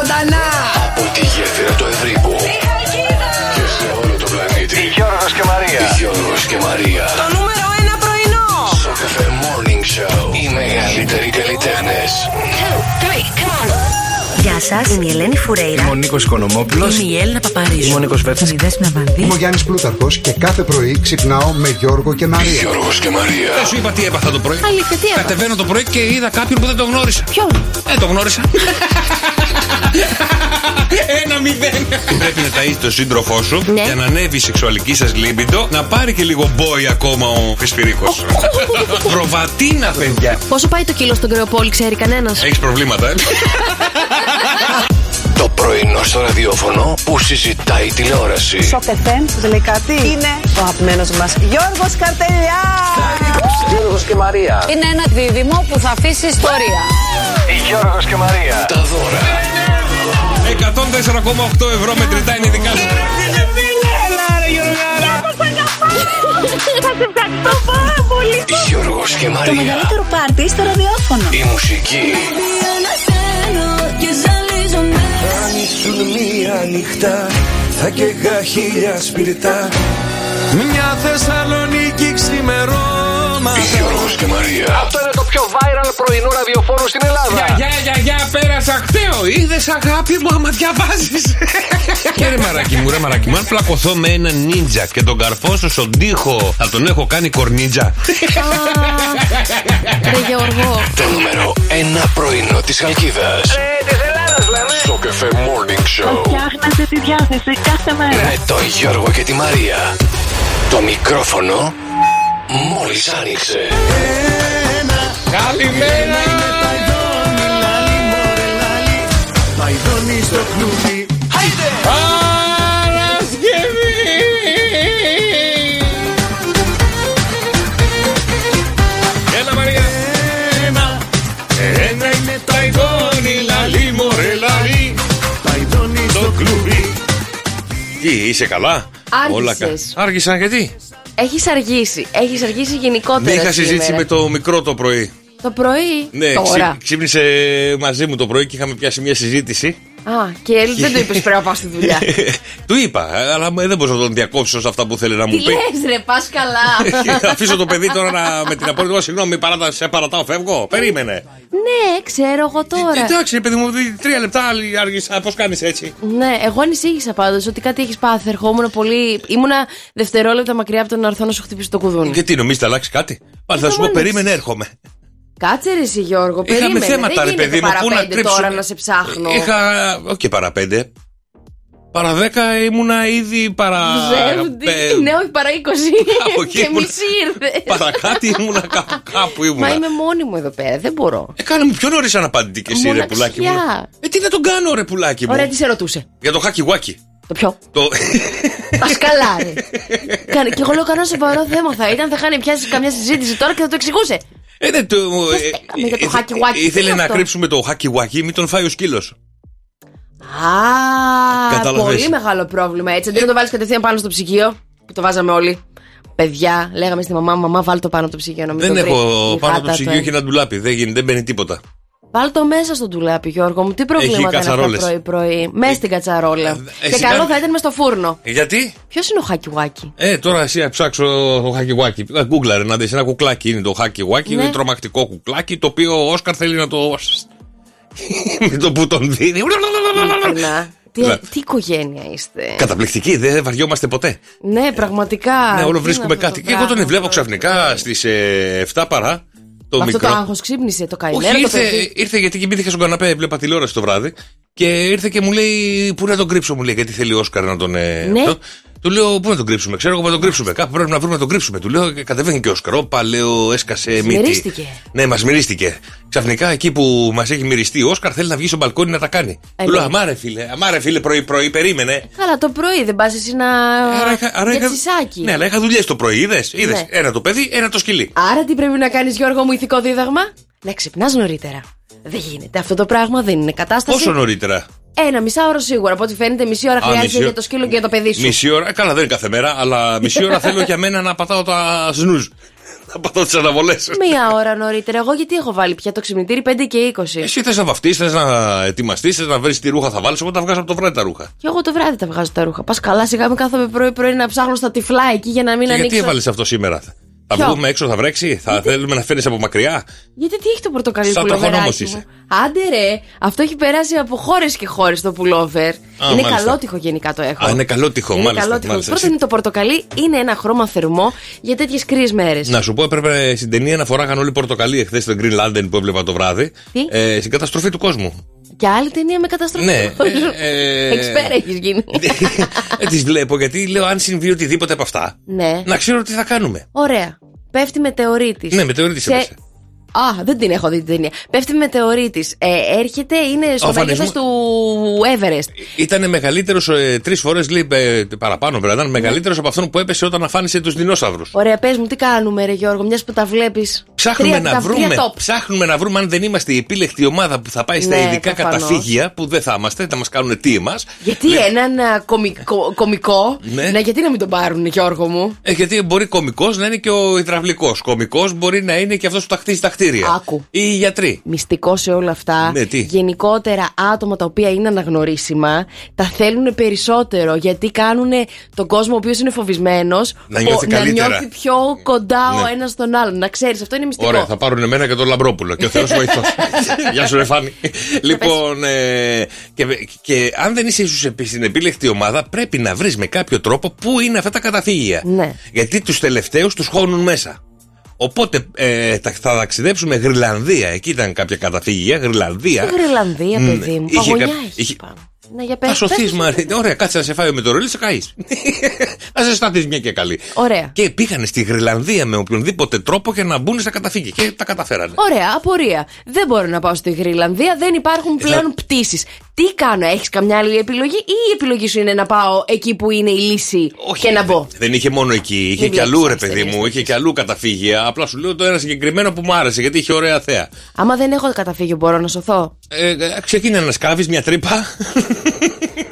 ζωντανά. Από τη γέφυρα του Ευρύπου και σε όλο το πλανήτη. Γιώργος και Μαρία. Γιώργος και Μαρία. Το νούμερο ένα πρωινό. Στο καφέ Morning Show. Οι μεγαλύτεροι καλλιτέχνες. Γεια σας, είμαι η Ελένη Φουρέιρα. Είμαι ο Νίκος Οικονομόπουλος. Είμαι η Έλληνα Παπαρίζου. Είμαι ο Νίκος Βέρτσα. Είμαι η Δέσποινα Βανδύ. Είμαι ο Γιάννης Πλούταρχος και κάθε πρωί ξυπνάω με Γιώργο και Μαρία. Γιώργος και Μαρία. Δεν σου είπα τι έπαθα το πρωί. Αλήθεια, τι έπαθα; Κατεβαίνω το πρωί και είδα κάποιον που δεν τον γνώρισα. Ποιον; Ε, το γνώρισα. Ένα μηδέν. Πρέπει να ταΐσεις τον σύντροφό σου Ναι. για να ανέβεις η σεξουαλική σας λίμπιντο να πάρει και λίγο μπόι ακόμα ο Φυσπυρίκο. Προβατίνα, παιδιά. Πόσο πάει το κιλό στον Κρεοπόλη, ξέρει κανένας; Έχεις προβλήματα, ε; Το πρωινό στο ραδιόφωνο που συζητάει η τηλεόραση. Σοκ FM, σας λέει κάτι. Είναι ο αγαπημένος μας Γιώργος Καρτελιά. Γιώργος και Μαρία. Είναι ένα δίδυμο που θα αφήσει ιστορία. Γιώργος και Μαρία. Τα δώρα 104,8 ευρώ μετρητά είναι δικά σου. Γιώργος και Το Μαρία. μεγαλύτερο πάρτι στο ραδιόφωνο. Η μουσική Αν ήσουν μία νυχτά, θα καίγα χίλια σπιρτά. Μια Θεσσαλονίκη ξημερώματα. Γιώργος και Μαρία. Αυτό είναι το πιο viral πρωινό ραδιοφόρο στην Ελλάδα. Γεια, γεια, γεια, πέρασα χταίο. Είδες αγάπη μου άμα διαβάζεις. και ρε μαράκι μου, ρε μαράκι μου, αν πλακωθώ με έναν νίντζα και τον καρφώσω στον τοίχο, θα τον έχω κάνει κορνίτζα. Ρε Γιώργο. Το νούμερο 1 πρωινό της Χαλκίδας. Ε, της Ελλάδας λέμε. Στο καφέ Morning Show. Φτιάχνετε τη διάθεση κάθε μέρα. Με το Γιώργο και τη Μαρία. Το μικρόφωνο μόλις άνοιξε. Καλημέρα! Παϊδόνι στο κλουβί. Παρασκευή! Έλα Μαρία! Ένα, ένα είναι το Ταϊδόνι, λαλί, μωρέ, λαλί. παϊδόνι στο κλουβί. Τι, είσαι καλά; Άργησες. κα- Άργησα γιατί; Έχεις αργήσει. Έχεις αργήσει γενικότερα. Ναι, είχα συζήτηση σήμερα. με το μικρό το πρωί. Το πρωί. Ναι, Τώρα. ξύ- ξύπνησε μαζί μου το πρωί και είχαμε πιάσει μια συζήτηση. Α, και δεν το είπες πρέπει να πας στη δουλειά. Του είπα, αλλά μου- δεν μπορούσα να τον διακόψω σε αυτά που θέλει να Τι μου πει. λες, ρε, πας καλά. Αφήσω το παιδί τώρα να, με την απόλυτη μου, συγγνώμη, παράτα, σε παρατάω, φεύγω. Περίμενε. ναι, ξέρω εγώ τώρα. Εντάξει, ρε παιδί μου, δι- τρία λεπτά άλλη άργησα. Πώς κάνεις έτσι; Ναι, εγώ ανησύχησα πάντως ότι κάτι έχεις πάθει. Ερχόμουν πολύ. ήμουνα δευτερόλεπτα μακριά από το να έρθω να σου χτυπήσει το κουδούνι. Γιατί νομίζετε, αλλάξει κάτι; Πάλι θα Δεν σου πω, μου περίμενε, έρχομαι. Κάτσε ρε εσύ Γιώργο, Είχαμε περίμενε. θέματα, δεν ρε γίνεται παιδί μου, παρά πού να πέντε κρύψουμε. τώρα να σε ψάχνω. Είχα. Όχι και παρά πέντε. Παρά δέκα ήμουνα ήδη παρά. Ψεύδι. πε- Ναι, όχι παρά 20. Από εκεί και ήμουνα- μισή ήρθες. Παρά κάτι ήμουνα κάπου, κάπου ήμουνα. Μα είμαι μόνη μου εδώ πέρα, δεν μπορώ. Ε, κάνε μου πιο νωρίς αναπάντητη και εσύ, ρε πουλάκι μου. Μοναξιά. Ε, τι να τον κάνω, ρε πουλάκι μου; Ωραία, τι σε ρωτούσε; Για το χάκι γουάκι. Το ποιο; Το... Πασκαλά, ρε. Κάνε- Και εγώ λέω κανένα σοβαρό θέμα θα ήταν, θα είχαν πιάσει καμιά συζήτηση τώρα και θα το εξηγούσε. Ε, δεν το... Πώς ε, έκαμε για το ε, χάκι γουάκι, τι Ήθελε είναι να αυτό; κρύψουμε το χάκι γουάκι, μην τον φάει ο σκύλος. Α, Κατάλαβες; πολύ μεγάλο πρόβλημα έτσι. Αντί να το βάλεις κατευθείαν πάνω στο ψυγείο, που το βάζαμε όλοι. Παιδιά, λέγαμε στη μαμά, μαμά, βάλ το πάνω από το ψυγείο να μην Δεν το βρει. έχω Η πάνω από γάτα το ψυγείο του. και ένα ντουλάπι. Δεν, γίνει, δεν μπαίνει τίποτα. Βάλ το μέσα στο ντουλάπι, Γιώργο μου. Τι προβλήματα είναι αυτά κατσαρόλες. πρωί-πρωί; Μέσα στην κατσαρόλα. εσύ και καλό κάνει- θα ήταν μες στο φούρνο. Ε, Γιατί; Ποιος είναι ο Χάκι Γουάκι. Ε, τώρα εσύ να ψάξω το χάκι γουάκι. Γκούγκλαρε να δεις ένα κουκλάκι είναι το χάκι γουάκι. Ναι. Είναι τρομακτικό κουκλάκι το οποίο ο Όσκαρ θέλει να το. με το που τον δίνει. Ειλικρινά. Τι, Ναι. τι οικογένεια είστε. Καταπληκτική, δεν βαριόμαστε ποτέ. Ναι, πραγματικά. Ναι, όλο Τι βρίσκουμε είναι αυτό κάτι. το Και εγώ τον πράγμα βλέπω τώρα. ξαφνικά στις 7 παρά. Το Αυτό μικρό. το άγχος ξύπνησε, το καημένο. Όχι, το ήρθε, παιδί. ήρθε γιατί κοιμήθηκα στον καναπέ, έβλεπα τηλεόραση το βράδυ. Και ήρθε και μου λέει: Πού να τον κρύψω, μου λέει, γιατί θέλει ο Όσκαρ να τον. ε, Ναι. αυτό. Του λέω: Πού να τον κρύψουμε, ξέρω εγώ να τον κρύψουμε. Κάπου πρέπει να βρούμε να τον κρύψουμε. Του λέω: και Κατεβαίνει και ο Όσκαρ. Όπα, λέω, έσκασε μύτη. μυρίστηκε. Ναι, μας μυρίστηκε. Ξαφνικά εκεί που μας έχει μυριστεί ο Όσκαρ θέλει να βγει στο μπαλκόνι να τα κάνει. Ε, Του λέω: ναι. Αμάρε φίλε, αμάρε φίλε, πρωί-πρωί, περίμενε. Καλά, το πρωί δεν πας εσύ να. Άρα είχα- άρα για είχα- ψισάκι. Ναι, αλλά είχα δουλειές το πρωί, είδες. Ναι. Ένα το παιδί, ένα το σκυλί. Άρα τι πρέπει να κάνεις, Γιώργο μου, ηθικό δίδαγμα; Να ξυπνάς νωρίτερα. Δεν γίνεται αυτό το πράγμα, δεν είναι κατάσταση. Πόσο νωρίτερα; Ένα μισάωρο σίγουρα. Από ό,τι φαίνεται, μισή ώρα Α, χρειάζεται μισή ώρα. για το σκύλο και για το παιδί σου. Μισή ώρα, καλά δεν είναι κάθε μέρα, αλλά μισή ώρα θέλω για μένα να πατάω τα σνουζ. Θα πατώ τις αναβολές. Μία ώρα νωρίτερα. Εγώ γιατί έχω βάλει πια το ξυπνητήρι 5 και 20. Εσύ θες να βαφτείς, θες να ετοιμαστείς, θες να βρεις τι ρούχα θα βάλεις. Εγώ τα βγάζω από το βράδυ τα ρούχα. Και εγώ το βράδυ τα βγάζω τα ρούχα. Πας καλά, σιγά με κάθομαι πρωί-πρωί να ψάχνω στα τυφλά εκεί για να μην Και γιατί ανοίξω. έβαλες αυτό σήμερα; Θα Ποιο; βγούμε έξω, θα βρέξει, θα θέλουμε να φέρει από μακριά; Γιατί τι έχει το πορτοκαλί Σαν πουλόβεράκι τροχονόμος μου; είσαι. Άντε ρε, αυτό έχει περάσει από χώρες και χώρες το πουλόβερ. είναι μάλιστα. καλότυχο γενικά το έχω. Α, είναι καλότυχο, Είναι μάλιστα, καλότυχο. μάλιστα. Πρώτα είναι το πορτοκαλί, είναι ένα χρώμα θερμό για τέτοιες κρύες μέρες. Να σου πω, έπρεπε στην ταινία να φοράγαν όλοι πορτοκαλί εχθές στο Green Lantern που έβλεπα το βράδυ. Τι; Ε, στην καταστροφή του κόσμου. Και άλλη ταινία με καταστροφή. Ναι, ε, ε, Εξπέρα έχεις γίνει. ε, τις βλέπω γιατί λέω αν συμβεί οτιδήποτε από αυτά. ναι. Να ξέρω τι θα κάνουμε. Ωραία. Πέφτει μετεωρίτη. Ναι, μετεωρίτης έπεσε. Α, δεν την έχω δει την ταινία. Πέφτει μετεωρίτη. Ε, έρχεται, είναι στο Ο μέγεθος φανισμός- του Everest. Ήταν μεγαλύτερος ε, τρεις φορές ε, παραπάνω, βέβαια. Ήταν μεγαλύτερος από αυτόν που έπεσε όταν αφάνισε τους δεινόσαυρους. Ωραία, πες μου, τι κάνουμε, Ρε Γιώργο, μιας που τα βλέπεις. Ψάχνουμε να, βρούμε, ψάχνουμε να βρούμε αν δεν είμαστε η επίλεκτη ομάδα που θα πάει στα Ναι, ειδικά προφανώς. καταφύγια που δεν θα είμαστε, θα μας κάνουν τι εμάς. Γιατί έναν α, κομικό, κομικό Ναι. να, γιατί να μην τον πάρουν, Γιώργο μου; Ε, γιατί μπορεί κωμικός να είναι και ο υδραυλικός. Κωμικός μπορεί να είναι και αυτός που τα χτίζει τα κτίρια. Άκου. Ή οι γιατροί. Μυστικό σε όλα αυτά. Ναι, τι; Γενικότερα, άτομα τα οποία είναι αναγνωρίσιμα τα θέλουν περισσότερο γιατί κάνουν τον κόσμο ο οποίος είναι φοβισμένος Να νιώθει καλύτερα. νιώθει πιο κοντά ο Ναι. ένας στον άλλον. Να ξέρεις, αυτό είναι μυστικό. Ωραία, θα πάρουν εμένα και τον Λαμπρόπουλο. Και ο Θεός βοηθός. Γεια σου, Ρεφάνη. λοιπόν, ε, και, και αν δεν είσαι ίσως στην επίλεκτη ομάδα, πρέπει να βρεις με κάποιο τρόπο πού είναι αυτά τα καταφύγια. Ναι. Γιατί τους τελευταίους τους χώνουν μέσα. Οπότε ε, τα- θα ταξιδέψουμε Γρυλανδία. Εκεί ήταν κάποια καταφύγια. Γρυλανδία. Στη Γρυλανδία, Μμ, παιδί μου. είχε Παγωνιά κα- έχεις είχε- πάνω. Ναι, για πες, Θα σωθείς, πες. Μαρή. Ωραία, κάτσε να σε φάει ο μετεωρίλη, σε καείς. θα σε σταθείς μια και καλή. Ωραία. Και πήγανε στη Γρυλανδία με οποιονδήποτε τρόπο για να μπουν στα καταφύγια. Και τα καταφέρανε. Ωραία, απορία. Δεν μπορώ να πάω στη Γρυλανδία, δεν υπάρχουν πλέον πτήσεις. Τι κάνω, έχεις καμιά άλλη επιλογή ή η επιλογή σου είναι να πάω εκεί που είναι η λύση και να μπω; Δεν είχε μόνο εκεί. Είχε Μην και αλλού, ρε βλέπεις παιδί ταινίες μου. Είχε και αλλού καταφύγια. Απλά σου λέω το ένα συγκεκριμένο που μου άρεσε γιατί είχε ωραία θέα. Άμα δεν έχω καταφύγιο, μπορώ να σωθώ; Ε, ε, ξεκίνησε να σκάβεις μια τρύπα.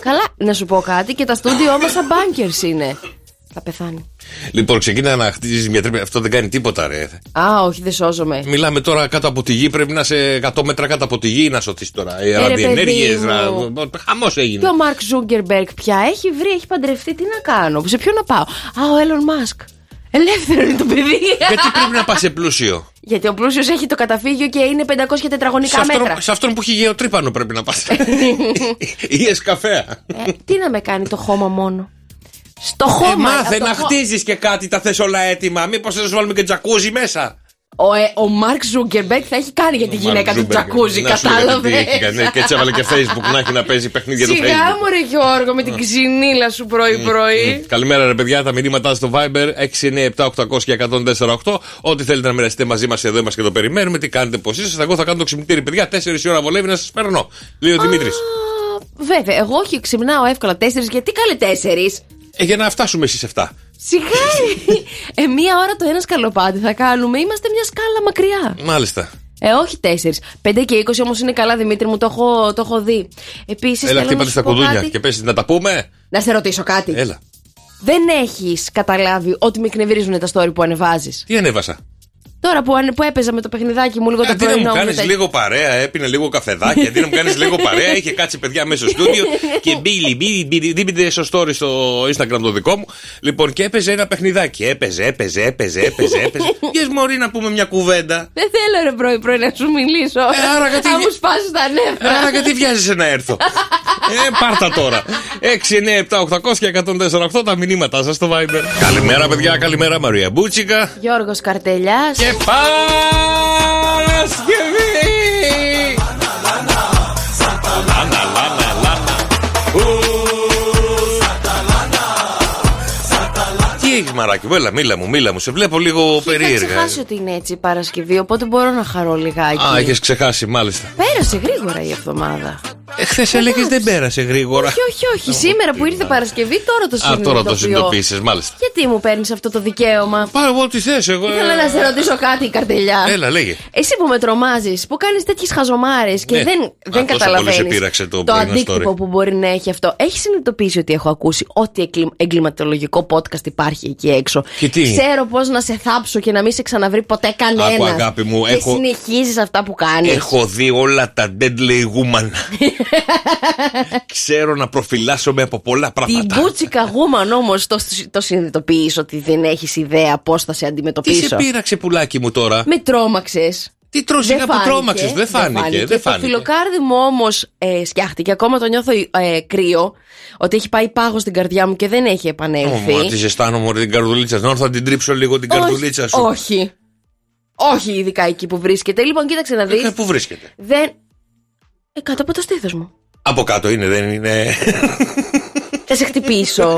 Καλά, να σου πω κάτι και τα στούντιό μα σαν bunkers είναι. Θα πεθάνει. λοιπόν, ξεκίνησε να χτίζεις μια τρύπα. Αυτό δεν κάνει τίποτα, ρε. Α, όχι, δεν σώζομαι. Μιλάμε τώρα κάτω από τη γη. Πρέπει να είσαι 100 μέτρα κάτω από τη γη να σωθείς τώρα. Οι Ε, ρε, ραδιενέργειε. παιδί μου. Χαμός έγινε. Και ο Μαρκ Ζούγκερμπεργκ πια έχει βρει, έχει παντρευτεί. Τι να κάνω, σε ποιον να πάω; Α, ο Έλον Μασκ. Ελεύθερο είναι το παιδί. Γιατί πρέπει να πας σε πλούσιο; Γιατί ο πλούσιος έχει το καταφύγιο και είναι 500 Σε τετραγωνικά μέτρα. αυτόν, σε αυτόν που έχει γεωτρύπανο πρέπει να πας. Ή εσκαφέα. Ε, τι να με κάνει το χώμα μόνο; Στο χώμα. Ε, μάθε από το να χώ- χτίζεις και κάτι, τα θες όλα έτοιμα. Μήπως θα σου βάλουμε και τζακούζι μέσα. Ο, ε, ο Μαρκ Ζούγκερμπεργκ θα έχει κάνει για τη γυναίκα του τζακούζι, κατάλαβες; Ναι, και έτσι έβαλε και Facebook να έχει να παίζει παιχνίδια του Σιγά Facebook. μου ρε Γιώργο με την ξυνήλα σου πρωί-πρωί. Καλημέρα ρε παιδιά, τα μηνύματά στο Viber 697-800 και 148. Ό,τι θέλετε να μοιραστείτε μαζί μας εδώ είμαστε και το περιμένουμε. Τι κάνετε, πώς είστε. Εγώ θα κάνω το ξυπνητήρι, παιδιά. 4 η ώρα βολεύει να σας παίρνω. Λέει ο Δημήτρης. Α, Βέβαια, εγώ όχι ξυπνάω εύκολα τέσσερις. Γιατί καλέ τέσσερις; Ε, για να φτάσουμε στι 7. Σιγά! ε, μία ώρα το ένα σκαλοπάτι θα κάνουμε. Είμαστε μια σκάλα μακριά. Μάλιστα. Ε, όχι τέσσερις. 5 και 20 όμως είναι καλά, Δημήτρη μου, το έχω, το έχω δει. Επίσης. Έλα, χτύπατε στα κουδούνια και πέσει να τα πούμε; Να σε ρωτήσω κάτι. Έλα. Δεν έχεις καταλάβει ότι με εκνευρίζουν τα story που ανεβάζεις; Τι ανέβασα; Τώρα που, ανε- που έπαιζα με το παιχνιδάκι μου λίγο το Αντί να πρωινό μου μου. κάνεις τα- λίγο παρέα, έπινε λίγο καφεδάκι. Αντί να μου κάνεις λίγο παρέα, είχε κάτσει παιδιά μέσα στο στούντιο και μπίλι, μπίλι, μπίλι, δίπλα στο story στο Instagram το δικό μου. Λοιπόν, και έπαιζε ένα παιχνιδάκι. Έπαιζε, έπαιζε, έπαιζε, έπαιζε. έπαιζε. Βγες μωρή να πούμε μια κουβέντα. Δεν θέλω ρε πρωί πρωί να σου μιλήσω. Ε, άρα γιατί- Θα μου σπάσει τα νεύρα. Άρα γιατί βιάζεσαι να έρθω; Ε, πάρτα τώρα. 6, 9, 7, 800 και 148 τα μηνύματά σας στο Viber. Καλημέρα, παιδιά, καλημέρα, Μαρία Μπούτσικα. Γιώργος Καρτελιάς Και Παρασκευή! Λάνα, λάνα, λάνα. Ου. Τι έχει μαράκι μου, έλα, μίλα μου, μίλα μου. Σε βλέπω λίγο Είχα περίεργα. ξεχάσει ότι είναι έτσι η Παρασκευή, οπότε μπορώ να χαρώ λιγάκι. Α, έχεις ξεχάσει, μάλιστα. Πέρασε γρήγορα η εβδομάδα. Εχθές έλεγες δεν πέρασε γρήγορα. Όχι, όχι, όχι. Σήμερα που ήρθε Παρασκευή, τώρα το Α, συνειδητοποιώ. τώρα το συνειδητοποίησες, μάλιστα. Γιατί μου παίρνεις αυτό το δικαίωμα; Πάρω εγώ τι θες, εγώ. Ήθελα να σε ρωτήσω κάτι, καρτελιά. Έλα, λέγε. Εσύ που με τρομάζεις, που κάνεις τέτοιες χαζομάρες και Ναι. δεν, Α, δεν τόσο καταλαβαίνεις πολύ σε πείραξε το το πρωινό αντίκτυπο story. που μπορεί να έχει αυτό. Έχεις συνειδητοποιήσει ότι έχω ακούσει ό,τι εγκλη- εγκληματολογικό podcast υπάρχει εκεί έξω; Και τι; Ξέρω πώς να σε θάψω και να μην σε ξαναβρει ποτέ κανένας. Άκου, αγάπη μου, και έχω- συνεχίζεις αυτά που κάνεις. Έχω δει όλα τα deadly woman. Ξέρω να προφυλάσσομαι από πολλά Την πράγματα. μπούτσικα γούμαν όμως το, το συνειδητοποιεί ότι δεν έχεις ιδέα πώς θα σε Τι αντιμετωπίσω. σε πήραξε πουλάκι μου τώρα; Με τρόμαξες. Τι τρώσιγα που τρόμαξες; Δεν φάνηκε. Δεν Το φάνηκε. φιλοκάρδι μου όμως ε, σκιάχτηκε. Ακόμα το νιώθω ε, κρύο. Ότι έχει πάει πάγος στην καρδιά μου και δεν έχει επανέλθει. Ω, Μα τη ζεστάνω μωρέ την καρδουλίτσα. Να έρθω να την τρίψω λίγο την Όχι, καρδουλίτσα σου. Όχι. Όχι, ειδικά εκεί που βρίσκεται. Λοιπόν, κοίταξε να δεις. Ε, Πού βρίσκεται; Δεν. Ε, κάτω από το στήθος μου. Από κάτω είναι, δεν είναι. Θα σε χτυπήσω.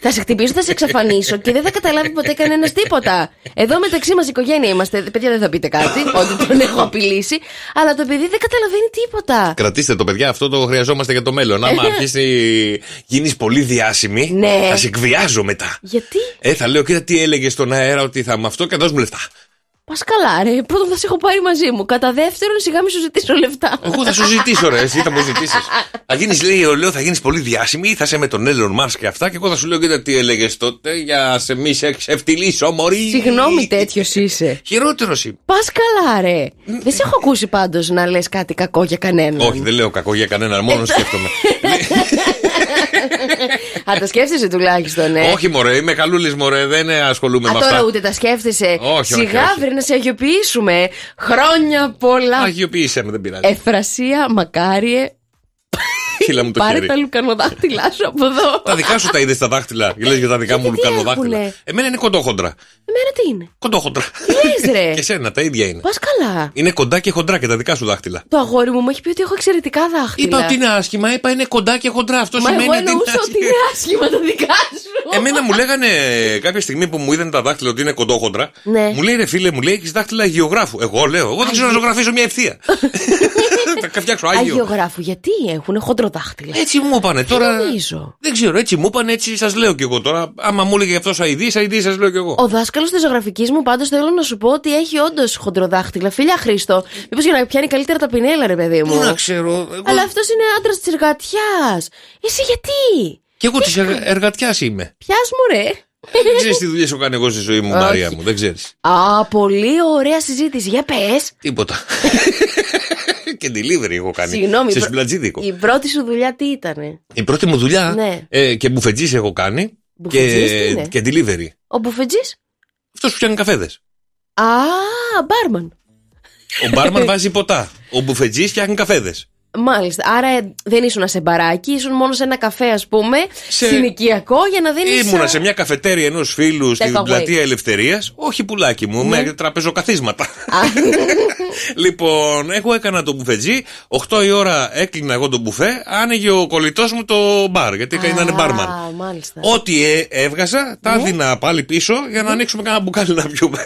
θα σε χτυπήσω, θα σε εξαφανίσω και δεν θα καταλάβει ποτέ κανένας τίποτα. Εδώ μεταξύ μας οικογένεια είμαστε. Παιδιά, δεν θα πείτε κάτι, ότι τον έχω απειλήσει. Αλλά το παιδί δεν καταλαβαίνει τίποτα. Κρατήστε το, παιδιά, αυτό το χρειαζόμαστε για το μέλλον. Άμα αρχίσει γίνεις πολύ διάσημη, Ναι. θα σε εκβιάζω μετά. Γιατί; Ε, θα λέω, κοίτα τι έλεγε στον αέρα ότι θα με αυτό και δώσ' μου λεφτά. Πας καλά, ρε. Πρώτον θα σε έχω πάρει μαζί μου. Κατά δεύτερον, σιγά μην σου ζητήσω λεφτά. Εγώ θα σου ζητήσω, ρε, εσύ θα μου ζητήσεις. θα γίνεις, λέει, ο λέω, θα γίνεις πολύ διάσημη, θα είσαι με τον Έλλον Μάρς και αυτά. Και εγώ θα σου λέω, κοίτα τι έλεγες τότε για σε μη σε εξευτυλίσω, Μωρή. Συγγνώμη, τέτοιος είσαι. Χειρότερος είμαι. Πας καλά, ρε. δεν σε έχω ακούσει πάντως να λες κάτι κακό για κανέναν. Όχι, δεν λέω κακό για κανέναν, μόνο σκέφτομαι. Α, τα σκέφτεσαι τουλάχιστον, ε; Όχι, μωρέ, είμαι καλούλη, μωρέ, δεν ε, ασχολούμαι Α, με τώρα αυτά. ούτε τα σκέφτεσαι. Όχι, όχι, Σιγά, όχι. βρε, να σε αγιοποιήσουμε. Χρόνια πολλά. Αγιοποίησέ με, δεν πειράζει. Εφρασία, μακάριε. Χίλα μου το Πάρε χέρι. τα λουκανοδάχτυλά σου από εδώ. Τα δικά σου τα είδες στα δάχτυλα. Λες για τα δικά μου Γιατί τι λουκανοδάχτυλα. έχουνε; Εμένα είναι κοντόχοντρα. Εμένα τι είναι; Κοντόχοντρα. λες, ρε; και σένα, τα ίδια είναι. Πας καλά. Είναι κοντά και χοντρά και τα δικά σου δάχτυλα. Το αγόρι μου μου έχει πει ότι έχω εξαιρετικά δάχτυλα. Είπα ότι είναι άσχημα, είπα είναι κοντά και χοντρά. Αυτό Μα σημαίνει εγώ ότι είναι εννοούσα ότι είναι άσχημα. άσχημα τα δικά σου. Εμένα μου λέγανε κάποια στιγμή που μου είδαν τα δάχτυλα ότι είναι κοντόχοντρα. Ναι. Μου λέει ρε φίλε, μου λέει έχεις δάχτυλα αγιογράφου. Εγώ λέω, εγώ δεν ξέρω να ζωγραφίσω μια ευθεία. Θα φτιάξω άγιο. Αγιογράφου, γιατί έχουν χοντροδάχτυλα. Έτσι μου είπανε τώρα. νομίζω; Δεν ξέρω, έτσι μου είπανε, έτσι σας λέω κι εγώ τώρα. Άμα μου έλεγε αυτός αειδή, αειδή σας λέω κι εγώ. Ο δάσκαλος της ζωγραφικής μου πάντως θέλω να σου πω ότι έχει όντως χοντροδάχτυλα. Φιλιά Χρήστο. Μήπως για να πιάνει καλύτερα τα πινέλα, ρε παιδί μου. Πού να ξέρω. Εγώ... Αλλά αυτός είναι άντρας της εργατιάς. Εσύ γιατί; Κι εγώ της εργατιάς είμαι. Πιάς μου, ρε. Δεν ξέρεις τι δουλειές έχω κάνει εγώ στη ζωή μου, Όχι. Μαρία μου. Δεν ξέρεις. Α, πολύ ωραία συζήτηση. Για πες. Τίποτα. και delivery έχω κάνει. Συγγνώμη. Σε η πρω- σπλατζίδικο. Η πρώτη σου δουλειά τι ήτανε; Η πρώτη μου δουλειά Ναι. ε, και μπουφετζής έχω κάνει. Μπουφετζής τι και, είναι; και delivery. Ο μπουφετζής; Αυτός που φτιάχνει καφέδες. Α, μπάρμαν. Ο μπάρμαν βάζει ποτά. Ο μπουφετζής φτιάχνει καφέδες. Μάλιστα. Άρα ε, δεν ήσουν σε μπαράκι, ήσουν μόνο σε ένα καφέ, ας πούμε, Σε- συνοικιακό για να δίνει. Ήμουνα σε μια καφετέρια ενός φίλου στην Take away. πλατεία Ελευθερίας. Όχι πουλάκι μου, Ναι. με τραπεζοκαθίσματα. λοιπόν, εγώ έκανα το μπουφετζή. 8 η ώρα έκλεινα εγώ το μπουφέ. Άνοιγε ο κολλητός μου το μπαρ, γιατί ήταν μπάρμαν. Α, μάλιστα. Ό,τι ε, έβγαζα, τα Ναι. έδινα πάλι πίσω για να ανοίξουμε κανένα μπουκάλι να πιούμε.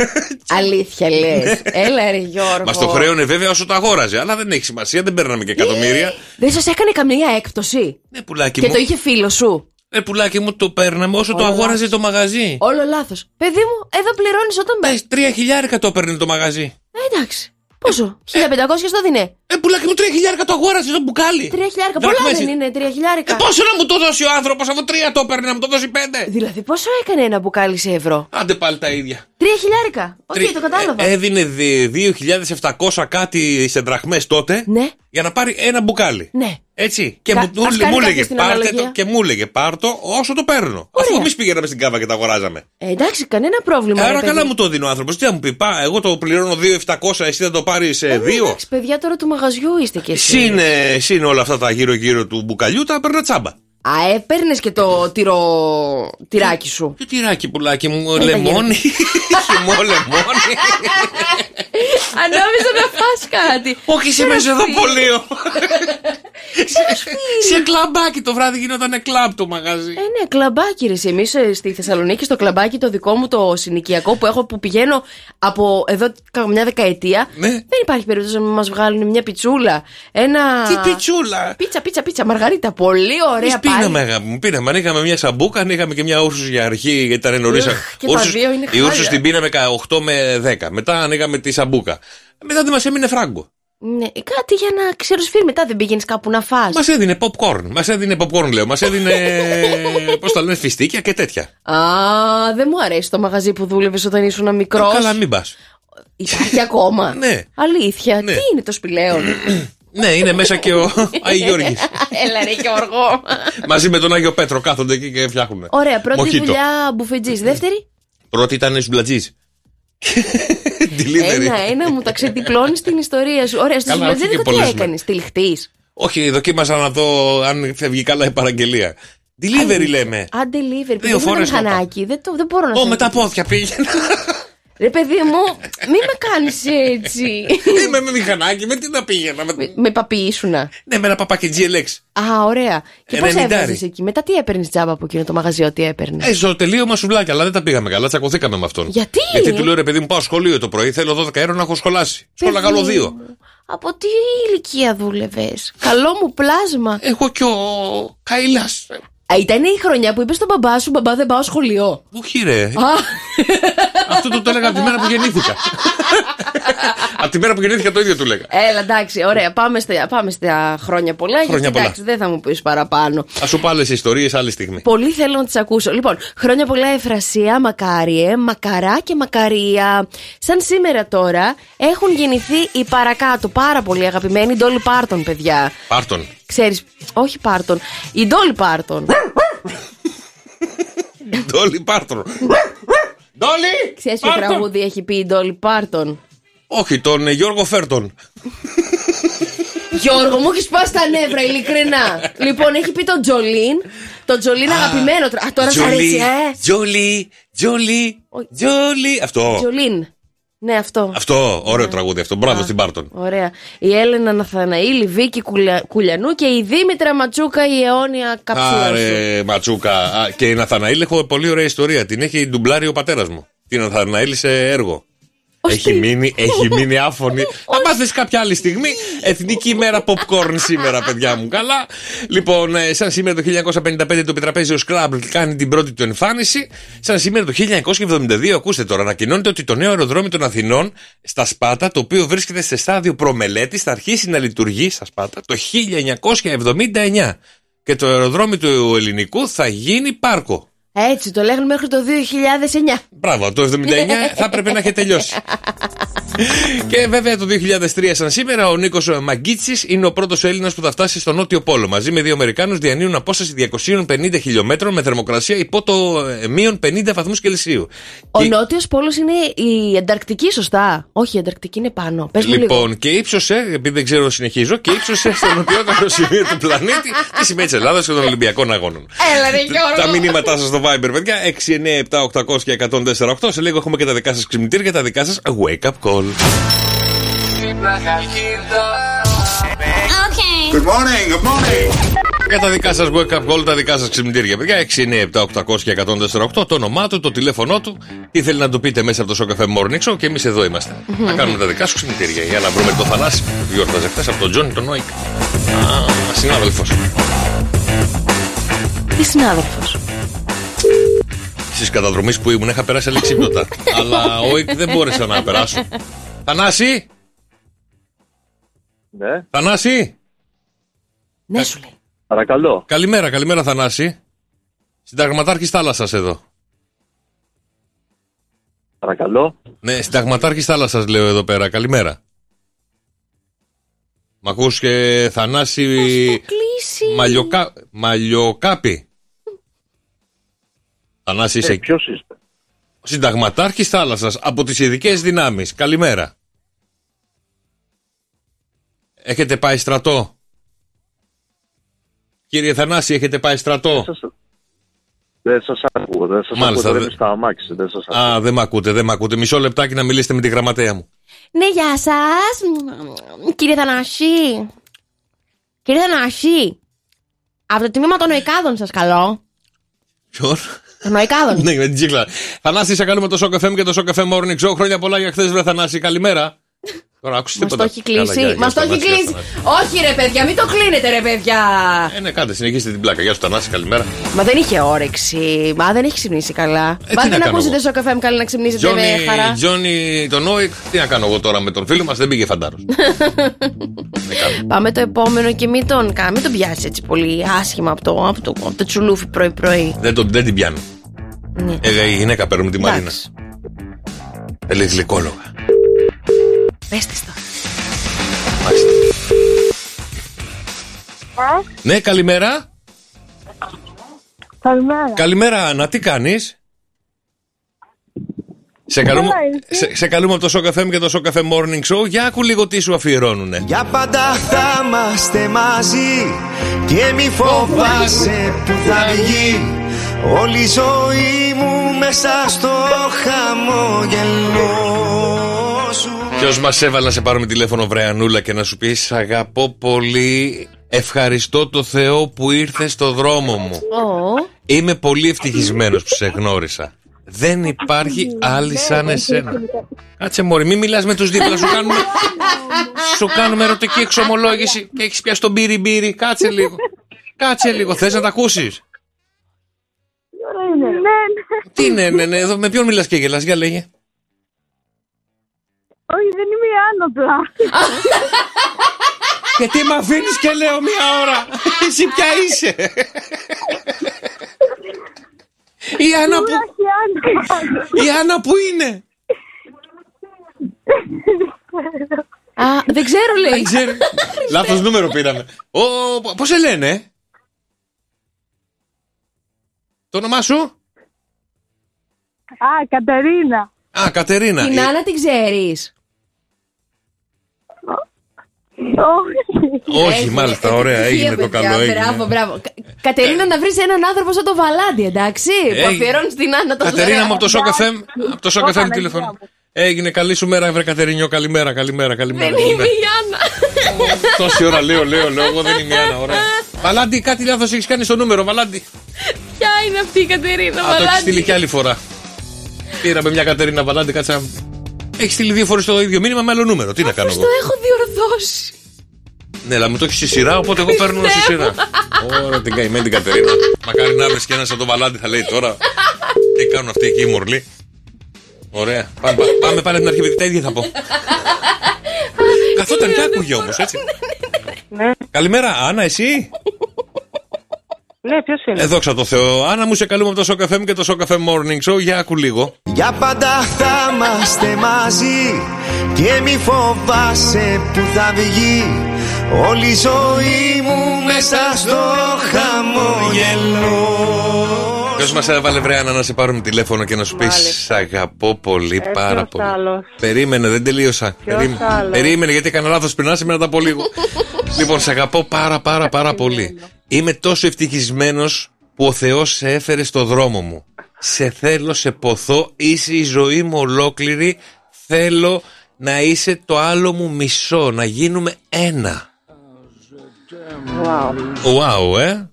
Αλήθεια λες. Έλα, ρε Γιώργο. Μα το χρέωνε βέβαια όσο το αγόραζε. Αλλά δεν έχει σημασία, δεν παίρναμε και εκατομμύρια. Δεν σας έκανε καμία έκπτωση; Ναι, πουλάκι Και μου. το είχε φίλο σου; Ε, πουλάκι μου το παίρναμε όσο το Όλα αγόραζε το μαγαζί. Όλο λάθος. Παιδί μου, εδώ πληρώνεις όταν Ε, μπαίνει. Τρία χιλιάρικα το έπαιρνε το μαγαζί. Ε, εντάξει. Πόσο, 1500 το δίνε. Ε, πουλάκι μου, τρία χιλιάρικα το αγόρασε το μπουκάλι. Τρία χιλιάρικα. Πολλά Δραχμές. δεν είναι, τρία χιλιάρικα. Ε, πόσο να μου το δώσει ο άνθρωπος, αφού τρία το έπαιρνε, να μου το δώσει πέντε. Δηλαδή, πόσο έκανε ένα μπουκάλι σε ευρώ; Άντε πάλι τα ίδια. Τρία χιλιάρικα. Οκ, Τρι- το κατάλαβα. Ε, έδινε δι- 2.700 κάτι σε δραχμές τότε Ναι. για να πάρει ένα μπουκάλι. Ναι. Έτσι. Και Κα- μου, ας μου, κάνει μου κάποιος έλεγε την πάρτε αναλογία. το και μου έλεγε πάρ το όσο το παίρνω. Ωραία. Αφού εμείς πηγαίναμε στην κάβα και τα αγοράζαμε. Ε, εντάξει, κανένα πρόβλημα. ρε Άρα παιδί. καλά μου το δίνει ο άνθρωπος. Τι θα μου πει, πά, εγώ το πληρώνω 2.700, εσύ θα το πάρεις σε Ε, δύο. Εντάξει, παιδιά, τώρα του μαγαζιού είστε κι εσείς. Συν, ε, συν όλα αυτά τα γύρω-γύρω του μπουκαλιού, τα παίρνω τσάμπα. Α, ε, παίρνει και το τυρο... τυράκι σου. Και τυράκι πουλάκι μου, τα λεμόνι. Χυμό λεμόνι. Αν νόμιζα να φας κάτι. Όχι, είσαι μέσα στο Ρε, πολείο. Σε κλαμπάκι το βράδυ γινόταν κλαμπ το μαγαζί. Ε, ναι, κλαμπάκι ρε. Εμείς στη Θεσσαλονίκη, στο κλαμπάκι το δικό μου το συνοικιακό που έχω που πηγαίνω από εδώ καμιά δεκαετία. Ναι. Δεν υπάρχει περίπτωση να μας βγάλουν μια πιτσούλα. Ένα. Τι πιτσούλα; Πίτσα, πίτσα, πίτσα. Μαργαρίτα. Πολύ ωραία Εμείς πίναμε, πάλι. αγάπη μου. Πίναμε. Ανοίγαμε μια σαμπούκα, ανοίγαμε και μια ούρσου για αρχή, γιατί ήταν νωρίς. Ugh, και τα δύο είναι Η ούρσου χάλια. την πίναμε κα- 8 με 10. Μετά ανοίγαμε τη σαμπούκα. Μετά δεν μας έμεινε φράγκο. Ναι, κάτι για να ξεροσφύρει μετά δεν πήγαινες κάπου να φας. Μας έδινε popcorn. Μας έδινε popcorn, λέω. Μας έδινε. Πώς τα λένε, φιστίκια και τέτοια. Α, δεν μου αρέσει το μαγαζί που δούλευες όταν ήσουν μικρός. Καλά, μην πας. Υπάρχει ακόμα. Ναι. Αλήθεια. Ναι. Τι είναι το σπηλαίον. Ναι, είναι μέσα και ο Άι Γιώργης. Έλα ρε Γιώργο. Μαζί με τον Άγιο Πέτρο κάθονται εκεί και φτιάχνουν. Ωραία, πρώτη Μοχίτο. δουλειά μπουφετζής. Δεύτερη, Πρώτη ήταν σουμπλατζή. Delivery. ένα-ένα μου τα ξετυπλώνει την ιστορία σου. Ωραία, στο Καλά, όχι σουβλατζίδικο και τι πολλές έκανες, τυλιχτή. Όχι, δοκίμασα να δω αν φεύγει καλά η παραγγελία. Delivery λέμε. Αν delivery, παιδί μου φορές ήταν το είπα. χανάκι. Δεν, το, δεν μπορώ να Ω, το με τα πόδια πήγαινε. Ρε παιδί μου, μη με κάνεις έτσι. Είμαι με μηχανάκι, με τι να πήγαινα. με- με παπιήσουνα. Ναι, με ένα παπάκι GLX. Α, ωραία. Και πώς Ενενηντάρι. έβγαζε εκεί. Μετά τι έπαιρνες τζάμπα από εκείνο το μαγαζί, ό,τι έπαιρνες; Ε, στο τελείωμα σουβλάκια, αλλά δεν τα πήγαμε καλά, τσακωθήκαμε με αυτόν. Γιατί; Γιατί του λέω ρε παιδί μου, πάω σχολείο το πρωί, θέλω 12 ευρώ να έχω σχολάσει. Σχόλα Παιδί γάλο 2. μου, Από τι ηλικία δούλευες; Καλό μου πλάσμα. Εγώ και ο Καηλά. Α, ήταν η χρονιά που είπες στον μπαμπά σου, μπαμπά δεν πάω σχολείο. Όχι ρε. Α, Αυτό το, το έλεγα από τη μέρα που γεννήθηκα. από τη μέρα που γεννήθηκα το ίδιο του λέγα. έλα, εντάξει, ωραία. Πάμε στα, πάμε στα χρόνια πολλά. Χρόνια γιατί πολλά. εντάξει, δεν θα μου πεις παραπάνω. Α σου πω άλλε ιστορίες άλλη στιγμή. Πολύ θέλω να τις ακούσω. Λοιπόν, χρόνια πολλά Εφρασία, Μακάριε, Μακαρά και Μακαρία. Σαν σήμερα τώρα έχουν γεννηθεί οι παρακάτω πάρα πολύ αγαπημένοι Ντόλι Πάρτον, παιδιά. Πάρτον. Ξέρεις, όχι Πάρτον, η Ντόλι Πάρτον. Ντόλι Πάρτον. Ντόλι! Ξέρεις ποιο Πάρτον! τραγούδι έχει πει η Ντόλι Πάρτον; Όχι, τον ε, Γιώργο Φέρτον. Γιώργο, μου έχεις σπάσει τα νεύρα, ειλικρινά. λοιπόν, έχει πει τον Τζολίν. Τον Τζολίν αγαπημένο. τρα- Α, τώρα σ' αρέσει, ε. Τζόλι, Τζόλι, Όχι. Τζόλι. Αυτό. Τζολίν. Ναι, αυτό. Αυτό, ωραίο τραγούδι αυτό. Μπράβο στην Πάρτον. Ωραία. Η Έλενα Ναθαναήλ, η Βίκη Κουλια- Κουλιανού και η Δήμητρα Ματσούκα, η αιώνια καψούρα σου. Άρε, Ματσούκα. Α, Και η Ναθαναήλ έχω πολύ ωραία ιστορία. Την έχει ντουμπλάρει ο πατέρας μου. Την Ναθαναήλ σε έργο. Ως Έχει τι; μείνει, έχει μείνει άφωνη. Θα μάθει κάποια άλλη στιγμή. Εθνική ημέρα popcorn σήμερα, παιδιά μου. Καλά. Λοιπόν, ε, σαν σήμερα το 1955 το επιτραπέζιο Scrabble κάνει την πρώτη του εμφάνιση. Σαν σήμερα το 1972, ακούστε τώρα, ανακοινώνεται ότι το νέο αεροδρόμιο των Αθηνών στα Σπάτα, το οποίο βρίσκεται σε στάδιο προμελέτης, θα αρχίσει να λειτουργεί στα Σπάτα το 1979. Και το αεροδρόμιο του ελληνικού θα γίνει πάρκο. Έτσι, το λέγανε μέχρι το 2009. Μπράβο, το 79 θα έπρεπε να έχει τελειώσει. και βέβαια το 2003, σαν σήμερα, ο Νίκος Μαγκίτσης είναι ο πρώτος Έλληνας που θα φτάσει στο Νότιο Πόλο. Μαζί με δύο Αμερικάνους διανύουν απόσταση 250 χιλιόμετρων με θερμοκρασία υπό το ε, μείον 50 βαθμούς Κελσίου. Ο Και- Νότιος Πόλος είναι η Ανταρκτική, σωστά; Όχι, η Ανταρκτική είναι πάνω. Πες μου λίγο. Λοιπόν, και ύψωσε, επειδή δεν ξέρω, συνεχίζω, και ύψωσε στο νοτιότερο σημείο του πλανήτη τη σημαία της Ελλάδας και των Ολυμπιακών Αγώνων. Έλα, ρε Γιώργο. Τα μηνύματά σας στο Viber, παιδιά. 6, 9, 7, 800 και 148. Σε λίγο έχουμε και τα δικά σας ξυπνητήρια, τα δικά σας wake up call. Good morning, good morning. Για τα δικά σας wake up call, τα δικά σας ξυπνητήρια, παιδιά. 6, 9, 7, 800 και 148. Το όνομά του, το τηλέφωνό του. Τι θέλει να του πείτε μέσα από το Σοκαφέ Morning Show και εμείς εδώ είμαστε. Θα κάνουμε τα δικά σου ξυπνητήρια. Για να βρούμε το Θανάση που γιόρταζε χθες από τον Τζόνι τον Νόικ. Α, συνάδελφος. Τι συνάδελφος. Στι καταδρομής που ήμουν είχα περάσει αλεξίπτωτα. αλλά ο Όικ δεν μπόρεσα να περάσω. Θανάση! Ναι, Θανάση! Ναι, σου λέει. παρακαλώ. Καλημέρα, καλημέρα Θανάση. Συνταγματάρχης θάλασσας εδώ. Παρακαλώ. Ναι, συνταγματάρχης θάλασσας λέω εδώ πέρα. Καλημέρα. Μ' ακούς και Θανάση Κλείσει; Μαλλιοκα... Μαλλιοκάπη. Θανάση είσαι Ε, ποιος είστε; συνταγματάρχης θάλασσας από τις ειδικές δυνάμεις. Καλημέρα. Έχετε πάει στρατό; Κύριε Θανάση, έχετε πάει στρατό; Σας- Δεν σας ακούω, δεν σας Μάλιστα, ακούω, δε- δεν στα αμάξι, δεν σας ακούω. Α, δεν με ακούτε, δεν με ακούτε. Μισό λεπτάκι να μιλήσετε με τη γραμματέα μου. Ναι, γεια σας. Κύριε Θανάση. Κύριε Θανάση, από το τμήμα των νοικάδων σας καλώ. Ποιον; Των νοικάδων. Ναι, με την τσίκλα. Θανάση, σε καλούμε το Shock FM και το Shock FM Morning Show. Χρόνια πολλά για χθες, βρε Θανάση. Καλημέρα. Τώρα άκουσες Μας τίποτα. το έχει Καλά, κλείσει. γεια, Μας γεια, το έχει Θανάση, γεια, κλείσει. Θανάση. Όχι, ρε παιδιά, μην το κλείνετε, ρε παιδιά. Ε, ναι, κάντε, συνεχίστε την πλάκα. Γεια σου, Θανάση, καλημέρα. Μα δεν είχε όρεξη. Μα δεν έχει ξυπνήσει καλά. τι Πάτε να να κάνω ακούσετε στο καφέ μου καλά να ξυπνήσετε με Τζόνι, χαρά. Τζόνι τον Όικ, τι να κάνω εγώ τώρα με τον φίλο μας, δεν πήγε φαντάρος. Πάμε το επόμενο και μην τον, κα- μην τον πιάσεις έτσι πολύ άσχημα από το, από το, από το τσουλούφι πρωί-πρωί. δεν, τον- δεν την πιάνω. Ναι. Ε, η γυναίκα παίρνουμε τη Μαρίνα. Εντάξει. Θέλει γλυκόλογα. Πες της τώρα. Μάλιστα. Ναι, καλημέρα. Καλημέρα. Καλημέρα, Άννα, τι κάνεις; Σε καλούμε, σε, σε καλούμε από το Shock FM και το Shock FM Morning Show. Για άκου λίγο τι σου αφιερώνουνε. Για πάντα θα είμαστε μαζί και μη φοβάσαι που θα βγει Όλη η ζωή μου μέσα στο χαμόγελό σου Ποιος μας έβαλε να σε πάρουμε τηλέφωνο, Βρεανούλα, και να σου πεις «Σ' Αγαπώ πολύ. Ευχαριστώ το Θεό που ήρθε στο δρόμο μου. Ω, Είμαι πολύ ευτυχισμένος που σε γνώρισα. Δεν υπάρχει άλλη σαν εσένα. Κάτσε μωρή, μην μιλάς με τους δίπλα σου κάνουμε, σου κάνουμε ερωτική εξομολόγηση και έχεις πιάσει τον μπύρι μπύρι. Κάτσε λίγο. Κάτσε λίγο, θες να τα ακούσεις; Ναι, ναι. Τι ναι, ναι, ναι, εδώ με ποιον μιλάς και γελάς, για λέγε. Όχι, δεν είμαι η Άννα απλά. Και τι με αφήνεις και λέω μία ώρα. Εσύ ποια είσαι. Η Άννα που, Η Άννα. η Άννα που είναι. Α, δεν ξέρω λέει. Δεν ξέρω. Λάθος νούμερο πήραμε. Ο, πώς σε λένε; Το όνομά σου; Α, Κατερίνα. Α, Κατερίνα. Την Ε, Άννα την ξέρεις. Όχι. Όχι, Έχει- μάλιστα, έχει ωραία, επιτυχία, έγινε το παιδιά. καλό. έγινε. Μπράβο, μπράβο. Κα- Κατερίνα, να βρεις έναν άνθρωπο σαν το Βαλάντι, εντάξει. Που Έγινε. αφιερώνεις την Άννα τόσο Κατερίνα ωραία. μου από το Shock FM. Από το Shock FM Παναγία τηλεφωνώ. μου. Έγινε καλή σου μέρα, βρε Κατερινιό. Καλημέρα, καλημέρα, καλημέρα. Δεν είμαι καλημέρα. η Άννα. Τόση ώρα λέω, λέω, λέω. Εγώ δεν είμαι η Άννα, ωραία. Βαλάντι, κάτι λάθος έχεις κάνει στο νούμερο, Βαλάντι. Ποια είναι αυτή η Κατερίνα Α, το έχεις στείλει Βαλάντι. και άλλη φορά. Πήραμε μια Κατερίνα Βαλάντι, κάτσε να. Έχεις στείλει δύο φορές το ίδιο μήνυμα με άλλο νούμερο. Τι να κάνω Πώς εγώ; το έχω διορθώσει. Ναι, αλλά μου το έχεις στη σειρά, οπότε εγώ παίρνω στη σειρά. Ωραία, την καημένη την Κατερίνα. Μακάρι να βρει και ένας σαν το Βαλάντι, θα λέει τώρα. Τι κάνουν αυτοί εκεί οι μορλοί. Ωραία. Πάμε, πάμε, πάμε πάλι την αρχή, παιδί, τα ίδια θα πω. Καθόταν και άκουγε όμως, έτσι. Ναι, Καλημέρα, Άννα, εσύ; Ναι, ποιος είναι; Ε, δόξα τω Θεώ. Άννα μου, σε καλούμε από το Shock FM και το Shock FM Morning Show. Για άκου λίγο. Για πάντα θα είμαστε μαζί και μη φοβάσαι που θα βγει Όλη η ζωή μου μέσα στο χαμόγελο Ποιος μας έβαλε βρε Άννα να σε πάρουμε τηλέφωνο και να σου πεις Σ' αγαπώ πολύ, πάρα ποιος πολύ. άλλος; Περίμενε, δεν τελείωσα. Περίμενε. άλλος; Περίμενε, γιατί έκανα λάθος πριν, άσε με να τα πω λίγο. λοιπόν, σε αγαπώ πάρα πάρα πάρα πολύ. Είμαι τόσο ευτυχισμένος που ο Θεός σε έφερε στο δρόμο μου. Σε θέλω, σε ποθώ, είσαι η ζωή μου ολόκληρη. Θέλω να είσαι το άλλο μου μισό, να γίνουμε ένα. Wow. Wow, ε!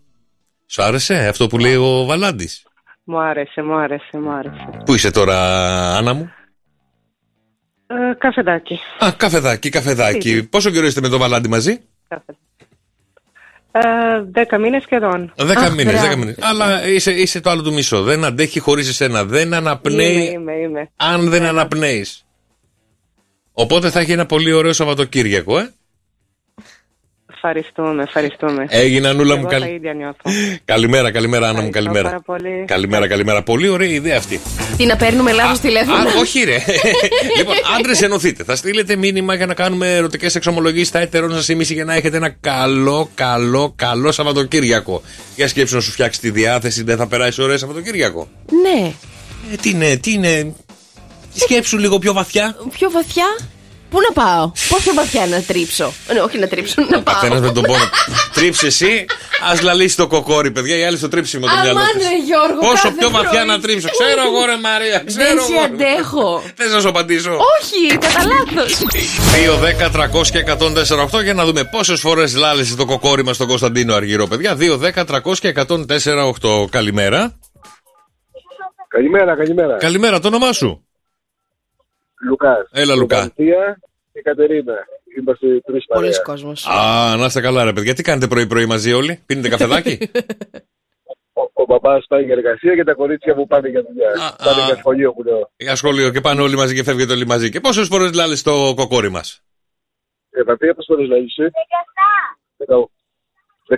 Σου άρεσε αυτό που λέει ο Βαλάντης; Μου άρεσε, μου άρεσε, μου άρεσε. Πού είσαι τώρα, Άννα μου; Ε, καφεδάκι. Α, καφεδάκι, καφεδάκι. Πόσο καιρό είστε με τον Βαλάντι μαζί; Καφε. Ε, δέκα μήνες σχεδόν. Δέκα Αχ, μήνες, μπράβο. δέκα μήνες. Αλλά είσαι, είσαι το άλλο του μισό. Δεν αντέχει χωρίς εσένα. Δεν αναπνέει Είμαι, είμαι, είμαι. αν δεν αναπνέεις. Οπότε θα έχει ένα πολύ ωραίο Σαββατοκύριακο, ε. Ευχαριστούμε, ευχαριστούμε. Έγινε, Ανούλα μου. Εγώ καλ- τα ίδια νιώθω. Καλημέρα, καλημέρα, Άννα μου, Ευχαριστώ καλημέρα. πάρα πολύ. Καλημέρα, καλημέρα. Πολύ ωραία ιδέα αυτή. Τι να παίρνουμε λάθος τηλέφωνο; Α, όχι, ρε. λοιπόν, άντρες ενωθείτε. Θα στείλετε μήνυμα για να κάνουμε ερωτικές εξομολογήσεις στα έτερων σας εμείς για να έχετε ένα καλό, καλό, καλό Σαββατοκύριακο. Για σκέψου να σου φτιάξει τη διάθεση, δεν θα περάσεις ωραίο Σαββατοκύριακο. Ναι. Ε, τι είναι, τι είναι. Σκέψου λίγο πιο βαθιά. Πιο βαθιά; Πού να πάω, πόσο βαθιά να τρίψω; Ναι, όχι να τρίψω, να πάω. Καθένας με τον πόνο. Τρίψε εσύ, Α λαλήσει το κοκόρι, παιδιά, οι άλλοι στο τρίψιμο το μυαλό Αμάν της. ρε Γιώργο Πόσο κάθε πιο βαθιά πρωί. να τρίψω. Ξέρω εγώ, ρε Μαρία, ξέρω Δεν σε εγώ. αντέχω Θες να σου απαντήσω; Όχι, κατά λάθος 2, 10, 300 και 148 για να δούμε πόσες φορές λάλησε το κοκόρι μας στον Κωνσταντίνο Αργυρό, παιδιά. 2, 10, 300 και 148. Καλημέρα. Καλημέρα, καλημέρα. Καλημέρα, το όνομά σου. Λουκά. Έλα, Λουκά. Βαλτία και Κατερίνα. Είμαστε τρεις παρέα. Πολλοί κόσμος Α, να είστε καλά, ρε παιδιά. Τι κάνετε πρωί-πρωί μαζί όλοι, πίνετε καφεδάκι; Ο, ο μπαμπάς πάει για εργασία και τα κορίτσια μου πάνε για δουλειά. Α, πάνε α. για σχολείο που λέω. Για σχολείο και πάνε όλοι μαζί και φεύγετε όλοι μαζί. Και πόσες φορές λάλησε το κοκόρι μας; Ε, τα τρία πόσες φορές λέγησε. 18. 18. 18.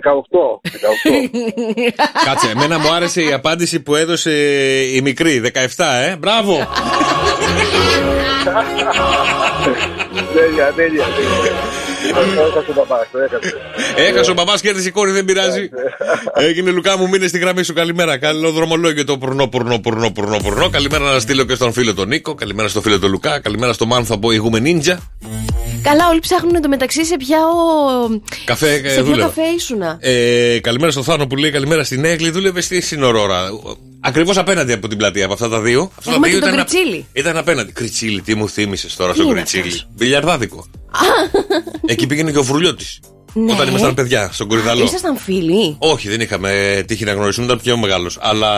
Κάτσε, εμένα μου άρεσε η απάντηση που έδωσε η μικρή, 17, ε. Μπράβο. τέλεια, τέλεια. τέλεια. Το έχασε ο μπαμπάς, το έχασε. Έχασε ο μπαμπάς κέρδισε η κόρη, δεν πειράζει. Έγινε Λουκά μου, μείνε στη γραμμή σου. Καλημέρα. Καλό δρομολόγιο το πουρνό, πουρνό, πουρνό, πουρνό, πουρνό. Καλημέρα να στείλω και στον φίλο τον Νίκο. Καλημέρα στο φίλο τον Λουκά. Καλημέρα στο Μάνθο από ηγούμε Νίντζα. Καλά όλοι ψάχνουν εντωμεταξύ σε ποια ο... Καφέ, ε, Σε ποιο δούλευα. καφέ ήσουνα Ε, καλημέρα στο Θάνο που λέει καλημέρα στην Έγκλη. Δούλευε στη Συνορόρα. Ακριβώς απέναντι από την πλατεία, από αυτά τα δύο. Αυτά Έχουμε τα δύο και τον ήταν, Κριτσίλη. ήταν απέναντι. Κριτσίλη, τι μου θύμισες τώρα Τι στο είναι Κριτσίλη. αυτός; Μπιλιαρδάδικο. Εκεί πήγαινε και ο Φουρλιώτη. Ναι. Όταν ήμασταν παιδιά, στον Κορυδαλό. Ήσασταν φίλοι; Όχι, δεν είχαμε τύχει να γνωριστούμε, ήταν πιο μεγάλος. Αλλά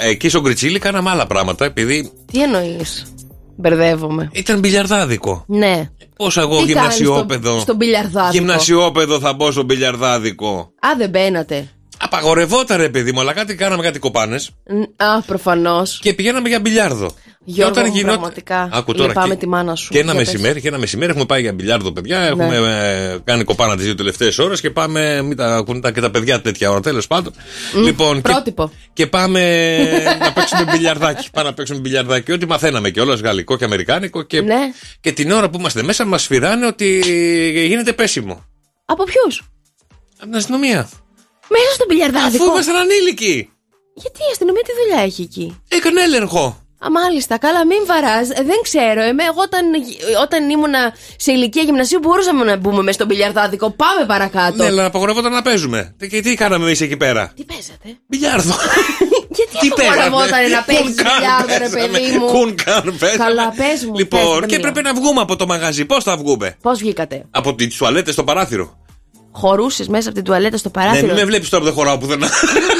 εκεί στον Κριτσίλη κάναμε άλλα πράγματα επειδή Τι εννοείς; Μπερδεύομαι ήταν μπιλιαρδάδικο. Ναι Πώ εγώ Τι γυμνασιόπεδο. κάνεις στο- στον μπιλιαρδάδικο; Γυμνασιόπεδο θα μπω στο μπιλιαρδάδικο. Α δεν μπαίνατε Απαγορευόταν ρε παιδί μου, αλλά κάτι κάναμε κάτι κοπάνες Ν- Α προφανώς και πηγαίναμε για μπιλιάρδο. Γιώργο μου, γινόταν- πραγματικά Άκου τώρα, Λυπάμαι και- τη μάνα σου Και ένα Για πες. μεσημέρι, και ένα μεσημέρι έχουμε πάει για μπιλιάρδο, παιδιά. Έχουμε ε, κάνει κοπάνα τις δύο τελευταίες ώρες και πάμε. Μην τα ακούνε τα- και τα παιδιά τέτοια ώρα, τέλος πάντων. Λοιπόν, και, Πρότυπο και πάμε να παίξουμε μπιλιαρδάκι. Πάμε να παίξουμε μπιλιαρδάκι. Ό,τι μαθαίναμε κιόλας, γαλλικό και αμερικάνικο. Και, Ναι και την ώρα που είμαστε μέσα, μας σφυράνε ότι γίνεται πέσιμο. Από ποιους Από την αστυνομία. Μέσα στο μπιλιαρδάδικο Αφού ήμασταν ανήλικοι. Γιατί η αστυνομία τι δουλειά έχει εκεί; Έκανε έλεγχο. Α, μάλιστα, καλά, μην βαράς. Ε, Δεν ξέρω. Εμέ, εγώ όταν, όταν ήμουνα σε ηλικία γυμνασίου μπορούσαμε να μπούμε μέσα στο μπιλιαρδάδικο. Πάμε παρακάτω. Ναι, αλλά απαγορευόταν να παίζουμε. Και τι κάναμε εμείς εκεί πέρα; Τι παίζατε; Μπιλιάρδο. Γιατί Τι απαγορευόταν να παίζεις Κουνκάν μπιλιάρδο, ρε παίζαμε. παιδί μου; Κουνκάν παίζαμε. Καλά, πες μου, πες Λοιπόν, μου, και μία. πρέπει να βγούμε από το μαγαζί. Πώς θα βγούμε; Πώς βγήκατε; Από τις τουαλέτες στο παράθυρο. Χωρούσε μέσα από την τουαλέτα στο Ναι, παράθυρο. μην με βλέπεις τώρα που δεν χωράω πουθενά.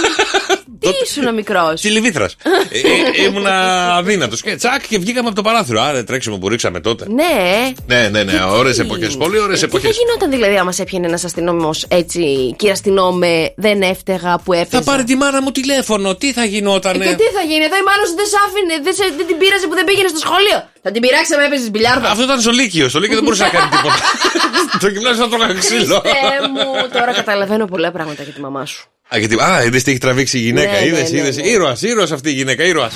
Τι ήσουν μικρός. Στη Λιβύθρας. ε, ε, ήμουνα αδύνατος. Και τσακ και βγήκαμε από το παράθυρο. Άρα τρέξιμο που ρίξαμε τότε. Ναι. Ναι, ναι, ναι. Ωραίες εποχές. Πολύ ωραίες Τι θα εποχές. γινόταν δηλαδή άμα σε έπιανε ένας αστυνόμο έτσι, κύριε αστυνόμε, δεν έφταιγα που έπαιζε. Θα πάρει τη μάνα μου τηλέφωνο. Τι θα γινότανε; Και τι θα γίνει, εδώ η μάνα σου δεν σ' άφηνε, δεν, σε- δεν την πείραζε που δεν πήγαινε στο σχολείο. Θα την πειράξει να έπαιζε μπιλιάρδο. Αυτό ήταν στο Λύκειο. Στο Λύκειο δεν μπορούσε να κάνει τίποτα. Το γυμνάσιο θα τρώγα ξύλο. Χριστέ μου, τώρα καταλαβαίνω πολλά πράγματα για τη μαμά σου. Α, γιατί, α, είδες τι έχει τραβήξει η γυναίκα. Ναι, ναι, είδες, ναι, είδες. ναι. Ήρωας, ήρωας αυτή η γυναίκα, ήρωας.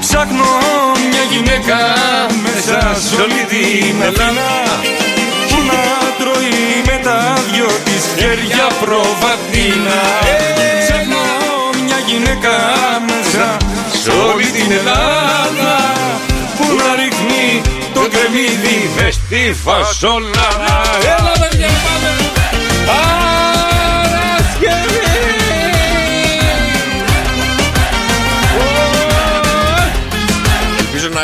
Ψάχνω μια γυναίκα μέσα σε όλη την Ελλάδα Που να τρώει με τα δυο της χέρια προβατίνα Ψάχνω μια γυναίκα μέσα σε όλη την Ελλάδα Που να ρίχνει το κρεμμύδι μες στη φασόλα Έλα παιδιά πάμε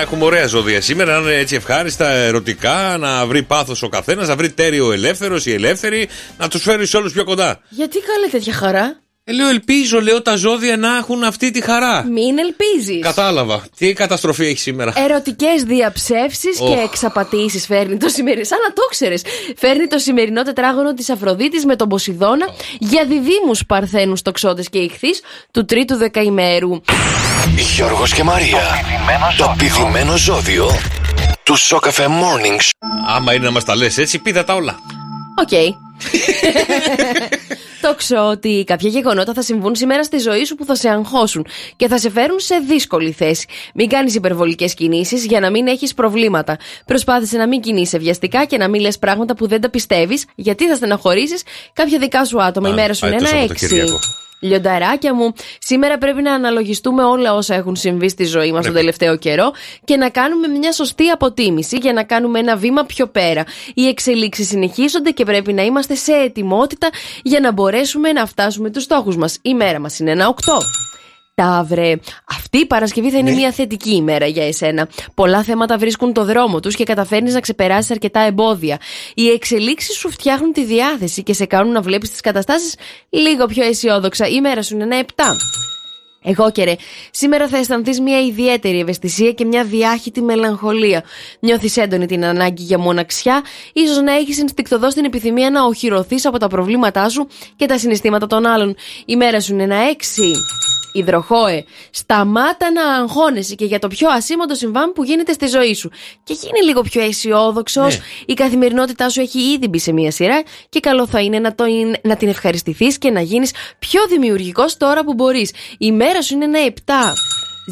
να έχουμε ωραία ζώδια σήμερα, να είναι έτσι ευχάριστα, ερωτικά, να βρει πάθος ο καθένας, να βρει τέριο ο ελεύθερος ή ελεύθερη, να τους φέρει σε όλους πιο κοντά. Γιατί καλέ τέτοια χαρά. Ε, λέω, ελπίζω, λέω, τα ζώδια να έχουν αυτή τη χαρά. Μην ελπίζεις. Κατάλαβα. Τι καταστροφή έχει σήμερα. Ερωτικές διαψεύσεις και Οχ. εξαπατήσεις φέρνει το σημερινό. Σαν να το ξέρεις. Φέρνει το σημερινό τετράγωνο της Αφροδίτης με τον Ποσειδώνα για διδήμου Παρθένους τοξότες και ηχθείς του τρίτου δεκαημέρου. Γιώργος και Μαρία. Το πηδημένο ζώδιο του Σοκ FM Morning Show. Άμα είναι να μας τα λες έτσι, πείτε τα όλα. Οκ. Τόξο ότι κάποια γεγονότα θα συμβούν σήμερα στη ζωή σου που θα σε αγχώσουν και θα σε φέρουν σε δύσκολη θέση. Μην κάνεις υπερβολικές κινήσεις για να μην έχεις προβλήματα. Προσπάθησε να μην κινείσαι βιαστικά και να μην λες πράγματα που δεν τα πιστεύεις, γιατί θα στεναχωρήσεις κάποια δικά σου άτομα. Η Α, μέρα σου πάει είναι το ένα Σαββατοκύριακο. έξι. Λιονταράκια μου, σήμερα πρέπει να αναλογιστούμε όλα όσα έχουν συμβεί στη ζωή μας τον τελευταίο καιρό και να κάνουμε μια σωστή αποτίμηση για να κάνουμε ένα βήμα πιο πέρα. Οι εξελίξεις συνεχίζονται και πρέπει να είμαστε σε ετοιμότητα για να μπορέσουμε να φτάσουμε τους στόχους μας. Η μέρα μας είναι ένα 8. Ταύρε, αυτή η Παρασκευή θα είναι μια θετική ημέρα για εσένα. Πολλά θέματα βρίσκουν το δρόμο τους και καταφέρνεις να ξεπεράσεις αρκετά εμπόδια. Οι εξελίξεις σου φτιάχνουν τη διάθεση και σε κάνουν να βλέπεις τις καταστάσεις λίγο πιο αισιόδοξα. Η μέρα σου είναι ένα 7. Εγώ και ρε, σήμερα θα αισθανθείς μια ιδιαίτερη ευαισθησία και μια διάχυτη μελαγχολία. Νιώθεις έντονη την ανάγκη για μοναξιά, ίσως να έχεις ενστικτοδό την επιθυμία να οχυρωθείς από τα προβλήματά σου και τα συναισθήματα των άλλων. Η μέρα σου είναι ένα έξι. Υδροχόε, σταμάτα να αγχώνεσαι και για το πιο ασήμαντο συμβάν που γίνεται στη ζωή σου. Και γίνει λίγο πιο αισιόδοξο. Ναι. Η καθημερινότητά σου έχει ήδη μπει σε μία σειρά και καλό θα είναι να, το, να την ευχαριστηθείς και να γίνεις πιο δημιουργικός τώρα που μπορείς. Η μέρα σου είναι ένα 7.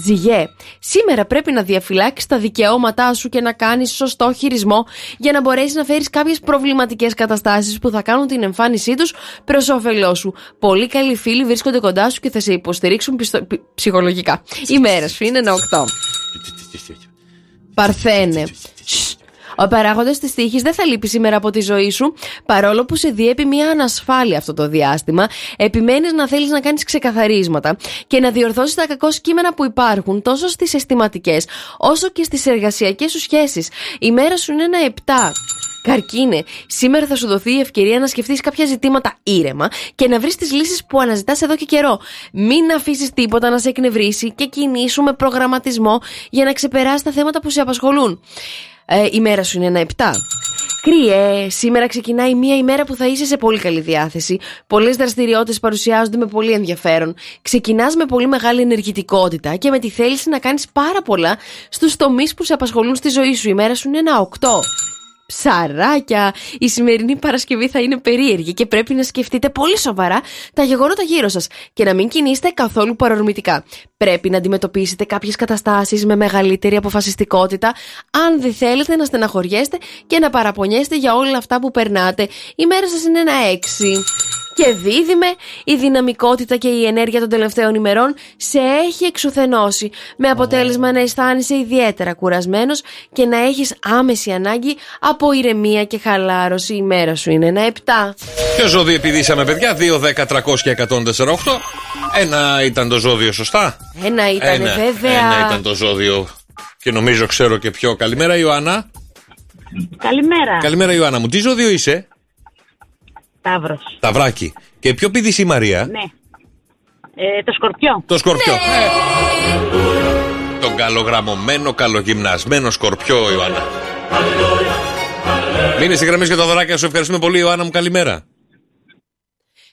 Ζυγέ, σήμερα πρέπει να διαφυλάξεις τα δικαιώματά σου και να κάνεις σωστό χειρισμό για να μπορέσεις να φέρεις κάποιες προβληματικές καταστάσεις που θα κάνουν την εμφάνισή τους προς όφελός σου. Πολύ καλοί φίλοι βρίσκονται κοντά σου και θα σε υποστηρίξουν πιστο- πι- ψυχολογικά. Η μέρα σου είναι ένα 8. Παρθένε. Σσ. Ο παράγοντας της τύχης δεν θα λείπει σήμερα από τη ζωή σου, παρόλο που σε διέπει μια ανασφάλεια αυτό το διάστημα. Επιμένεις να θέλεις να κάνεις ξεκαθαρίσματα και να διορθώσεις τα κακό κείμενα που υπάρχουν τόσο στις αισθηματικές όσο και στις εργασιακές σου σχέσεις. Η μέρα σου είναι ένα 7. Καρκίνε, σήμερα θα σου δοθεί η ευκαιρία να σκεφτείς κάποια ζητήματα ήρεμα και να βρεις τις λύσεις που αναζητάς εδώ και καιρό. Μην αφήσεις τίποτα να σε εκνευρίσει και κινήσου με προγραμματισμό για να ξεπεράσει τα θέματα που σε απασχολούν. Ε, η μέρα σου είναι ένα 7. Κρύε, σήμερα ξεκινάει μια ημέρα που θα είσαι σε πολύ καλή διάθεση. Πολλές δραστηριότητες παρουσιάζονται με πολύ ενδιαφέρον. Ξεκινάς με πολύ μεγάλη ενεργητικότητα και με τη θέληση να κάνεις πάρα πολλά στους τομείς που σε απασχολούν στη ζωή σου. Η μέρα σου είναι ένα 8. Ψαράκια! Η σημερινή Παρασκευή θα είναι περίεργη και πρέπει να σκεφτείτε πολύ σοβαρά τα γεγονότα γύρω σας και να μην κινείστε καθόλου παρορμητικά. Πρέπει να αντιμετωπίσετε κάποιες καταστάσεις με μεγαλύτερη αποφασιστικότητα, αν δεν θέλετε να στεναχωριέστε και να παραπονιέστε για όλα αυτά που περνάτε. Η μέρα σας είναι ένα έξι. Και δίδυμε, η δυναμικότητα και η ενέργεια των τελευταίων ημερών σε έχει εξουθενώσει, με αποτέλεσμα να αισθάνεσαι ιδιαίτερα κουρασμένος και να έχεις άμεση ανάγκη από ηρεμία και χαλάρωση. Η μέρα σου είναι ένα 7. Ποιο ζώδιο επιδίσαμε, παιδιά, 2, 10, 300 και 148. Ένα ήταν το ζώδιο, σωστά; Ένα ήταν ένα, βέβαια. Ένα ήταν το ζώδιο. Και νομίζω ξέρω και ποιο. Καλημέρα, Ιωάννα. Καλημέρα. Καλημέρα, Ιωάννα μου. Τι ζώδιο είσαι, Ταύρος. Ταυράκι. Και ποιο πηδήσει η Μαρία; Ναι. Ε, το σκορπιό. Το σκορπιό. Ε. Τον καλογραμμωμένο, καλογυμνασμένο σκορπιό, Ιωάννα. Μείνε στη γραμμή και τα δωράκια σου. Ευχαριστούμε πολύ, Ιωάννα μου. Καλημέρα.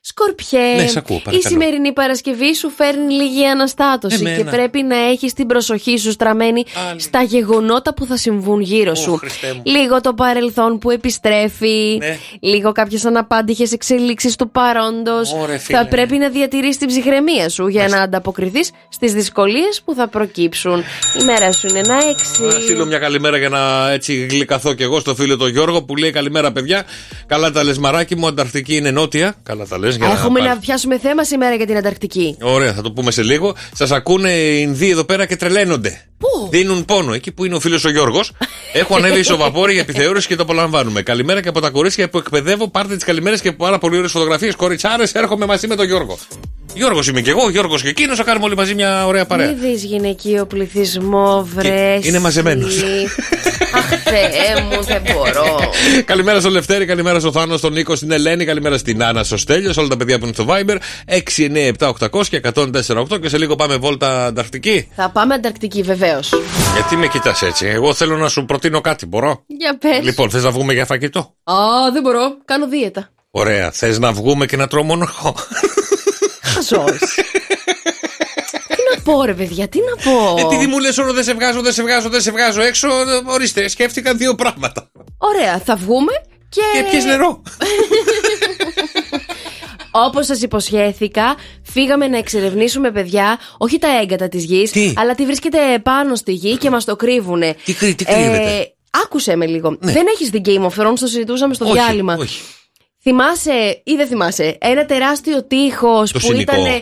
Σκορπιέ, Ναι, σ' ακούω, η παρακαλώ. σημερινή Παρασκευή σου φέρνει λίγη αναστάτωση Εμένα. και πρέπει να έχεις την προσοχή σου στραμμένη στα γεγονότα που θα συμβούν γύρω σου. Χριστέ μου. Λίγο το παρελθόν που επιστρέφει, Ναι. λίγο κάποιες αναπάντηχες εξελίξεις του παρόντος. Ωρε, φίλε. θα πρέπει να διατηρήσεις την ψυχραιμία σου για να ανταποκριθείς στις δυσκολίες που θα προκύψουν. Η μέρα σου είναι ένα έξι. Να στείλω μια καλημέρα για να έτσι γλυκαθώ κι εγώ στο φίλο τον Γιώργο που λέει καλημέρα παιδιά. Καλά τα λε μαράκι μου, Ανταρκτική είναι νότια. Καλά τα λες. Έχουμε να πιάσουμε θέμα σήμερα για την Ανταρκτική. Ωραία, θα το πούμε σε λίγο. Σας ακούνε οι Ινδοί εδώ πέρα και τρελαίνονται. Πού; Δίνουν πόνο. Εκεί που είναι ο φίλος ο Γιώργος. Έχω ανέβει στο βαπόρι για επιθεώρηση και το απολαμβάνουμε. Καλημέρα και από τα κορίτσια που εκπαιδεύω. Πάρτε τις καλημέρες και πάρα πολύ ωραίες φωτογραφίες. Κοριτσάρες, έρχομαι μαζί με τον Γιώργο. Γιώργος είμαι και εγώ, Γιώργος και εκείνος. Θα κάνουμε όλοι μαζί μια ωραία παρέα. Μη δεις γυναικείο πληθυσμό, βρε. είναι μαζεμένος. Αχ, Θεέ μου, δεν μπορώ. καλημέρα στο Λευτέρη, καλημέρα στο Θάνο, στον Νίκο, στην Ελένη, καλημέρα στην Άννα, στο Στέλιος, σε όλα τα παιδιά που είναι στο Viber. 697-800 και 104-8 και σε λίγο πάμε βόλτα Ανταρκτική. Θα πάμε Ανταρκτική, βεβαίως. Γιατί με κοιτάς έτσι, εγώ θέλω να σου προτείνω κάτι, μπορώ; Για πες. Λοιπόν, θες να βγούμε για φαγητό; Α, δεν μπορώ. Κάνω δίαιτα. Ωραία, θες να βγούμε και να τρώω μόνο εγώ; Χαζός. τι να πω, ρε παιδιά, τι να πω; Επειδή μου λες όλο δεν σε βγάζω, δεν σε βγάζω, δεν σε βγάζω έξω, ορίστε, σκέφτηκα δύο πράγματα. Ωραία, θα βγούμε και. Και πιες νερό. Όπως σας υποσχέθηκα, φύγαμε να εξερευνήσουμε, παιδιά, όχι τα έγκατα της γης, αλλά τι βρίσκεται πάνω στη γη και μας το κρύβουνε. Τι, κρύ- τι κρύβεται; άκουσε με λίγο. Δεν έχεις δει Game of Thrones, το συζητούσαμε στο Όχι, διάλειμμα. όχι. Θυμάσαι ή δεν θυμάσαι ένα τεράστιο τείχος που σινικό. ήταν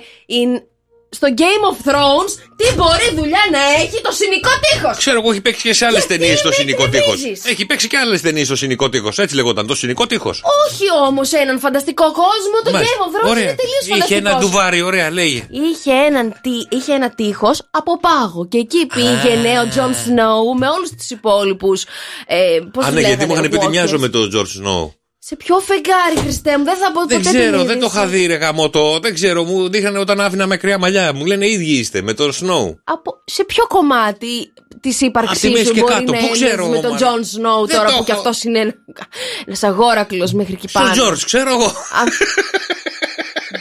στο Game of Thrones. Τι μπορεί δουλειά να έχει το συνικό τείχος. Ξέρω εγώ, έχει παίξει και σε άλλες Γιατί ταινίες το με σινικό τείχος. εκνευρίζεις; Έχει παίξει και άλλες ταινίες το σινικό τείχος. Έτσι λεγόταν, το σινικό τείχος. Όχι όμως έναν φανταστικό κόσμο. Το Game of Thrones είναι τελείως φανταστικό. Είχε ένα ντουβάρι, ωραία, λέγε. Είχε, έναν, τι- είχε ένα τείχος από πάγο και εκεί πήγαινε ο Τζον Σνόου με όλους τους υπόλοιπους. Ε, πώς Α, τους ναι, γιατί λέγανε, μου είχαν πει ότι walkers. μοιάζω με τον George Snow. Σε ποιο φεγγάρι, Χριστέ μου, δεν θα πω Δεν ποτέ ξέρω, την δεν το είδηση. είχα δει, ρε γαμότο. Δεν ξέρω, μου δείχνανε όταν άφηνα με κρύα μαλλιά. Μου λένε ίδιοι είστε με τον Snow. Από, σε ποιο κομμάτι της Απ' τη ύπαρξή μέση σου και μπορεί κάτω, να πού ξέρω, είναι με τον Μαρία. Τζον Σνόου Δεν τώρα το που κι έχω. αυτός είναι ένας αγόρακλος μέχρι εκεί Στον πάνω. George, ξέρω εγώ.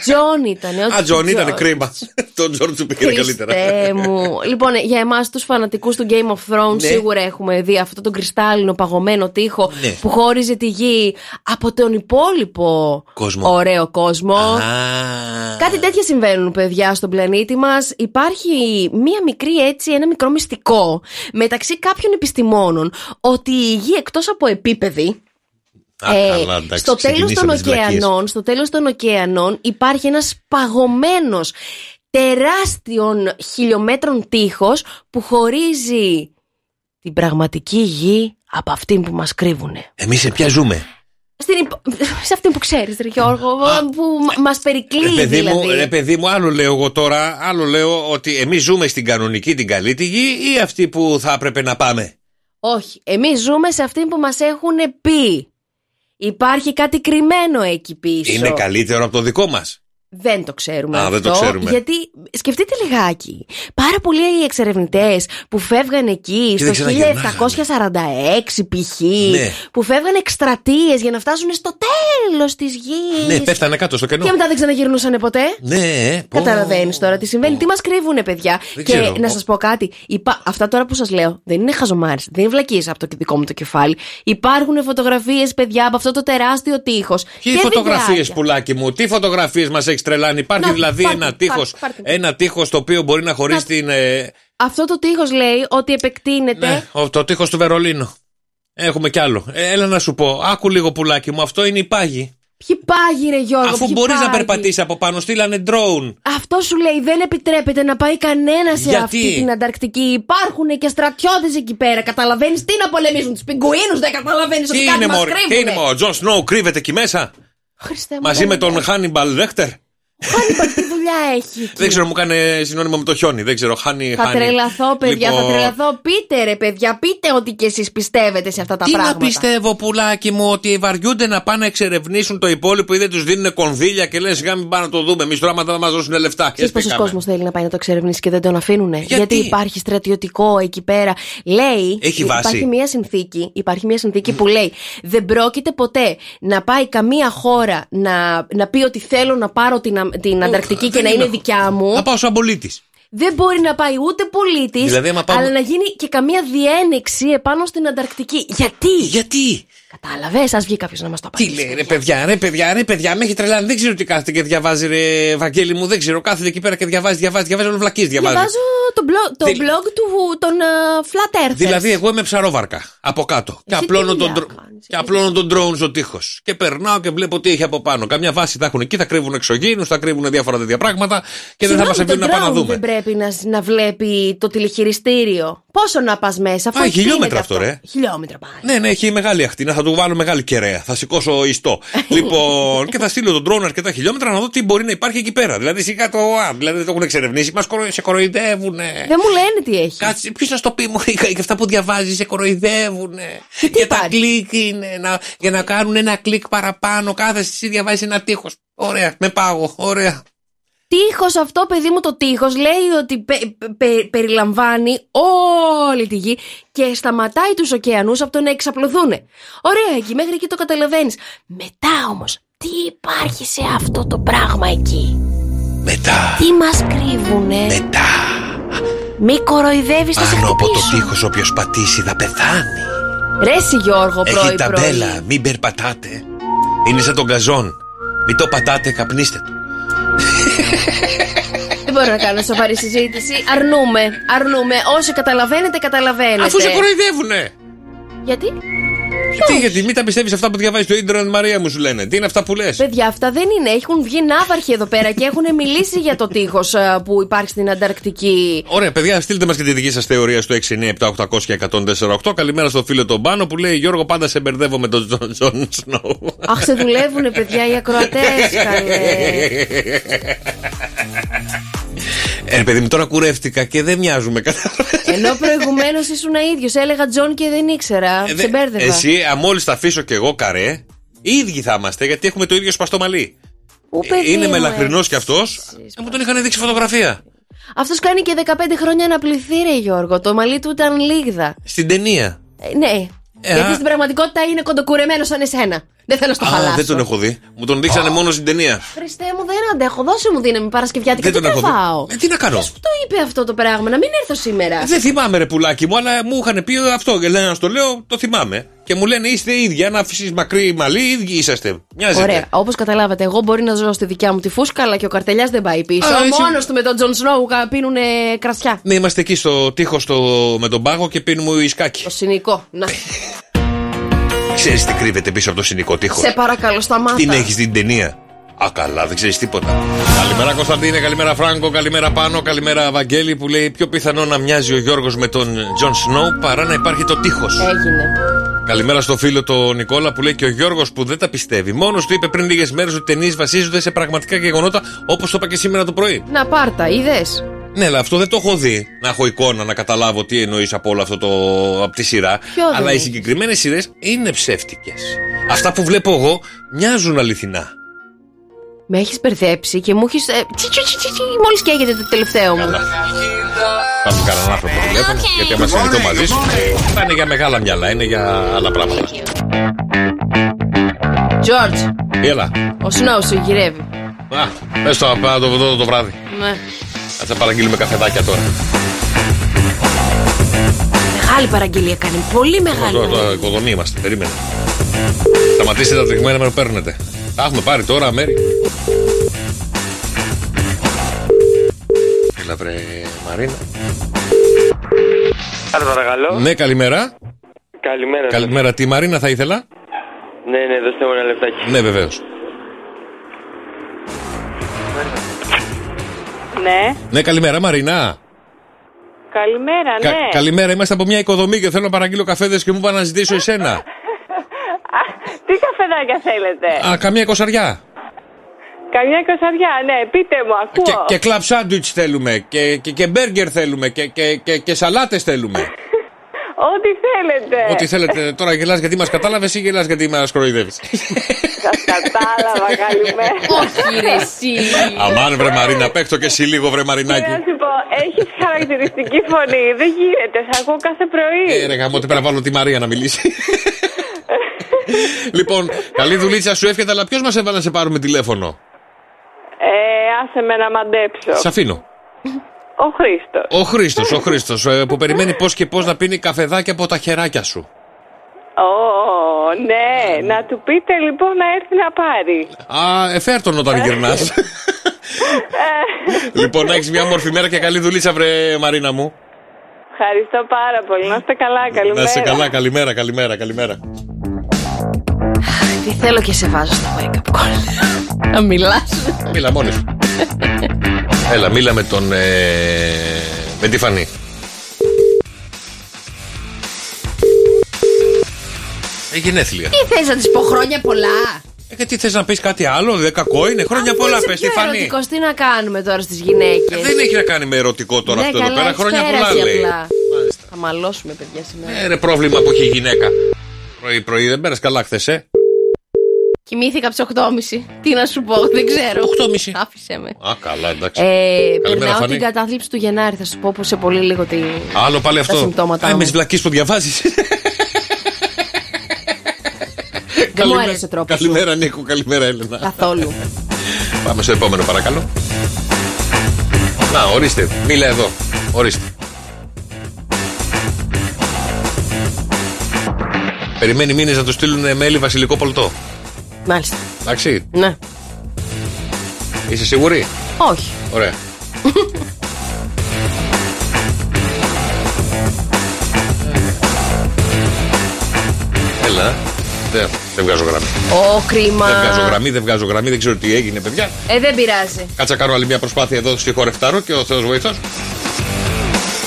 Τζον ήταν. Α, Τζον ήταν κρίμα. Τον George του πήγε καλύτερα. Χριστέ μου. Λοιπόν, για εμάς τους φανατικούς του Game of Thrones, Ναι. σίγουρα έχουμε δει αυτό τον κρυστάλλινο παγωμένο τείχο Ναι. που χώριζε τη γη από τον υπόλοιπο Κόσμο. ωραίο κόσμο. Κάτι τέτοια συμβαίνουν, παιδιά, στον πλανήτη μας. Υπάρχει μία μικρή έτσι, ένα μικρό μυστικό μεταξύ κάποιων επιστημόνων ότι η γη εκτός από επίπεδη. Α, Ε, καλά, εντάξει, στο τέλος των ξεκινήσαμε τις βλακίες. ωκεανών, στο τέλος των ωκεανών υπάρχει ένας παγωμένος τεράστιων χιλιόμετρων τείχος που χωρίζει την πραγματική γη από αυτήν που μας κρύβουνε. Εμείς σε ποια ζούμε; Στην υπο- Σε αυτήν που ξέρεις, ρε Γιώργο, που μα- μας περικλεί Ρε παιδί, μου, δηλαδή. ρε παιδί μου, άλλο λέω εγώ τώρα, άλλο λέω ότι εμείς ζούμε στην κανονική την καλή τη γη ή αυτή που θα έπρεπε να πάμε; Όχι, εμείς ζούμε σε αυτήν που μας έχουν πει. Υπάρχει κάτι κρυμμένο εκεί πίσω. Είναι καλύτερο από το δικό μας. Δεν το ξέρουμε Α, αυτό. δεν το ξέρουμε. Γιατί σκεφτείτε λιγάκι. Πάρα πολλοί οι εξερευνητές που φεύγαν εκεί Και δεν στο ξαναγυρνάγανε. 1746 π.χ. Ναι. που φεύγαν εκστρατείες για να φτάσουν στο τέλος της γης. Ναι, πέφτανε κάτω στο κενό. Και μετά δεν ξαναγυρνούσαν ποτέ. Ναι, πω. Καταλαβαίνεις τώρα τι συμβαίνει, τι μας κρύβουνε, παιδιά; Δεν και ξέρω. να σας πω κάτι. Υπά... Αυτά τώρα που σας λέω δεν είναι χαζομάρες, δεν είναι βλακίες από το δικό μου το κεφάλι. Υπάρχουν φωτογραφίες, παιδιά, από αυτό το τεράστιο τείχος. Και οι φωτογραφίε, πουλάκι μου, τι φωτογραφίες μας έχεις τρελάνει. Υπάρχει Να, δηλαδή πάρτε, ένα πάρτε, τείχος πάρτε. ένα τείχος το οποίο μπορεί να χωρίσει την. ε, Αυτό το τείχος λέει ότι επεκτείνεται. ναι, ο- το τείχος του Βερολίνου. Έχουμε κι άλλο. Ε, έλα να σου πω, άκου λίγο πουλάκι μου, αυτό είναι η πάγη. Ποιοι πάγοι, ρε Γιώργο, Αφού ποιοι μπορείς να πάγοι; περπατήσεις από πάνω, στείλανε drone. Αυτό σου λέει δεν επιτρέπεται να πάει κανένας σε Γιατί; αυτή την Ανταρκτική. Υπάρχουν και στρατιώτες εκεί πέρα. Καταλαβαίνεις τι να πολεμήσουν, τους πιγκουίνους, δεν καταλαβαίνεις Τι ότι κάτι είναι, μας μωρέ, τι είναι, κρύβουνε. μωρέ, ο Τζον Σνόου κρύβεται εκεί μέσα; Χριστέ μου, Μαζί δεν με τον είναι. Χάνιμπαλ Λέκτερ. Χάνιμπαλ, τι δουλειά έχει. εκεί; Δεν ξέρω, μου έκανε συνώνυμο με το χιόνι. Δεν ξέρω, χάνι. Θα χάνι. τρελαθώ, παιδιά, θα Λοιπόν, τρελαθώ. Πείτε, ρε, παιδιά, πείτε ότι κι εσείς πιστεύετε σε αυτά τα Τι πράγματα. να πιστεύω, πουλάκι μου, ότι βαριούνται να πάνε να εξερευνήσουν το υπόλοιπο ή δεν τους δίνουν κονδύλια και λένε σιγά μην πάνε να το δούμε. Εμείς τώρα θα μας δώσουν λεφτά. Και Ξέρεις πόσος σπήκαμε. κόσμος θέλει να πάει να το εξερευνήσει και δεν τον αφήνουνε; Γιατί; υπάρχει στρατιωτικό εκεί πέρα. Λέει. Έχει βάση. Υπάρχει μια συνθήκη, υπάρχει μια συνθήκη που λέει δεν πρόκειται ποτέ να πάει καμία χώρα να, να πει ότι θέλω να πάρω την, α- την Ανταρκτική και δεν να είναι. είναι δικιά μου. Να πάω σαν πολίτης. Δεν μπορεί να πάει ούτε πολίτης, Δηλαδή, άμα πάμε- αλλά να γίνει και καμία διένεξη επάνω στην Ανταρκτική. Γιατί; Γιατί; Κατάλαβες, ας βγει κάποιος να μας το Τι απαντήσει. λέει, ρε παιδιά, ρε παιδιά, ρε παιδιά, με έχει τρελάνει. Δεν ξέρω τι κάθεται και διαβάζει, ρε Βαγγέλη μου. Δεν ξέρω, κάθεται εκεί πέρα και διαβάζει, διαβάζει, διαβάζει. Όλο βλακής διαβάζει. Διαβάζω το blog, το Δη- blog του, των uh, Flat Earthers. Δηλαδή, εγώ είμαι ψαρόβαρκα από κάτω. Και Εσύ απλώνω τι τον, δουλειά ντρο- κάνεις, και απλώνω τον drone στο τείχο. Και περνάω και βλέπω τι έχει από πάνω. Καμιά βάση θα έχουν εκεί, θα κρύβουν εξωγήινους, θα κρύβουν διάφορα τέτοια πράγματα και δεν θα μας Συγγνώμη, αφήνουν να το πάμε να drone δούμε. Δεν πρέπει να, να βλέπει το τηλεχειριστήριο. Πόσο να πας μέσα, αφού Α, εκτείνεται χιλιόμετρα αυτό, ρε. Χιλιόμετρα πάει. Ναι, ναι, έχει μεγάλη ακτίνα. Θα του βάλω μεγάλη κεραία. Θα σηκώσω ιστό. λοιπόν, και θα στείλω τον drone αρκετά χιλιόμετρα να δω τι μπορεί να υπάρχει εκεί πέρα. Δηλαδή, σιγά το. Α, δηλαδή δεν το έχουν εξερευνήσει. Μας σε κοροϊδεύουν. Δεν μου λένε τι έχει. Κάτσε, ποιος να στο πει μου, και αυτά που διαβάζει σε κοροϊδεύουν. Και, τα κλικ είναι να, για να κάνουν ένα κλικ παραπάνω. Κάθεσαι εσύ διαβάζεις ένα τείχος. Ωραία, με πάγω, ωραία. Τείχος αυτό, παιδί μου, το τείχος λέει ότι πε- πε- περιλαμβάνει όλη τη γη και σταματάει τους ωκεανούς από το να εξαπλωθούν. Ωραία, εκεί μέχρι εκεί το καταλαβαίνεις. Μετά όμως, τι υπάρχει σε αυτό το πράγμα εκεί; Μετά, Τι μας κρύβουνε; μετά. Μη κοροϊδεύεις, θα σε Πάνω από το χτυπήσω. τείχος, όποιος πατήσει θα πεθάνει. Ρε εσύ Γιώργο, Έχει πρωί ταμπέλα, πρωί. μην περπατάτε. Είναι σαν τον καζόν. Μην το πατάτε, καπνίστε το. Δεν μπορώ να κάνω σοβαρή συζήτηση. Αρνούμε, αρνούμε. Όσοι καταλαβαίνετε, καταλαβαίνετε. Αφού σε κοροϊδεύουνε. Γιατί; Τι, γιατί μην τα πιστεύεις αυτά που διαβάζεις το ίντερνετ, Μαρία μου σου λένε. Τι είναι αυτά που λες; Παιδιά, αυτά δεν είναι. Έχουν βγει ναύαρχοι εδώ πέρα και έχουν μιλήσει για το τείχος που υπάρχει στην Ανταρκτική. Ωραία, παιδιά, στείλτε μας και τη δική σας θεωρία στο 697-800 και 148. Καλημέρα στο φίλο τον Πάνο που λέει Γιώργο, πάντα σε μπερδεύω με τον Τζον Τζον Σνόου. Αχ, σε δουλεύουνε, παιδιά, οι ακροατές. Ε, παιδί μου, τώρα κουρεύτηκα και δεν μοιάζουμε κατά. Ενώ προηγουμένως ήσουν ίδιος. Έλεγα Τζον και δεν ήξερα. Ε, σε μπέρδευα. Εσύ, μόλις τα αφήσω κι εγώ καρέ, οι ίδιοι θα είμαστε γιατί έχουμε το ίδιο σπαστό μαλλί. Ου, παιδί Είναι μου, μελαχρινός έτσι. κι αυτός. Μου τον είχαν δείξει φωτογραφία. Αυτός κάνει και 15 χρόνια να πληθεί, ρε Γιώργο. Το μαλλί του ήταν λίγδα. Στην ταινία. Ε, ναι. Ε, Γιατί α. στην πραγματικότητα είναι κοντοκουρεμένος σαν εσένα. Δεν θέλω να στο Α, χαλάσω. δεν τον έχω δει. Μου τον δείξανε μόνος στην ταινία. Χριστέ μου, δεν αντέχω. Δώσε μου δύναμη Παρασκευιάτικα. Δεν Τι τον θα έχω δει. φάω; Ε, τι να κάνω; Ποιος το είπε αυτό το πράγμα, να μην έρθω σήμερα; Ε, Δεν θυμάμαι ρε πουλάκι μου, αλλά μου είχαν πει αυτό. Και λένε να στο λέω, το θυμάμαι. Και μου λένε είστε ίδιοι. Αν αφήσεις μακρύ μαλλί, ίδιοι είσαστε. Μοιάζετε. Ωραία. Όπως καταλάβατε, εγώ μπορεί να ζω στη δικιά μου τη φούσκα, αλλά και ο καρτελιάς δεν πάει πίσω. Α, εσύ- Μόνος του με τον Τζον Σνόου πίνουν κρασιά. Ναι, είμαστε εκεί στο τείχος στο... με τον πάγο και πίνουμε ουισκάκι. Το σινικό. Να. Ξέρεις τι κρύβεται πίσω από το σινικό τείχος; Σε παρακαλώ, σταμάτα. Την έχεις την ταινία; Α, καλά, δεν ξέρεις τίποτα. Καλημέρα Κωνσταντίνε, καλημέρα Φράγκο, καλημέρα Πάνο, καλημέρα Βαγγέλη που λέει πιο πιθανό να μοιάζει ο Γιώργος με τον Τζον Σνόου παρά να υπάρχει το τείχος. Έγινε. Καλημέρα στο φίλο τον Νικόλα που λέει και ο Γιώργος που δεν τα πιστεύει. Μόνος του είπε πριν λίγες μέρες ότι οι ταινίες βασίζονται σε πραγματικά γεγονότα όπως το είπα και σήμερα το πρωί. Να πάρτα, είδες; Ναι, αλλά αυτό δεν το έχω δει. Να έχω εικόνα να καταλάβω τι εννοείς από όλο αυτό το. από τη σειρά. Ποιο δεν αλλά οι έχεις; συγκεκριμένες σειρές είναι ψεύτικες. Αυτά που βλέπω εγώ μοιάζουν αληθινά. Με έχεις μπερδέψει και μου έχεις. Μόλις καίγεται το τελευταίο μου. Πάμε κανέναν άνθρωπο τηλέφωνο, γιατί άμα συνηθώ μαζί σου, θα είναι για μεγάλα μυαλά, είναι για άλλα πράγματα. George, Έλα. ο Σνόου σου γυρεύει. Α, πες το, να το δω το βράδυ. Ναι. Θα τα παραγγείλουμε καφεδάκια τώρα. Μεγάλη παραγγελία κάνει. Πολύ μεγάλη. Τώρα, τώρα, οικοδομή είμαστε, περίμενε. Σταματήστε τα τριγμένα με παίρνετε. Τα έχουμε πάρει τώρα, μέρη. Έλα, βρε Μαρίνα. Άρα παρακαλώ. Ναι, καλημέρα. Καλημέρα. σας. Καλημέρα, τη Μαρίνα θα ήθελα; Ναι, ναι, δώστε μου ένα λεπτάκι. Ναι, βεβαίως. Ναι. Ναι, καλημέρα, Μαρίνα. Καλημέρα, Κα- ναι. καλημέρα, είμαστε από μια οικοδομή και θέλω να παραγγείλω καφέδες και μου είπα να ζητήσω εσένα. Τι καφεδάκια θέλετε; Α, καμία κοσαριά. Καμιά εικοσαριά, ναι, πείτε μου, Και, ακούω. και κλαμπ σάντουιτ θέλουμε. Και, και, και μπέργκερ θέλουμε. Και, και, και, και σαλάτες θέλουμε. Ό,τι θέλετε. Ό,τι θέλετε. Τώρα γελάς γιατί μας κατάλαβες ή γελάς γιατί μας κοροϊδεύεις. Σας κατάλαβα, καλημέρα. Όχι, ρε, εσύ. Αμάν, βρε Μαρίνα, παίχτω και εσύ λίγο, βρε Τι Μαρινάκι. να σου πω, έχεις χαρακτηριστική φωνή. Δεν γίνεται, σε ακούω κάθε πρωί. Ε, ρε γαμώ, ότι πρέπει να βάλω τη Μαρία να μιλήσει. λοιπόν, καλή δουλίτσα σου εύχεται, αλλά ποιος μας έβαλε να σε πάρουμε τηλέφωνο; Ε, άσε με να μαντέψω. Σε αφήνω. Ο Χρήστος. Ο Χρήστος, ο Χρήστος, που περιμένει πώς και πώς να πίνει καφεδάκι από τα χεράκια σου. Ω, ναι, να του πείτε λοιπόν να έρθει να πάρει. Α, εφέρ τον όταν γυρνάς. λοιπόν, να έχεις μια όμορφη μέρα και καλή δουλίτσα, βρε Μαρίνα μου. Ευχαριστώ πάρα πολύ. Να είστε καλά, καλημέρα. Να είσαι καλά, καλημέρα, καλημέρα, καλημέρα. Τι θέλω και σε βάζω στο wake up call. Να μιλάς. Μίλα μόνη σου. Έλα, μίλα με τον. Ε, με τη Φανή. Έχει γενέθλια. Τι θες να της πω χρόνια πολλά. Ε, και τι θες να πεις κάτι άλλο, δεν κακό είναι. Χρόνια πολλά, πες τη Φανή. Ερωτικός, τι να κάνουμε τώρα στις γυναίκες; Ε, Δεν έχει να κάνει με ερωτικό τώρα ναι, αυτό εδώ καλά, πέρα. έχεις Χρόνια πολλά πέρασει λέει. απλά. Θα μαλώσουμε, παιδιά, σήμερα. Ε, ρε, πρόβλημα που έχει η γυναίκα. Πρωί-πρωί δεν πέρασε καλά χθες, ε. Κοιμήθηκα από τις 8.30. Τι να σου πω, δεν ξέρω. 8.30. Άφησε με. Α, καλά, εντάξει. Ε, Καλημέρα, περνάω Φανή. την κατάθλιψη του Γενάρη. Θα σου πω που σε πολύ λίγο τι. Άλλο πάλι τα αυτό. συμπτώματά Ε, μου. με τις βλακίες που διαβάζεις. Δεν μου άρεσε ο τρόπο. Καλημέρα, Νίκο, καλημέρα, Έλενα. Καθόλου. Πάμε στο επόμενο, παρακαλώ. Να, ορίστε, μίλα εδώ. Ορίστε. Περιμένει μήνες να του στείλουν μέλι βασιλικό πολτό. Μάλιστα. Εντάξει, Ναι. είσαι σίγουρη; Όχι. Ωραία. Έλα. τελευταία. Δεν βγάζω γραμμή. Ω, κρίμα. Δεν βγάζω γραμμή, δεν βγάζω γραμμή, δεν ξέρω τι έγινε, παιδιά. Ε, δεν πειράζει. Κάτσα κάνω άλλη μια προσπάθεια εδώ στη χορευτάρο και ο Θεός βοηθός.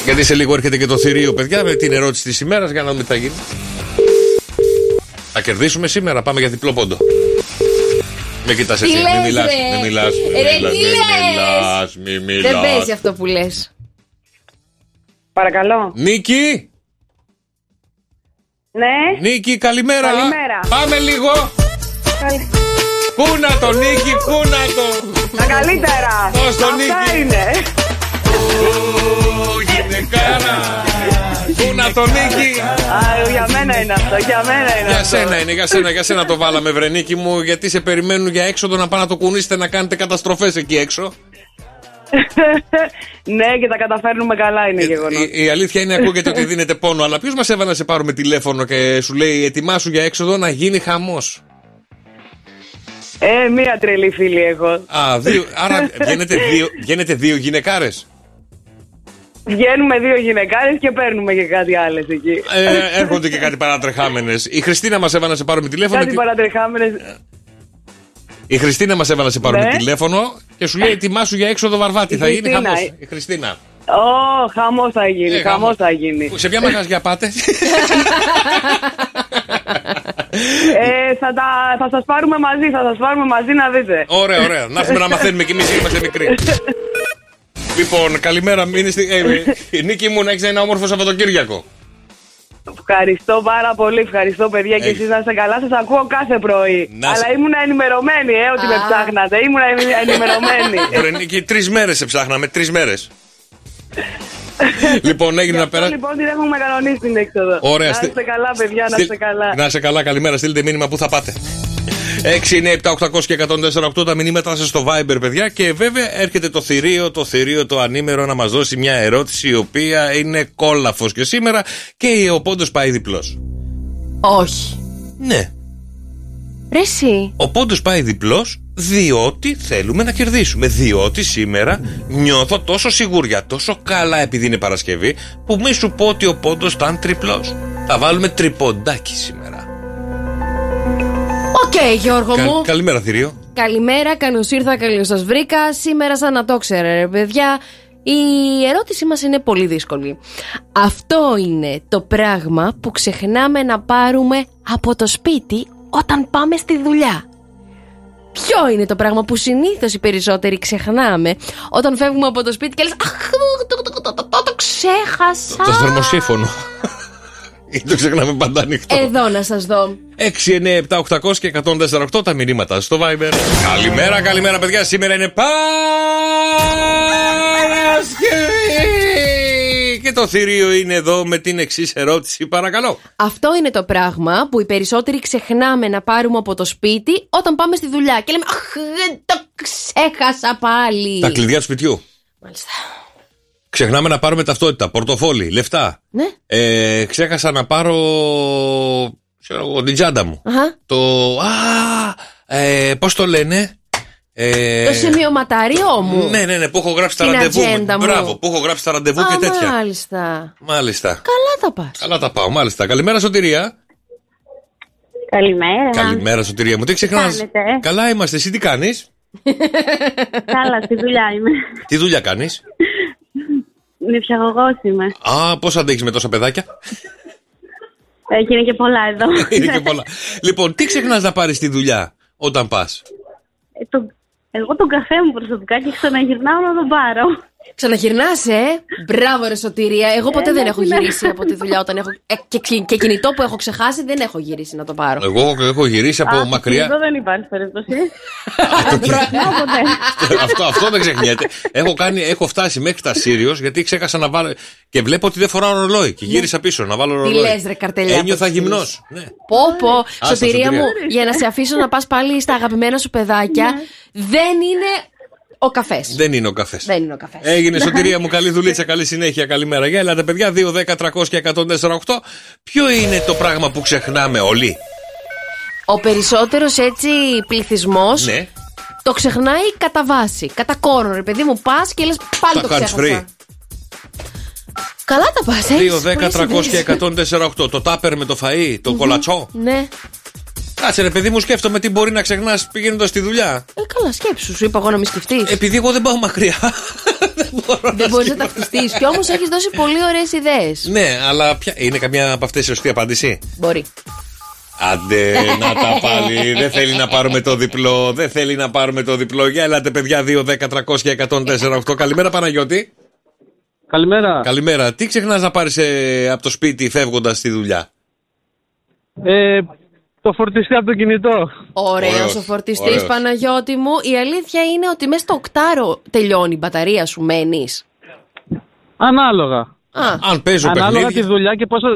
Γιατί σε λίγο έρχεται και το θηρίο, παιδιά, με την ερώτηση της ημέρας για να δούμε τι θα γίνει. Θα κερδίσουμε σήμερα, πάμε για διπλό πόντο. Με κοιτάς Τι εσύ, λες, μην μιλάς, ρε. μην μιλάς, μην Ρε, μιλάς, τι μην λες. μιλάς, μην Δεν μιλάς. παίζει αυτό που λες. Παρακαλώ. Νίκη, Ναι. Νίκη, καλημέρα. Καλημέρα. Πάμε λίγο. Καλη- Κούνα το, Νίκη, κούνα το. Τα καλύτερα. Πώς το Αυτά Νίκη. είναι. Ω, γυναικάρα. Κούνα το, Νίκη. Α, για μένα είναι αυτό. Για μένα είναι Για αυτό. σένα είναι, για σένα, για σένα το βάλαμε, Βρενίκη μου, γιατί σε περιμένουν για έξοδο να πάνε να το κουνήσετε να κάνετε καταστροφές εκεί έξω. ναι, και τα καταφέρνουμε καλά είναι γεγονός. Η, η αλήθεια είναι ακούγεται ότι δίνεται πόνο, αλλά ποιος μας έβαλε να σε πάρουμε τηλέφωνο και σου λέει ετοιμάσου για έξοδο να γίνει χαμός. Ε, μία τρελή φίλη έχω. Α, δύο, άρα βγαίνετε δύο, βγαίνετε δύο γυναικάρες; Βγαίνουμε δύο γυναικάρες και παίρνουμε και κάτι άλλες εκεί. Ε, έρχονται και κάτι παρατρεχάμενες. Η Χριστίνα μας έβαλε να σε πάρουμε τηλέφωνο. Κάτι και- παρατρεχάμενες. Η Χριστίνα μας έβαλε να σε πάρουμε Ναι. τηλέφωνο και σου λέει ετοιμάσου για έξοδο βαρβάτη. Η θα γίνει Χριστίνα, χαμός. ε. Η Χριστίνα. Ω, χαμός θα γίνει, Ε, χαμός χαμός. θα γίνει. Σε ποια μαγαζιά πάτε; Ε, θα, τα, θα σας πάρουμε μαζί, θα σας πάρουμε μαζί να δείτε. Ωραία, ωραία. Να έρθουμε να μαθαίνουμε κι εμείς είμαστε μικροί. λοιπόν, καλημέρα. Μείνε στη... ε, ε, Νίκη μου να έχει ένα όμορφο Σαββατοκύριακο. Ευχαριστώ πάρα πολύ, ευχαριστώ παιδιά και Έχεις. εσείς να είστε καλά, σας ακούω κάθε πρωί. Να σε- Αλλά ήμουν ενημερωμένη, ε, ότι με ψάχνατε, ήμουν ενημερωμένη. Ρε Νίκη, τρεις μέρες σε ψάχναμε, τρεις μέρες. λοιπόν, έγινε να Αυτό περάσει. λοιπόν την έχουμε κανονίσει την έξοδο. Ωραία, Να στείλ- είστε καλά παιδιά, να Στείλ- είστε καλά. Να είστε καλά, καλημέρα. Στείλτε μήνυμα που θα πάτε. 6, 9, 7, 800 και 148 τα μηνύματα σας στο Viber, παιδιά. Και βέβαια έρχεται το θηρίο, το θηρίο, το ανήμερο να μας δώσει μια ερώτηση η οποία είναι κόλαφος και σήμερα και ο πόντος πάει διπλός. Όχι. Ναι. Ρε εσύ. Ο πόντος πάει διπλός διότι θέλουμε να κερδίσουμε. Διότι σήμερα νιώθω τόσο σιγουριά, τόσο καλά επειδή είναι Παρασκευή, που μη σου πω ότι ο πόντος ήταν τριπλός. Θα βάλουμε τριποντάκι σήμερα. Οκ, Γιώργο Κα- μου. καλημέρα, θηρίο. Καλημέρα, καλώς ήρθα, καλώς σας βρήκα. Σήμερα, σαν να το ξέρετε, ρε παιδιά, η ερώτησή μας είναι πολύ δύσκολη. Αυτό είναι το πράγμα που ξεχνάμε να πάρουμε από το σπίτι όταν πάμε στη δουλειά. Ποιο είναι το πράγμα που συνήθως οι περισσότεροι ξεχνάμε όταν φεύγουμε από το σπίτι και λες Αχ, το, το, το, το, το, το ξέχασα. Το θερμοσύφωνο. Ή το ξεχνάμε πάντα ανοιχτό. Εδώ να σας δω. 6, 9, 7, 800 και 148 τα μηνύματα στο Viber. Καλημέρα, καλημέρα, παιδιά. Σήμερα είναι Παρασκευή. Και το θηρίο είναι εδώ με την εξής ερώτηση, παρακαλώ. Αυτό είναι το πράγμα που οι περισσότεροι ξεχνάμε να πάρουμε από το σπίτι όταν πάμε στη δουλειά. Και λέμε Αχ, δεν το ξέχασα πάλι. Τα κλειδιά του σπιτιού. Μάλιστα. Ξεχνάμε να πάρουμε ταυτότητα, πορτοφόλι, λεφτά. Ναι. Ε, ξέχασα να πάρω. ξέρω εγώ, την τσάντα μου. Αχα. Το. Α! Ε, Πώς το λένε; Ε, Το σημειωματάριό μου. Ναι, ναι, ναι, που έχω γράψει τα Την ραντεβού. μου. ατζέντα μου. Μπράβο, που έχω γράψει τα ραντεβού Α, και τέτοια. Μάλιστα. Μάλιστα. Καλά τα πας. Καλά τα πάω, μάλιστα. Καλημέρα, Σωτηρία. Καλημέρα. Καλημέρα, Σωτηρία μου. Τι ξεχνάς; κάνετε; Καλά είμαστε. Εσύ τι κάνεις; Καλά, στη δουλειά είμαι. Τι δουλειά κάνεις; Νηψιαγωγός είμαι. Α, πώς αντέχεις με τόσα παιδάκια; Έχει είναι και πολλά εδώ. Είναι και πολλά. λοιπόν, τι ξεχνάς να πάρεις στη δουλειά όταν πας; Ε, το- Εγώ τον καφέ μου προσωπικά και ξαναγυρνάω να τον πάρω. Ξαναγυρνάς, ε! Μπράβο, ρε Σωτηρία. Εγώ ποτέ Ε, δεν ναι, έχω ναι. γυρίσει από τη δουλειά όταν έχω. Ε, και, και, και κινητό που έχω ξεχάσει δεν έχω γυρίσει να το πάρω. Εγώ έχω γυρίσει από Α, μακριά. Εδώ δεν υπάρχει περίπτωση. αυτό, αυτό δεν ξεχνιέται. έχω, κάνει, έχω φτάσει μέχρι τα Σύριο γιατί ξέχασα να βάλω. Και βλέπω ότι δεν φοράω ρολόι. Και γύρισα πίσω να βάλω ρολόι. λες, ρε, καρτελιά, Ένιωθα πώς γυμνός. ξέρεις. Πω, πω. Άστα, Σωτηρία Σωτηρία. μου, για να σε αφήσω να πας πάλι στα αγαπημένα σου παιδάκια, δεν είναι ο καφές. Δεν είναι ο καφές. Δεν είναι ο καφές. Έγινε σωτηρία μου, καλή δουλίτσα, καλή συνέχεια, καλημέρα. Για ελάτε, παιδιά, 2, 10, 300 και 148. Ποιο είναι το πράγμα που ξεχνάμε όλοι; Ο περισσότερος έτσι πληθυσμός Ναι, το ξεχνάει κατά βάση. Κατά κόρο, ρε παιδί μου, πας και λες πάλι τα το hands ξέχασα. free. Καλά τα πας, 2, 10, 300 και 148. Το τάπερ με το φαΐ, το κολατσό. Ναι. Κάτσε ρε παιδί μου, σκέφτομαι τι μπορεί να ξεχνάς πηγαίνοντας στη δουλειά. Ε, καλά, σκέψου, σου είπα εγώ να μην σκεφτείς. Επειδή εγώ δεν πάω μακριά. Δεν μπορείς να ταυτιστείς. Κι όμως έχεις δώσει πολύ ωραίες ιδέες. ναι, αλλά ποια... είναι καμιά από αυτές η σωστή απάντηση; Μπορεί. Άντε να τα πάλι. δεν θέλει να πάρουμε το διπλό. Δεν θέλει να πάρουμε το διπλό. Για ελάτε, παιδιά, 2, 10, 300 και 104, Καλημέρα, Παναγιώτη. Καλημέρα. Καλημέρα. Τι ξεχνάς να πάρεις από το σπίτι φεύγοντας στη δουλειά; Ε, το φορτιστή από το κινητό. Ωραίος Ωραίος, ο φορτιστής ωραίος. Παναγιώτη μου. Η αλήθεια είναι ότι μέσα στο οκτάρο τελειώνει η μπαταρία σου, μένεις. Ανάλογα. Α, Αν παίζω Ανάλογα παιχνίδια. τη δουλειά και πόσο.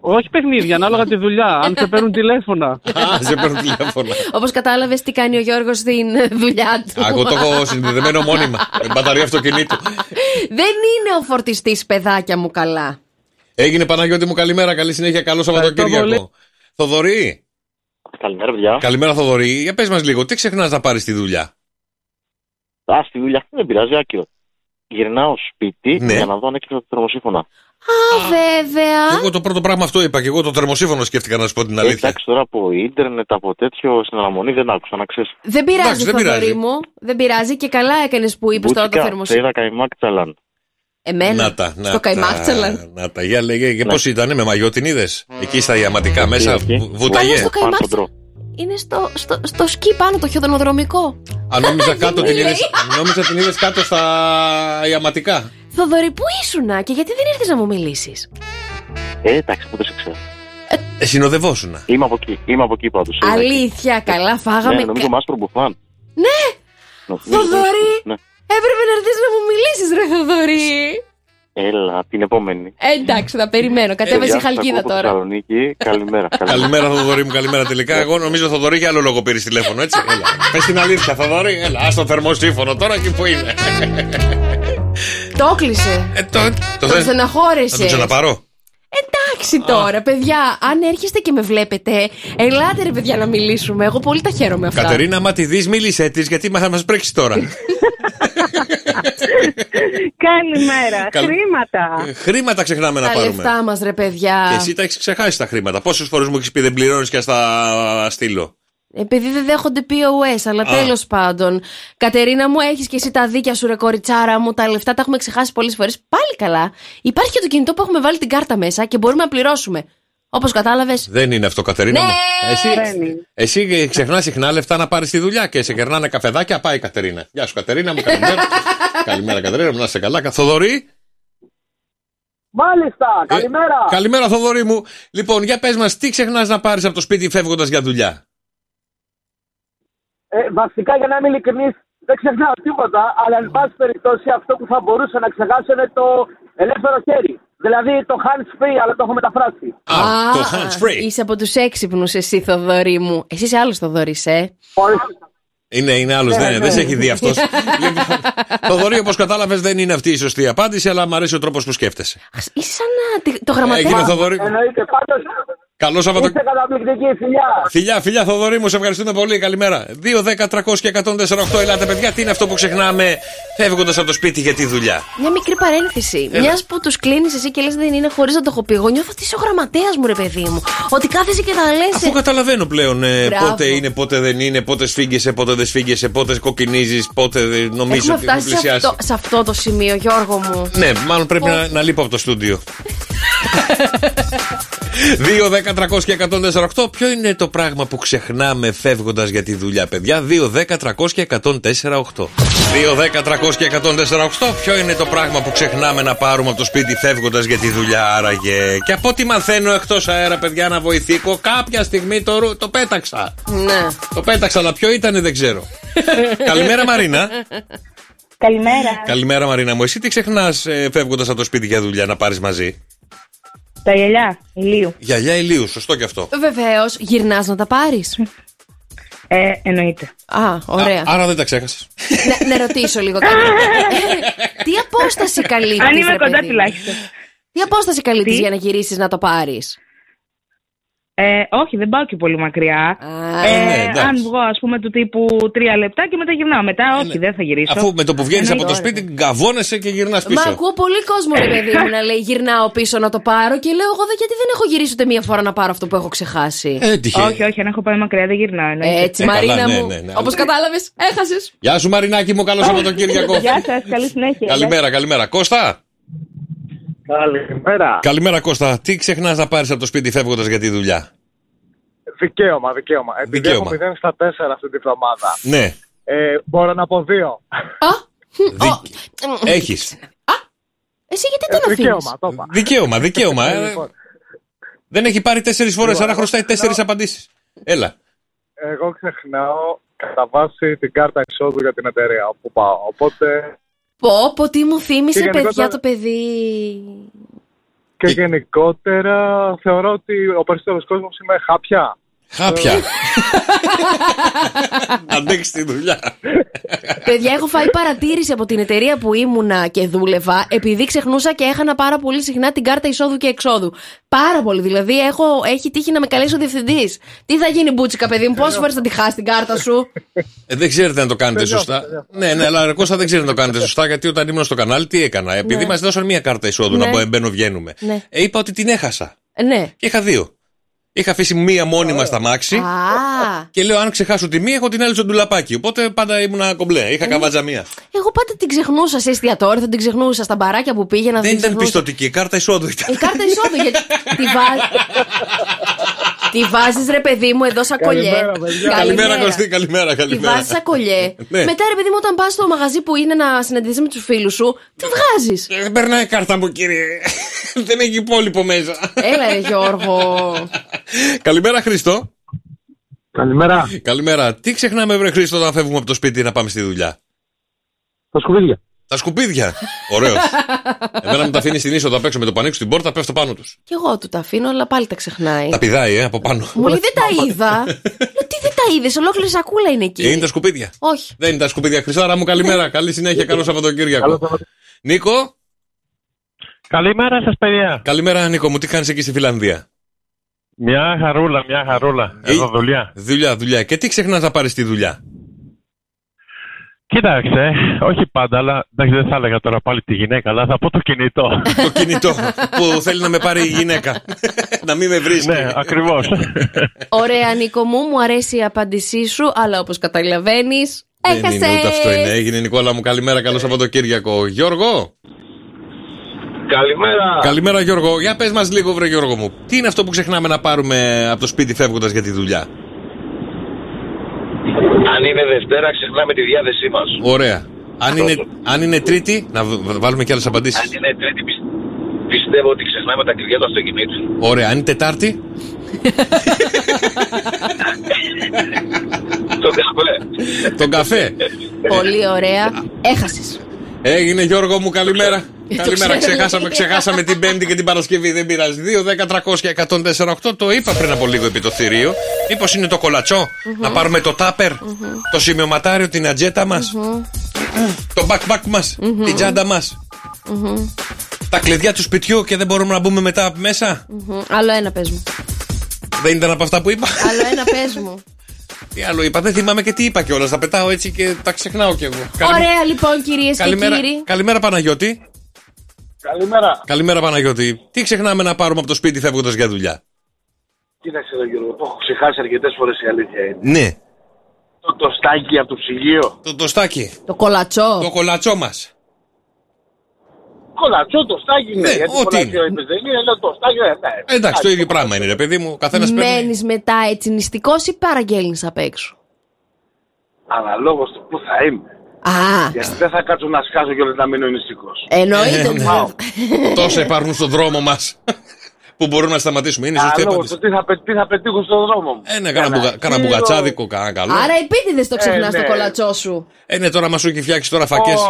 Όχι παιχνίδια, ανάλογα τη δουλειά. Αν σε παίρνουν τηλέφωνα. Α, σε παίρνω τηλέφωνα. Όπως κατάλαβες τι κάνει ο Γιώργος στην ε, δουλειά του. Α, Εγώ το έχω συνδεδεμένο μόνιμα. Με μπαταρία αυτοκινήτου. Δεν είναι ο φορτιστής, παιδάκια μου, καλά. Έγινε Παναγιώτη μου, καλημέρα. Καλή συνέχεια. Καλό Ευχαριστώ Σαββατοκύριακο. Θοδωρή. Καλημέρα, παιδιά. Καλημέρα, Θοδωρή. Για πες μας λίγο, τι ξεχνάς να πάρεις στη δουλειά; Α, στη δουλειά δεν πειράζει, άκυρο. Γυρνάω σπίτι Ναι. για να δω αν έκλεισα το θερμοσύφωνα. Α, βέβαια. Εγώ το πρώτο πράγμα αυτό είπα και εγώ το θερμοσύφωνο σκέφτηκα να σου πω την Ε, αλήθεια. Εντάξει, τώρα από ίντερνετ, από τέτοιο στην αναμονή δεν άκουσα να ξέρεις. Δεν πειράζει, Εντάξει, δεν Θοδωρή πειράζει. μου. Δεν πειράζει και καλά έκανες που είπες τώρα το σε θερμοσύμφωνο. είδα καϊμάκ τσαλάν. Εμένα. Να τα, να στο τα, Καϊμάξελαν. Να τα, για λέγε. Και Ναι. πώς ήταν, με μαγιό την είδε. Εκεί στα ιαματικά μέσα, εκεί. βου- βούταγε; στο Πάνω στον Καϊμάξ. τρό. Είναι στο, στο, στο σκι πάνω το χιοντονοδρομικό. Αν νόμιζα κάτω την Λέει. είδες, νόμιζα την είδες κάτω στα ιαματικά. Θοδωρή, πού ήσουνα και γιατί δεν ήρθες να μου μιλήσεις; Ε, εντάξει, πότε σε ξέρω. Ε, συνοδευόσουνα. Είμαι από εκεί, είμαι από εκεί πάντως. Αλήθεια, καλά, φάγαμε. Ναι, νομίζω κα- Μάστρο Μπουφάν. Ναι, Νομίζω, Θοδωρή. Ναι. έπρεπε να έρθει να μου μιλήσεις, ρε Θοδωρή. Έλα, την επόμενη. Ε, εντάξει, θα περιμένω. Κατέβασε Γεια η σας, χαλκίδα ακούω από τώρα. Θεσσαλονίκη. Καλημέρα. Καλημέρα, Θοδωρή μου, καλημέρα τελικά. Εγώ νομίζω Θοδωρή για άλλο λόγο πήρες τηλέφωνο, έτσι. Έλα. Πες την αλήθεια, Θοδωρή. Έλα, ας το θερμοσύφωνο τώρα και που είναι. Το κλείσε. Ε, το, το, Το θες- στεναχώρησες. Να το ξαναπάρω. Εντάξει τώρα, παιδιά, αν έρχεστε και με βλέπετε, ελάτε ρε παιδιά να μιλήσουμε. Εγώ πολύ τα χαίρομαι αυτά. Κατερίνα, άμα τη δεις, μίλησε της, γιατί θα μας πρέξει τώρα. Καλημέρα. Καλ- Χρήματα. Ε, Χρήματα ξεχνάμε να Τα πάρουμε. λεφτά μας, ρε παιδιά. Και εσύ τα έχεις ξεχάσει τα χρήματα. Πόσες φορές μου έχεις πει δεν πληρώνεις και στα στείλω. Επειδή δεν δέχονται POS, αλλά Α. τέλος πάντων. Κατερίνα μου, έχεις και εσύ τα δίκια σου, ρε κοριτσάρα μου. Τα λεφτά τα έχουμε ξεχάσει πολλές φορές. Πάλι καλά. Υπάρχει και το κινητό που έχουμε βάλει την κάρτα μέσα και μπορούμε να πληρώσουμε. Όπως κατάλαβες. Δεν είναι αυτό, Κατερίνα Ναι. μου. Εσύ, Δεν είναι. εσύ ξεχνά συχνά λεφτά να πάρεις τη δουλειά και σε κερνάνε καφεδάκια. Πάει η Κατερίνα. Γεια σου, Κατερίνα μου. Καλημέρα. καλημέρα, Κατερίνα μου. Να είσαι καλά. Θοδωρή. Μάλιστα, καλημέρα. Ε, καλημέρα, Θοδωρή μου. Λοιπόν, για πες μας, τι ξεχνάς να πάρεις από το σπίτι φεύγοντας για δουλειά; Ε, βασικά, για να είμαι ειλικρινής, δεν ξεχνάω τίποτα, αλλά εν πάση περιπτώσει αυτό που θα μπορούσα να ξεχάσω είναι το ελεύθερο χέρι. Δηλαδή το hands free, αλλά το έχω μεταφράσει. Α, το hands free. Είσαι από τους έξυπνους, εσύ, Θοδωρή μου. Εσύ είσαι άλλος Θοδωρής, ε. Είναι, είναι άλλος, Ναι, δεν, ναι. δεν σε έχει δει αυτός. λοιπόν, Θοδωρή, όπως κατάλαβες, δεν είναι αυτή η σωστή απάντηση, αλλά μου αρέσει ο τρόπος που σκέφτεσαι. Είσαι σαν να τη- το γραμματέα. Έγινε, Θοδωρή. Εννοείται, πάντως Καλό Σαββατο... είστε καταπληκτικοί, φιλιά. Φιλιά, φιλιά, Θοδωρή μου, σε ευχαριστούμε πολύ. Καλημέρα. 2, 10, 300 και 148. Ελάτε, παιδιά, τι είναι αυτό που ξεχνάμε φεύγοντας από το σπίτι για τη δουλειά. Μια μικρή παρένθεση. Έλα. Μιας που τους κλείνεις εσύ και λες δεν είναι χωρίς να το έχω πει. Εγώ νιώθω ότι είσαι ο γραμματέας μου, ρε παιδί μου. Ότι κάθεσαι και θα λες. Αφού καταλαβαίνω πλέον ε, Μπράβο. πότε είναι, πότε δεν είναι, πότε σφίγγεσαι, πότε δεν σφίγγεσαι, πότε κοκκινίζεις, πότε δεν νομίζω Έχουμε ότι έχουν φτάσει σε πλησιάσει. αυτό, σε αυτό το σημείο, Γιώργο μου. Ναι, μάλλον πρέπει να, να λείπω από το στούντιο. 2, 10, 300 και 148. Ποιο είναι το πράγμα που ξεχνάμε φεύγοντας για τη δουλειά, παιδιά; 2, 10, 300 και 148. 2, 10, 300 και 148. Ποιο είναι το πράγμα που ξεχνάμε να πάρουμε από το σπίτι φεύγοντας για τη δουλειά, άραγε; Και από ό,τι μαθαίνω εκτός αέρα, παιδιά, να βοηθήσω, κάποια στιγμή το, ρου- το πέταξα. Ναι. Το πέταξα, αλλά ποιο ήταν δεν ξέρω. Καλημέρα, Μαρίνα. Καλημέρα. Καλημέρα, Μαρίνα μου. Εσύ τι ξεχνάς φεύγοντας από το σπίτι για δουλειά να πάρεις μαζί; Τα γυαλιά, ηλίου. Γυαλιά ηλίου, σωστό και αυτό. Βεβαίως, γυρνάς να τα πάρεις. Ε, εννοείται. Α, ωραία. Άρα δεν τα ξέχασες. να, να ρωτήσω λίγο κάτι. Ε, τι απόσταση καλύπτεις. Αν είμαι κοντά τουλάχιστον. Τι απόσταση καλύπτεις Τι; για να γυρίσεις να το πάρεις; Ε, όχι, δεν πάω και πολύ μακριά. ε, ναι, εντάξει. αν βγω, ας πούμε, του τύπου τρία λεπτά και μετά γυρνάω. Μετά, όχι, δεν θα γυρίσω. Αφού με το που βγαίνεις από το Εννοείται. σπίτι, γκαβώνεσαι και γυρνάς Μα πίσω. ακούω πολύ κόσμο, ρε παιδί μου, να λέει γυρνάω πίσω να το πάρω και λέω εγώ «Δε, γιατί δεν έχω γυρίσει ούτε μία φορά να πάρω αυτό που έχω ξεχάσει. Έτυχε. Όχι, όχι, αν έχω πάει μακριά δεν γυρνάω. εννοείται. Έτσι, Ε, καλά, Μαρίνα ναι, μου. ναι, ναι. Όπως κατάλαβες, έχασες. Γεια σου Μαρινάκη μου, καλό Σαββατοκύριακο. Γεια σας, καλή συνέχεια. Καλημέρα, καλημέρα. Κώστα; Καλημέρα. Καλημέρα Κώστα. Τι ξεχνάς να πάρεις από το σπίτι φεύγοντας για τη δουλειά; Δικαίωμα, δικαίωμα. Επειδή Δικαίωμα. έχω 0 στα 4 αυτή τη βδομάδα. Ναι, Ε, μπορώ να πω δύο. έχεις. Εσύ γιατί Ε, τον αφήνεις; δικαίωμα, το είπα. Δικαίωμα, δικαίωμα. ε. Λοιπόν, Δεν έχει πάρει τέσσερις φορές, Λοιπόν, άρα χρωστάει τέσσερις απαντήσεις. Έλα. εγώ ξεχνάω κατά βάση την κάρτα εισόδου για την εταιρεία όπου πάω. Οπότε Πω, πω, τι μου θύμισε, Και γενικότερα- παιδιά, το παιδί. και γενικότερα θεωρώ ότι ο περισσότερος κόσμος είμαι χάπια. Χάπια. Αντέξεις τη δουλειά. Παιδιά, έχω φάει παρατήρηση από την εταιρεία που ήμουνα και δούλευα, επειδή ξεχνούσα και έχανα πάρα πολύ συχνά την κάρτα εισόδου και εξόδου. Πάρα πολύ. Δηλαδή, έχω, έχει τύχει να με καλέσει ο διευθυντής. Τι θα γίνει, Μπούτσικα, παιδί μου, πόσες φορές θα τη χάσει την κάρτα σου; Ε, δεν ξέρετε να το κάνετε Τελειώστε, σωστά. τελειώστε. Ναι, ναι, αλλά ρε Κώστα δεν ξέρετε να το κάνετε σωστά γιατί όταν ήμουν στο κανάλι τι έκανα. Επειδή Ναι. μας δώσαν μία κάρτα εισόδου Ναι. να μπο- μπαίνω βγαίνουμε. Ναι. Ε, είπα ότι την έχασα. Ε, ναι. Και είχα δύο. Είχα αφήσει μία μόνιμα στα μάξι. Α, Και λέω, αν ξεχάσω τη μία, έχω την άλλη στο ντουλαπάκι. Οπότε πάντα ήμουν κομπλέ. Είχα καβάτζα μία. εγώ πάντα την ξεχνούσα σε εστιατόριο, θα την ξεχνούσα στα μπαράκια που πήγαινα. θα Δεν την ήταν ξεχνούσα. πιστοτική, η κάρτα εισόδου ήταν. Η κάρτα εισόδου, γιατί τη βάζει. τη βάζεις, ρε παιδί μου, εδώ σαν κολλιέ. Καλημέρα, παιδιά. Καλημέρα, Κωστή, καλημέρα, Τη καλημέρα. βάζεις σαν κολλιέ. Ναι. Μετά, ρε παιδί μου, όταν πας στο μαγαζί που είναι να συναντηθείς με τους φίλους σου, τη βγάζεις. Ε, Δεν περνάει η κάρτα μου, κύριε. Δεν έχει υπόλοιπο μέσα. Έλα, ρε Γιώργο. Καλημέρα, Χρήστο. Καλημέρα. Καλημέρα. Τι ξεχνάμε, βρε Χρήστο, όταν φεύγουμε από το σπίτι να πάμε στη δουλειά; Τα σκουπίδια. Τα σκουπίδια. Ωραίος. Εμένα μου τα αφήνει στην είσοδο απ' έξω με το που ανοίξω την πόρτα, πέφτω πάνω τους. Κι εγώ του τα αφήνω, αλλά πάλι τα ξεχνάει. Τα πηδάει, ε, από πάνω. Μου λέει δεν τα είδα. Λέω τι δεν τα είδες, ολόκληρη σακούλα είναι εκεί. Ε, Είναι τα σκουπίδια. Όχι. Δεν είναι τα σκουπίδια. Χριστάρα μου, καλημέρα. Καλή συνέχεια, καλό Σαββατοκύριακο. Νίκο; Καλημέρα σας, παιδιά. Καλημέρα, Νίκο μου. Τι κάνεις εκεί στη Φιλανδία; Μια χαρούλα, μια χαρούλα. Εδώ δουλειά. Δουλειά, δουλειά. Και τι ξεχνάς να πάρεις τη δουλειά; Κοίταξε, όχι πάντα, αλλά εντάξει, δεν θα έλεγα τώρα πάλι τη γυναίκα, αλλά θα πω το κινητό. το κινητό που θέλει να με πάρει η γυναίκα. να μην με βρίσκει. ναι, ακριβώς. Ωραία, Νίκο μου, μου αρέσει η απάντησή σου, αλλά όπως καταλαβαίνεις, Δεν έχασες. είναι ούτε αυτό είναι. Έγινε Νικόλα μου. Καλημέρα, καλό Σαββατοκύριακο. Γιώργο. Καλημέρα. Καλημέρα, Γιώργο. Για πες μας λίγο, βρε Γιώργο μου. Τι είναι αυτό που ξεχνάμε να πάρουμε από το σπίτι φεύγοντας για τη δουλειά; Αν είναι Δευτέρα, ξεχνάμε τη διάθεσή μας. Ωραία. Αν είναι, αν είναι Τρίτη, να β- βάλουμε και άλλες απαντήσεις. Αν είναι Τρίτη, πι- πιστεύω ότι ξεχνάμε τα κλειδιά του αυτοκινήτου. Ωραία. Αν είναι Τετάρτη; Το καφέ. Τον καφέ. Πολύ ωραία. Έχασες. Έγινε Γιώργο μου, καλημέρα. Καλημέρα, ξέρω ξεχάσαμε, γιατί. ξεχάσαμε την Πέμπτη και την Παρασκευή, δεν πειράζει. 2, 10, 300 και 104, Το είπα πριν από λίγο επί το θηρίο. Μήπως είναι το κολατσό, να πάρουμε το τάπερ, το σημειωματάριο, την ατζέτα μας, το backpack μας, την τσάντα μας, τα κλειδιά του σπιτιού και δεν μπορούμε να μπούμε μετά μέσα. Μμμ. Άλλο ένα πες μου. Δεν ήταν από αυτά που είπα. Άλλο ένα πες μου. Τι άλλο είπα, δεν θυμάμαι και τι είπα κιόλας. Τα πετάω έτσι και τα ξεχνάω κι εγώ. Ωραία, λοιπόν, κυρίες και Καλημέρα, κύριοι. καλημέρα Παναγιώτη. Καλημέρα. Καλημέρα Παναγιώτη. Τι ξεχνάμε να πάρουμε από το σπίτι φεύγοντας για δουλειά; Κοίταξε εδώ Γιώργο, το έχω ξεχάσει αρκετές φορές η αλήθεια είναι. Ναι. Το τοστάκι από το ψυγείο. Το τοστάκι. Το κολατσό. Το κολατσό μας. Κολατσό, τοστάκι είναι. Ναι, γιατί ό,τι κολατσό είναι. είπες, δεν είναι, λέω τοστάκι, ε, ναι. Εντάξει, το ίδιο πράγμα είναι, ρε παιδί μου. Καθένας παίρνει. Μένεις μετά έτσι νηστικός ή παραγγέλνεις απ' έξω; Αναλόγως του πού θα είμαι. Α, Γιατί δεν θα κάτσω να σκάσω και να μείνω νηστικός. εννοείται. Ε, ότι ναι. θα- Τόσα υπάρχουν στον δρόμο μας που μπορούμε να σταματήσουμε. Είναι σωστή Αναλόγω απάντηση. του τι θα, πε- τι θα πετύχω στον δρόμο μου. Ε, ναι, κάνα, μπουγα, κάνα ξύλο. μπουγατσάδικο, κάνα καλό. Άρα επίτηδες το ξεχνάς Ε, το ναι. κολατσό σου. Ε, ναι, τώρα μας σου έχει φτιάξει τώρα φακές.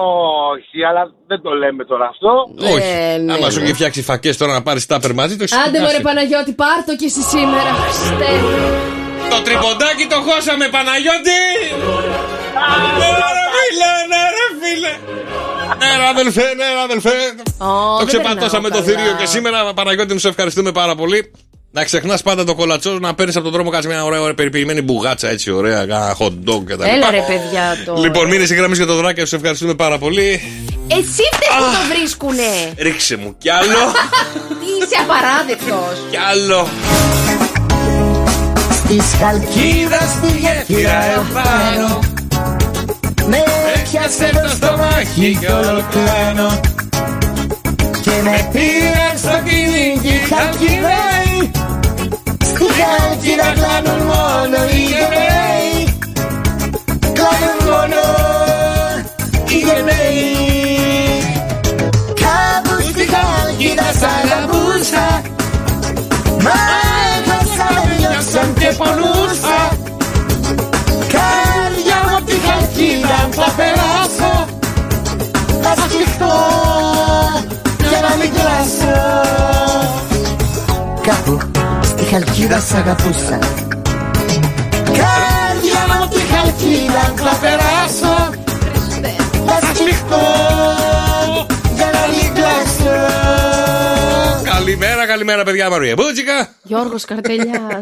Όχι, αλλά δεν το λέμε τώρα αυτό. Όχι. Ε, ναι, Άμα σου ναι. έχει φτιάξει φακές τώρα να πάρεις τάπερ μαζί, το έχεις Άντε μωρέ ξεχάσει. Παναγιώτη, πάρ' το και εσύ σήμερα. Χριστέ. Το τριποντάκι το χώσαμε, Παναγιώτη! Ναι, ρε φίλε, ναι, ρε φίλε! Ναι, ρε αδελφέ, ναι, ρε αδελφέ! Ω, Το δεν ξεπατώσαμε περνάω το θηρίο καλά. και σήμερα, Παναγιώτη, μου σε ευχαριστούμε πάρα πολύ. Να ξεχνάς πάντα το κολατσός, να παίρνεις από τον δρόμο κάτι μια ωραία, ωραία περιποιημένη μπουγάτσα έτσι ωραία, ένα hot dog κτλ. Έλα ρε παιδιά το. Λοιπόν, μείνε στη γραμμή για το δωράκι, σου ευχαριστούμε πάρα πολύ. Εσύ φταίει που το βρίσκουνε. Ρίξε μου κι άλλο, Είσαι απαράδεκτος. κι άλλο. Της χαλκίδα στη γέφυρα επάνω Με έπιασε το στομάχι κι όλο κλαίνω Και με πήρε στο κυνήγι χαλκιδέοι Στη χαλκίδα κλάνουν μόνο οι γενναίοι Κλάνουν μόνο οι γενναίοι Κάπου στη χαλκίδα σ' αγαπούσα Μα έχασα διώξαν και πονούσα περάσω. Θα σφιχτώ για να μην κλάσω Κάπου στη χαλκίδα σ' αγαπούσα. Καρδιά μου απ' τη χαλκίδα θα περάσω. Θα σφιχτώ Καλημέρα, καλημέρα, παιδιά Μαρία. Μπούτσικα. Γιώργος Καρτελιά.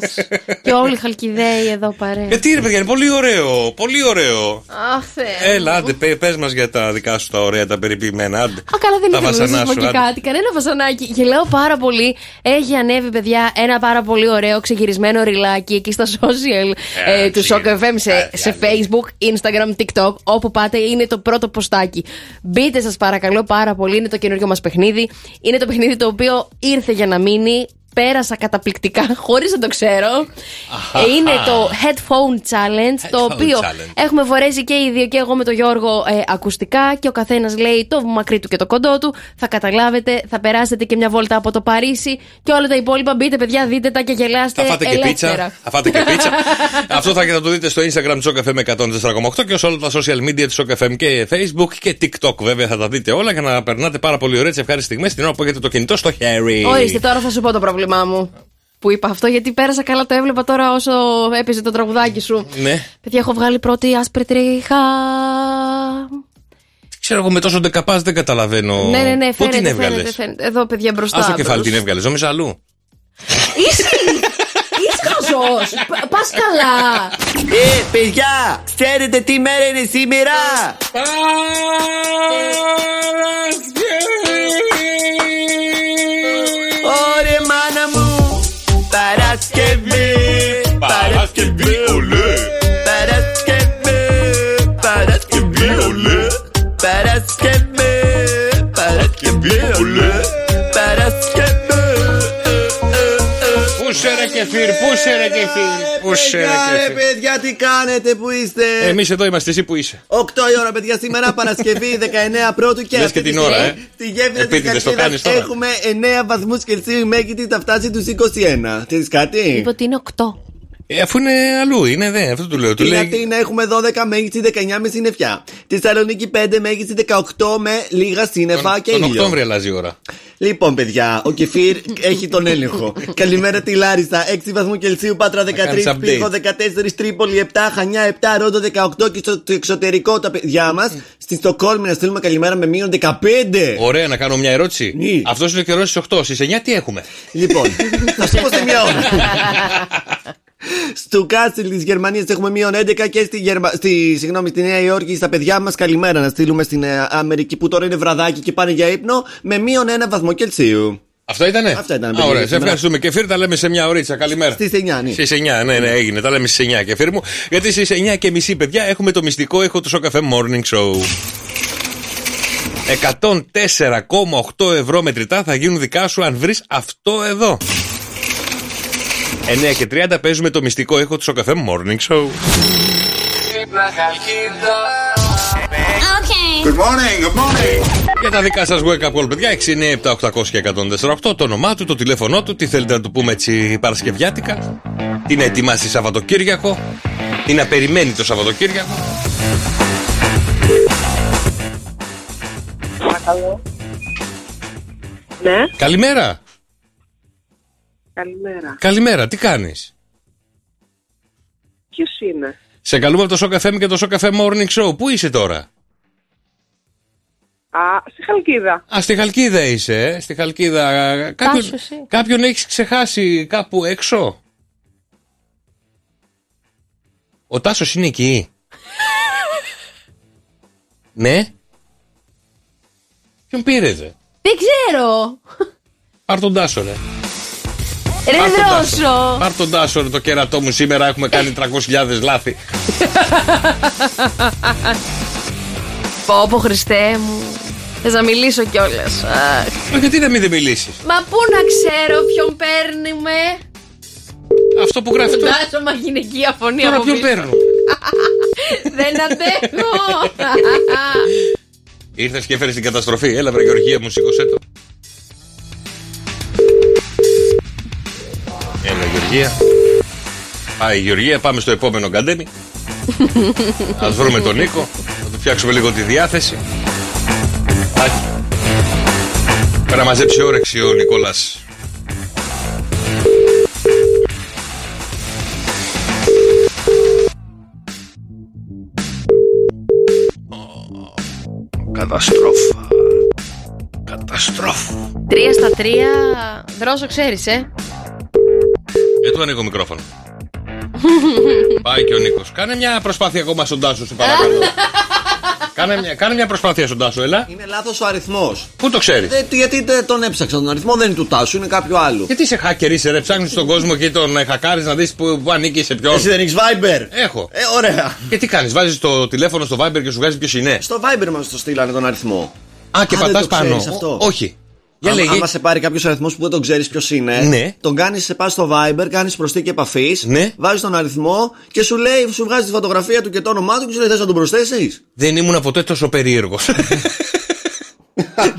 και όλοι οι χαλκιδαίοι εδώ παρέα. Γιατί ρε παιδιά, είναι πολύ ωραίο. Πολύ ωραίο. Αχ, Θεέ. Έλα, άντε, πε μας για τα δικά σου τα ωραία, τα περιποιημένα. Άντε. Α, καλά, δεν τα ήθελα να βασανά σας πω σου, και άντε. κάτι. Κανένα βασανάκι. Γελάω πάρα πολύ. Έχει ανέβει, παιδιά, ένα πάρα πολύ ωραίο ξεγυρισμένο ριλάκι εκεί στα social Ε, ε, του Shock FM σε, σε Facebook, Instagram, TikTok. Όπου πάτε είναι το πρώτο ποστάκι. Μπείτε, σας παρακαλώ πάρα πολύ. Είναι το καινούριο μας παιχνίδι. Είναι το παιχνίδι το οποίο ήρθε για να μείνει. Πέρασα καταπληκτικά, χωρίς να το ξέρω. Ε, είναι το Headphone Challenge, το Headphone οποίο Challenge. έχουμε φορέσει και οι δύο και εγώ με τον Γιώργο ε, ακουστικά και ο καθένας λέει το μακρύ του και το κοντό του. Θα καταλάβετε, θα περάσετε και μια βόλτα από το Παρίσι και όλα τα υπόλοιπα. Μπείτε, παιδιά, δείτε τα και γελάστε. Θα φάτε και ελεύθερα. πίτσα. Θα φάτε και πίτσα. Αυτό θα, θα το δείτε στο Instagram του FM 104,8 και σε όλα τα social media του FM και Facebook και TikTok βέβαια θα τα δείτε όλα για να περνάτε πάρα πολύ ωραίε ευχάριστες στιγμές την ώρα που έχετε το κινητό στο χέρι. Ορίστε, τώρα θα σου πω το πρόβλημά μου. Που είπα αυτό, γιατί πέρασα καλά, το έβλεπα τώρα όσο έπαιζε το τραγουδάκι σου. Ναι. Παιδιά, έχω βγάλει πρώτη άσπρη τρίχα. Ξέρω εγώ με τόσο ντεκαπάζ δεν καταλαβαίνω. Ναι, ναι, ναι, Πού φαίνεται, την φαίνεται, έβγαλες; φαίνεται. Εδώ, παιδιά, μπροστά. Α το κεφάλι μπρος- την έβγαλες, νόμιζα αλλού. Είσαι, είσαι χαζός. Πα- Πας καλά. Ε, παιδιά, ξέρετε τι μέρα είναι σήμερα; Παρασκευή ολέ Παρασκευή Πού σε ρε κεφίρ, πού σε ρε κεφίρ. Πού σε ρε Παιδιά, ρε κεφίρ. παιδιά, τι κάνετε, που είστε; Εμείς εδώ είμαστε, εσύ που είσαι. 8 η ώρα, παιδιά, σήμερα Παρασκευή 19 πρώτου και Λες αυτή και τη την ώρα, στιγμή ε. Στη γέφυρα της Επίτηδες το κάνεις Καλκίδα τώρα. έχουμε 9 βαθμούς Κελσίου. Η μέγιστη θα φτάσει τους 21. Ξέρει κάτι; Είπε ότι είναι 8. Ε, αφού είναι αλλού, είναι δε, αυτό του λέω. Του Την λέει. Αθήνα έχουμε 12 μέγιστη 19 με συννεφιά. Τη Θεσσαλονίκη 5 μέγιστη 18 με λίγα σύννεφα και Τον ήλιο. Οκτώβριο αλλάζει η ώρα. Λοιπόν, παιδιά, ο Κεφίρ έχει τον έλεγχο. Καλημέρα τη Λάρισα. 6 βαθμού Κελσίου, Πάτρα 13, κάνεις update. Πύργο 14, Τρίπολη 7, Χανιά 7, Ρόντο 18 και στο το εξωτερικό τα παιδιά μας. Στη Στοκόλμη να στείλουμε καλημέρα με μείον 15. Ωραία, να κάνω μια ερώτηση. Αυτός είναι ο καιρός στις 8. Στις 9 τι έχουμε; Λοιπόν, θα σου πω σε μια ώρα. Στο Κάσιλ της Γερμανίας έχουμε μείον 11 και στη, Γερμα... στη, συγγνώμη, στη Νέα Υόρκη στα παιδιά μας καλημέρα να στείλουμε στην ε, Αμερική που τώρα είναι βραδάκι και πάνε για ύπνο με μείον 1 βαθμό Κελσίου. Αυτό ήτανε; Αυτά ήταν, Α, παιδιά, Ωραία, σε σήμερα. ευχαριστούμε. Και τα λέμε σε μια ωρίτσα. Καλημέρα. Στις 9, ναι. Στις 9, ναι, ναι, έγινε. Τα λέμε στις 9 και μου. Γιατί στις 9 και μισή, παιδιά, έχουμε το μυστικό ήχο του Σοκαφέ Morning Show. 104,8 ευρώ μετρητά θα γίνουν δικά σου αν βρεις αυτό εδώ. 9 και 30 παίζουμε το μυστικό ήχο του Σοκαφέ Morning Show. Good morning, good morning. Για τα δικά σας wake up call, παιδιά, 697 800 και 148. Το όνομά του, το τηλέφωνό του, τι θέλετε να του πούμε έτσι Παρασκευιάτικα. Τι να ετοιμάσει Σαββατοκύριακο. Τι να περιμένει το Σαββατοκύριακο. Παρακαλώ. Ναι, Καλημέρα. Καλημέρα. Καλημέρα, τι κάνεις; Ποιος είναι, Σε καλούμε από το Shock FM και το Shock FM Morning Show. Πού είσαι τώρα, Α, στη Χαλκίδα. Α, στη Χαλκίδα είσαι, ε. Στη Χαλκίδα. Κάποιον, Τάσος, εσύ. κάποιον έχεις ξεχάσει κάπου έξω; Ο Τάσος είναι εκεί. ναι. Ποιον πήρε, δε. Δεν ξέρω. Πάρ τον Τάσο, ρε. Ρε Πάρ τον Τάσο. δρόσο. Πάρ τον Τάσο, ρε, το κέρατό μου. Σήμερα έχουμε κάνει 300.000 λάθη. Πω πω Χριστέ μου. Θες να μιλήσω κιόλας. Αχ. Μα γιατί να μην δεν μιλήσεις; Μα πού να ξέρω ποιον παίρνουμε. Αυτό που γράφει τώρα. Φαντάζομαι μα γυναικεία φωνή Τώρα από ποιον πίσω. παίρνω; Δεν αντέχω. Ήρθες και έφερες την καταστροφή. Έλα, βρε Γεωργία μου, σήκωσέ το. Γεωργία. Πάει η Γεωργία, πάμε στο επόμενο καντέμι. Α βρούμε τον Νίκο. Να του φτιάξουμε λίγο τη διάθεση. Άχι. Πρέπει να μαζέψει όρεξη ο Νικόλας. Καταστρόφα. Καταστρόφα. Τρία στα τρία. Δρόσο ξέρεις ε. Ε, του ανοίγω μικρόφωνο. Πάει και ο Νίκος. Κάνε μια προσπάθεια ακόμα στον Τάσο, σε παρακαλώ. κάνε, μια, κάνε μια προσπάθεια στον Τάσο, έλα. Είναι λάθος ο αριθμός. Πού το ξέρεις; γιατί δεν τον έψαξα τον αριθμό, δεν είναι του Τάσου, είναι κάποιο άλλο. Γιατί είσαι hacker, είσαι ρε, ψάχνεις στον κόσμο και τον ε, χακάρεις να δεις που, που ανήκει σε ποιον. Εσύ δεν έχεις Viber. Έχω. Ε, ωραία. Και τι κάνεις, βάζεις το τηλέφωνο στο Viber και σου βγάζει ποιος είναι. Στο Viber μας το στείλανε τον αριθμό. Α, και Α, δεν πατάς το πάνω. ξέρεις αυτό. Ο- όχι. Για άμα, λέγε. άμα σε πάρει κάποιος αριθμός που δεν τον ξέρεις ποιος είναι, Ναι. τον κάνεις, σε πας στο Viber, κάνεις προστίκη επαφής, Ναι. βάζεις τον αριθμό και σου λέει, σου βγάζει τη φωτογραφία του και το όνομά του και σου λέει: Θες να τον προσθέσεις; Δεν ήμουν ποτέ τόσο περίεργος.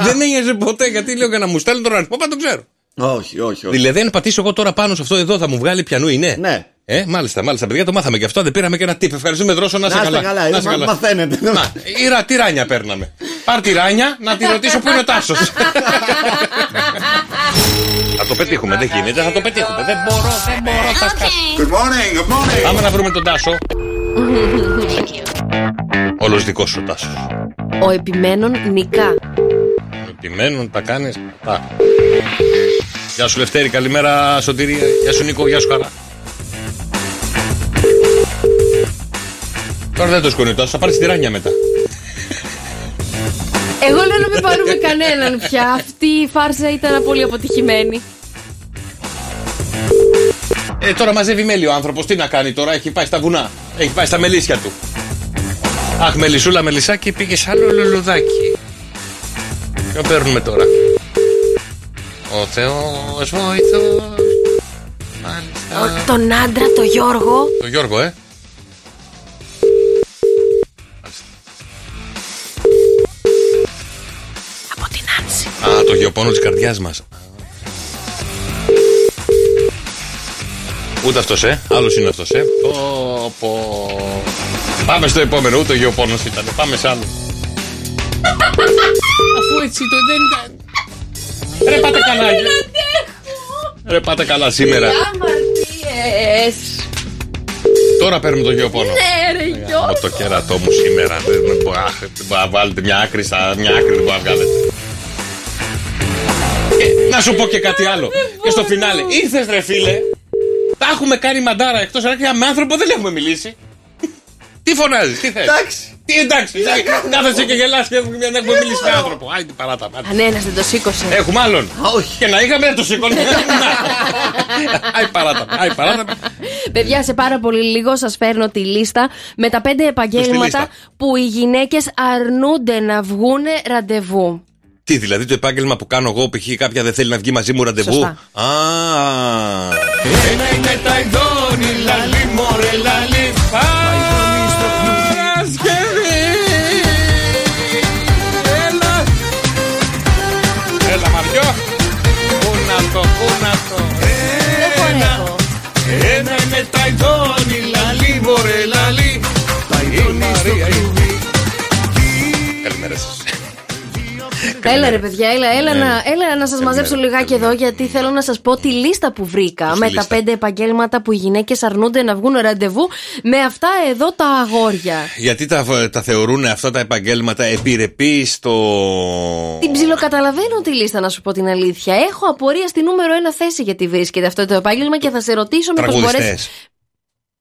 Δεν ένοιαζε ποτέ γιατί λέω για να μου στέλνει τον αριθμό, πάντα το ξέρω. Όχι, όχι, όχι. Δηλαδή, αν πατήσω εγώ τώρα πάνω σε αυτό εδώ, θα μου βγάλει πιανού είναι; Ναι. Ε, μάλιστα, μάλιστα. Παιδιά, το μάθαμε και αυτό. Δεν πήραμε και ένα τύπ. Ευχαριστούμε, Δρόσο, να είσαι Να είστε καλά. καλά, Να είσαι μα- καλά. μαθαίνετε. Να, η ρα- τι ράνια παίρναμε. Πάρ τη ράνια να τη ρωτήσω πού είναι ο Τάσος. θα το πετύχουμε, δεν γίνεται, θα το πετύχουμε. Δεν μπορώ, δεν μπορώ, θα σκάσω. Good morning, good morning. Πάμε να βρούμε τον Τάσο. Όλος δικός σου Τάσος. Ο επιμένων νικά. Επιμένουν, τα κάνεις. Τα. Γεια σου Λευτέρη, καλημέρα Σωτηρία. Γεια σου Νίκο, γεια σου Χαρά. Τώρα δεν το σκονεί τόσο, θα πάρεις τη ράνια μετά. Εγώ λέω να μην πάρουμε κανέναν πια. Αυτή η φάρσα ήταν πολύ αποτυχημένη. Ε, τώρα μαζεύει μέλι ο άνθρωπος. Τι να κάνει τώρα, έχει πάει στα βουνά. Έχει πάει στα μελίσια του. Αχ, μελισούλα, μελισάκι, πήγες σε άλλο λουλουδάκι. Ποιο παίρνουμε τώρα; Ο Θεός βοηθός. Μάλιστα. Τον άντρα, το Γιώργο. Το Γιώργο, ε. Από την Άνση. Α, το γεωπόνο της καρδιάς μας. Ούτε αυτός, ε. Άλλος είναι αυτός, ε. Πω, πω. Πάμε στο επόμενο. Ούτε ο γεωπόνος ήταν. Πάμε σε άλλο. Αφού έτσι το δεν ήταν. Ρε πάτε καλά. ε. Ρε πάτε καλά σήμερα. Αμαρτίες. Τώρα παίρνουμε το γεωπόνο. Ναι, ρε Από Γιώργο. το κέρατό μου σήμερα. Δεν με μπο- αχ, δεν μπορεί να βάλετε μια άκρη, στα, μια άκρη δεν μπορεί να βγάλετε. Και να σου πω και κάτι άλλο. Και στο φινάλε. Ήρθες ρε φίλε. Τα έχουμε κάνει μαντάρα εκτός αν με άνθρωπο δεν έχουμε μιλήσει. Τι φωνάζεις, τι θες; Εντάξει. Τι εντάξει. Κάθεσαι και γελάς και δεν έχουμε μιλήσει με άνθρωπο. Άιντε παράτα. πάτε. Κανένα δεν το σήκωσε. Έχουμε άλλον. όχι. Και να είχαμε δεν το σήκωνε. Άι παράτα. Άι παράτα. Παιδιά, σε πάρα πολύ λίγο σας φέρνω τη λίστα με τα πέντε λίστα. επαγγέλματα που οι γυναίκες αρνούνται να βγούνε ραντεβού. Τι, δηλαδή το επάγγελμα που κάνω εγώ, π.χ. κάποια δεν θέλει να βγει μαζί μου ραντεβού; Σωστά. Α. Ένα είναι τα ειδόνι, λαλί, μωρέ, λαλί. Ένα είναι τα ειδόνι, λαλί, μωρέ, λαλί. Τα ειδόνι στο κλουβί. Καλημέρα σας. Έλα ρε παιδιά, έλα, έλα, Ναι. να, έλα να σας μαζέψω λιγάκι εδώ γιατί θέλω να σας πω τη λίστα που βρήκα με τα λίστα; πέντε επαγγέλματα που οι γυναίκες αρνούνται να βγουν ραντεβού με αυτά εδώ τα αγόρια. Γιατί τα, τα θεωρούν αυτά τα επαγγέλματα επιρρεπή στο. Την ψιλοκαταλαβαίνω τη λίστα να σου πω την αλήθεια. Έχω απορία στη νούμερο ένα θέση γιατί βρίσκεται αυτό το επάγγελμα και θα σε ρωτήσω μήπως μπορέσει.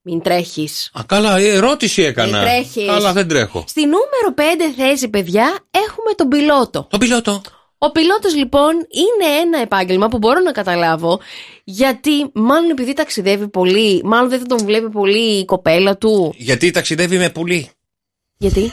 Τραγουδιστέ. Μην τρέχεις. Α, καλά, ε, ερώτηση έκανα. Μην τρέχεις. Καλά, δεν τρέχω. Στη νούμερο 5 θέση, παιδιά, έχουμε τον πιλότο. Το πιλότο. Ο πιλότος λοιπόν είναι ένα επάγγελμα που μπορώ να καταλάβω γιατί μάλλον επειδή ταξιδεύει πολύ, μάλλον δεν θα τον βλέπει πολύ η κοπέλα του. Γιατί ταξιδεύει με πουλί. Γιατί;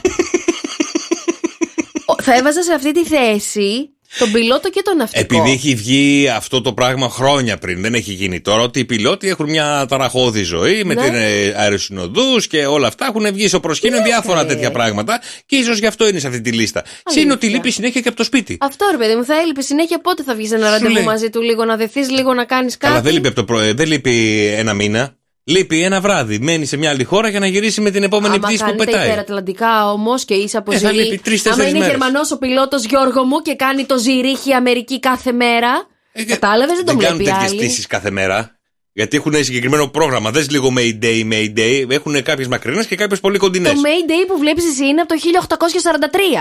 Ο- θα έβαζα σε αυτή τη θέση τον πιλότο και τον ναυτικό. Επειδή έχει βγει αυτό το πράγμα χρόνια πριν, δεν έχει γίνει τώρα, ότι οι πιλότοι έχουν μια ταραχώδη ζωή με Ναι. την ε, αεροσυνοδούς και όλα αυτά έχουν βγει στο προσκήνιο διάφορα τέτοια πράγματα και ίσως γι' αυτό είναι σε αυτή τη λίστα. Συν ότι λείπει συνέχεια και από το σπίτι. Αυτό ρε παιδί μου, θα έλειπε συνέχεια πότε θα βγεις ένα Σου ραντεβού λέει. μαζί του, λίγο να δεθείς, λίγο να κάνεις κάτι; Αλλά δεν λείπει, από το προ... δεν λείπει ένα μήνα. Λείπει ένα βράδυ. Μένει σε μια άλλη χώρα για να γυρίσει με την επόμενη Άμα πτήση που κάνετε πετάει. υπερατλαντικά όμως και είσαι από Ε, θα Ζηρή. λείπει τρεις-τέσσερις Άμα είναι μέρες. Γερμανός ο πιλότος Γιώργο μου και κάνει το Ζηρίχη Αμερική κάθε μέρα. Κατάλαβες, δεν το Ε, δεν κάνουν βλέπει τέτοιες άλλη. πτήσει κάθε μέρα. Γιατί έχουν συγκεκριμένο πρόγραμμα. Δεν λίγο Mayday, Mayday. Έχουν κάποιες μακρινές και κάποιες πολύ κοντινές. Το Mayday που βλέπεις εσύ είναι από το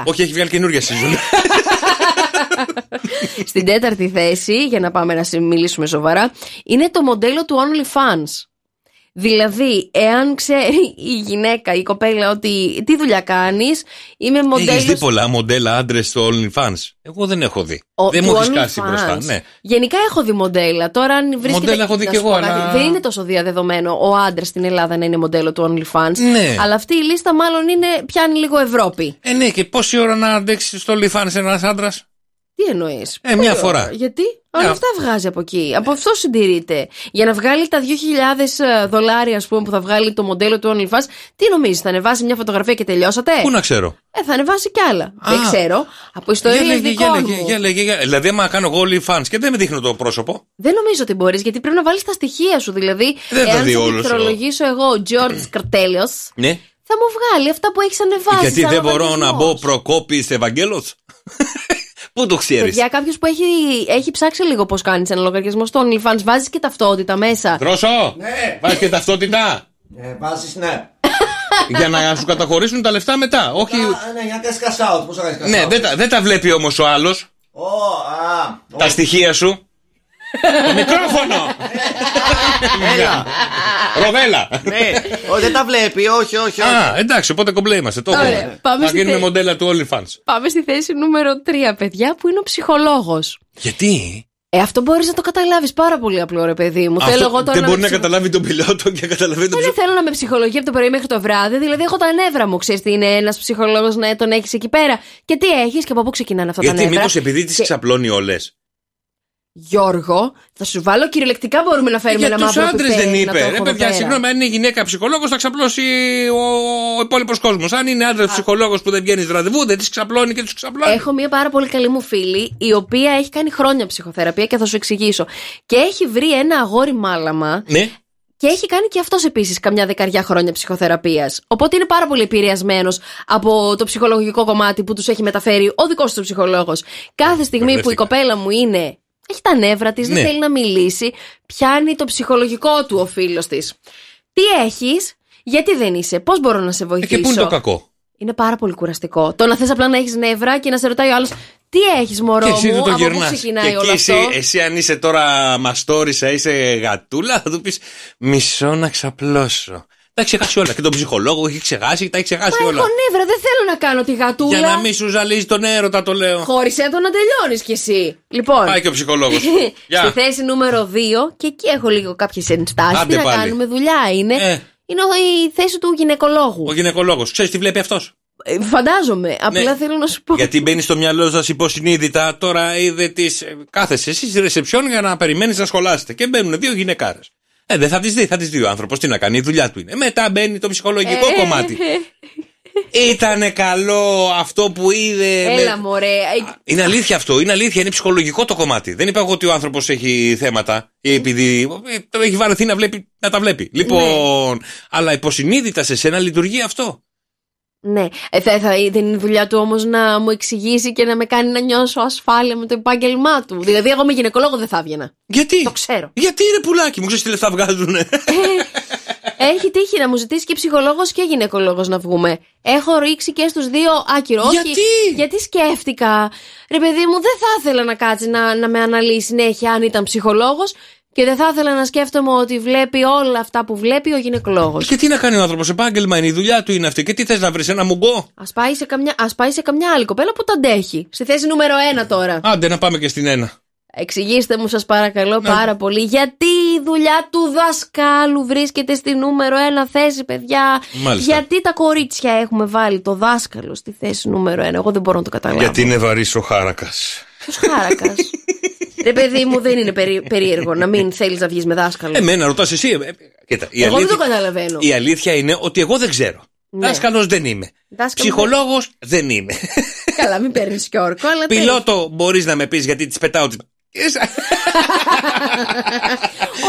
1843. Όχι, έχει βγάλει καινούργια season. Στην τέταρτη θέση, για να πάμε να σε- μιλήσουμε σοβαρά, είναι το μοντέλο του OnlyFans. Δηλαδή, εάν ξέρει η γυναίκα, η κοπέλα ότι τι δουλειά κάνεις, είμαι Έχεις μοντέλο. δει πολλά μοντέλα άντρες στο OnlyFans; Εγώ δεν έχω δει. Ο- δεν του μου έχει σκάσει OnlyFans. μπροστά. Ναι. Γενικά έχω δει μοντέλα. Τώρα, αν βρίσκεται. Μοντέλα έχω δει να κι εγώ, σου πω αλλά- κάτι, Δεν είναι τόσο διαδεδομένο ο άντρας στην Ελλάδα να είναι μοντέλο του OnlyFans. Ναι. Αλλά αυτή η λίστα μάλλον είναι, πιάνει λίγο Ευρώπη. Ε, ναι, και πόση ώρα να αντέξεις στο OnlyFans ένας άντρας; Τι εννοείς; Ε, μια φορά. Γιατί; Όλα αυτά βγάζει από εκεί. Από αυτό συντηρείται. Για να βγάλει τα 2.000 δολάρια, ας πούμε, που θα βγάλει το μοντέλο του OnlyFans, τι νομίζεις, θα ανεβάσει μια φωτογραφία και τελειώσατε; Πού να ξέρω. Ε, θα ανεβάσει κι άλλα. Δεν ξέρω. Από ιστορίες Για λέγε, δικών για μου. λέγε, για λέγε, για- Δηλαδή, άμα κάνω εγώ OnlyFans και δεν με δείχνω το πρόσωπο. Δεν νομίζω ότι μπορείς, γιατί πρέπει να βάλεις τα στοιχεία σου. Δηλαδή, Δεν τα εάν δει σε όλος ο- πληκτρολογήσω εγώ, George Καρτέλιο, Ναι. θα μου βγάλει αυτά που έχεις ανεβάσει. Γιατί σαν δεν μπορώ να λογαριασμός. μπω προκόπης Ευαγγέλος; Πού το ξέρεις; Παιδιά, κάποιος που έχει, έχει ψάξει λίγο πώς κάνεις ένα λογαριασμό στο OnlyFans, βάζεις και ταυτότητα μέσα. Δρόσο! Ναι. Βάζεις και ταυτότητα; Ε, βάζεις ναι. για να σου καταχωρήσουν τα λεφτά μετά. Όχι. Α, ναι, για να κάνεις cash out. Πώς θα κάνεις cash Ναι, out; δεν τα, δεν τα βλέπει όμως ο άλλος. Ω, α, Τα στοιχεία σου. Το μικρόφωνο! Έλα. Ροβέλα! Ναι. Όχι, δεν τα βλέπει, όχι, όχι. όχι. Α, εντάξει, οπότε κομπλέ είμαστε. Το Ωραία, έχουμε. πάμε Θα στη γίνουμε θε- μοντέλα του OnlyFans. Πάμε στη θέση νούμερο 3, παιδιά, που είναι ο ψυχολόγος. Γιατί; Ε, αυτό μπορείς να το καταλάβεις πάρα πολύ απλό, ρε παιδί μου. Αυτό θέλω εγώ τώρα δεν να μπορεί με να καταλάβει τον πιλότο και καταλαβαίνει τον Δεν ψυχολόγο. θέλω να με ψυχολογεί από το πρωί μέχρι το βράδυ. Δηλαδή, έχω τα νεύρα μου. Ξέρεις τι είναι ένας ψυχολόγος να τον έχεις εκεί πέρα. Και τι έχεις και από πού ξεκινάνε αυτά Γιατί τα νεύρα. μήπως επειδή τις Και- ξαπλώνει όλες. Γιώργο, θα σου βάλω κυριολεκτικά μπορούμε να φέρουμε Για ένα τους μαύρο άντρες πιπέρι δεν να το είπε. έχω Ρε εδώ παιδιά, πέρα. συγγνώμη, αν είναι γυναίκα ψυχολόγος θα ξαπλώσει ο, ο υπόλοιπος κόσμος. Αν είναι άντρας ψυχολόγος που δεν βγαίνει ραντεβού, δεν τις ξαπλώνει και τους ξαπλώνει. Έχω μία πάρα πολύ καλή μου φίλη, η οποία έχει κάνει χρόνια ψυχοθεραπεία και θα σου εξηγήσω. Και έχει βρει ένα αγόρι μάλαμα Ναι. και έχει κάνει και αυτός επίσης καμιά δεκαριά χρόνια ψυχοθεραπείας. Οπότε είναι πάρα πολύ επηρεασμένος από το ψυχολογικό κομμάτι που τους έχει μεταφέρει ο δικός του ψυχολόγος. Κάθε στιγμή που η Μπερδεύτηκα. κοπέλα μου είναι. Έχει τα νεύρα της, Ναι. δεν θέλει να μιλήσει, πιάνει το ψυχολογικό του ο φίλος της. Τι έχεις, γιατί δεν είσαι, πώς μπορώ να σε Ε, βοηθήσω. και πού είναι το κακό; Είναι πάρα πολύ κουραστικό. Το να θες απλά να έχεις νεύρα και να σε ρωτάει ο άλλος τι έχεις, Μωρό Και εσύ μου, δεν το από πού γυρνάς. Και ξεκινάει όλο εκεί εσύ, αυτό; εσύ αν είσαι τώρα μαστόρισα, είσαι γατούλα, θα του πεις μισό να ξαπλώσω. Τα έχει ξεχάσει όλα. Και τον ψυχολόγο έχει ξεχάσει, τα έχει ξεχάσει Μα όλα. έχω νεύρα, δεν θέλω να κάνω τη γατούλα. Για να μην σου ζαλίζει τον έρωτα, το λέω. Χώρισε το να τελειώνεις κι εσύ. Λοιπόν. Πάει και ο ψυχολόγος. Στη Γεια. θέση νούμερο 2, και εκεί έχω λίγο κάποιες ενστάσεις. Άντε Τι να πάλι. κάνουμε, δουλειά είναι. Ε. Είναι ο- η θέση του γυναικολόγου. Ο γυναικολόγος. Ξέρεις τι βλέπει αυτός; Ε, φαντάζομαι. Απλά Ναι. θέλω να σου πω. Γιατί μπαίνει στο μυαλό σας υποσυνείδητα, τώρα είδε τι. Κάθεσαι εσύ στη ρεσεψιόν για να περιμένεις να σχολάσετε. Και μπαίνουν δύο γυναικάρες. Ε, δεν θα τις δει, θα τις δει ο άνθρωπος. Τι να κάνει, η δουλειά του είναι. Μετά μπαίνει το ψυχολογικό Ε, κομμάτι. Ήτανε καλό αυτό που είδε. Έλα, με- μωρέ. Ε, Είναι αλήθεια αυτό, είναι αλήθεια, είναι ψυχολογικό το κομμάτι. Δεν είπα εγώ ότι ο άνθρωπος έχει θέματα ή επειδή ε, το έχει βαρεθεί να, βλέπει, να τα βλέπει. Λοιπόν, αλλά υποσυνείδητα σε σένα λειτουργεί αυτό. Ναι. Ε, θα, θα, δεν είναι δουλειά του όμως να μου εξηγήσει και να με κάνει να νιώσω ασφάλεια με το επάγγελμά του. Δηλαδή, εγώ με γυναικολόγο δεν θα έβγαινα. Γιατί; Το ξέρω. Γιατί ρε πουλάκι μου, ξέρεις τι λεφτά βγάζουνε. Έχει τύχει να μου ζητήσει και ψυχολόγος και γυναικολόγος να βγούμε. Έχω ρίξει και στους δύο άκυρο. Όχι, Γιατί; γιατί σκέφτηκα. Ρε παιδί μου, δεν θα ήθελα να κάτσει να, να με αναλύει συνέχεια αν ήταν ψυχολόγος και δεν θα ήθελα να σκέφτομαι ότι βλέπει όλα αυτά που βλέπει ο γυναικολόγος. και τι να κάνει ο άνθρωπος, επάγγελμα είναι, η δουλειά του είναι αυτή. Και τι θες να βρεις, ένα μουγκό; Α πάει, σε καμιά, ας πάει σε καμιά άλλη κοπέλα που τα αντέχει. Στη θέση νούμερο ένα τώρα. Άντε να πάμε και στην ένα. Εξηγήστε μου, σας παρακαλώ πάρα πολύ, γιατί η δουλειά του δασκάλου βρίσκεται στη νούμερο ένα θέση, παιδιά; Μάλιστα. Γιατί τα κορίτσια έχουμε βάλει το δάσκαλο στη θέση νούμερο ένα; Εγώ δεν μπορώ να το καταλάβω. Γιατί είναι βαρύς ο χάρακας. Ποιος χάρακας; Ρε παιδί μου, δεν είναι περί- περίεργο να μην θέλεις να βγεις με δάσκαλο. Εμένα ρωτάς εσύ. ε, ε, Κοίτα, η, Εγώ δεν αλήθεια, το καταλαβαίνω. η αλήθεια είναι ότι εγώ δεν ξέρω. Ναι. Δάσκαλος δεν είμαι. Δάσκαλο Ψυχολόγος δεν είμαι. Καλά, μην παίρνεις και όρκο, αλλά. τέλος. Πιλότο μπορείς να με πεις γιατί της πετάω. Τις-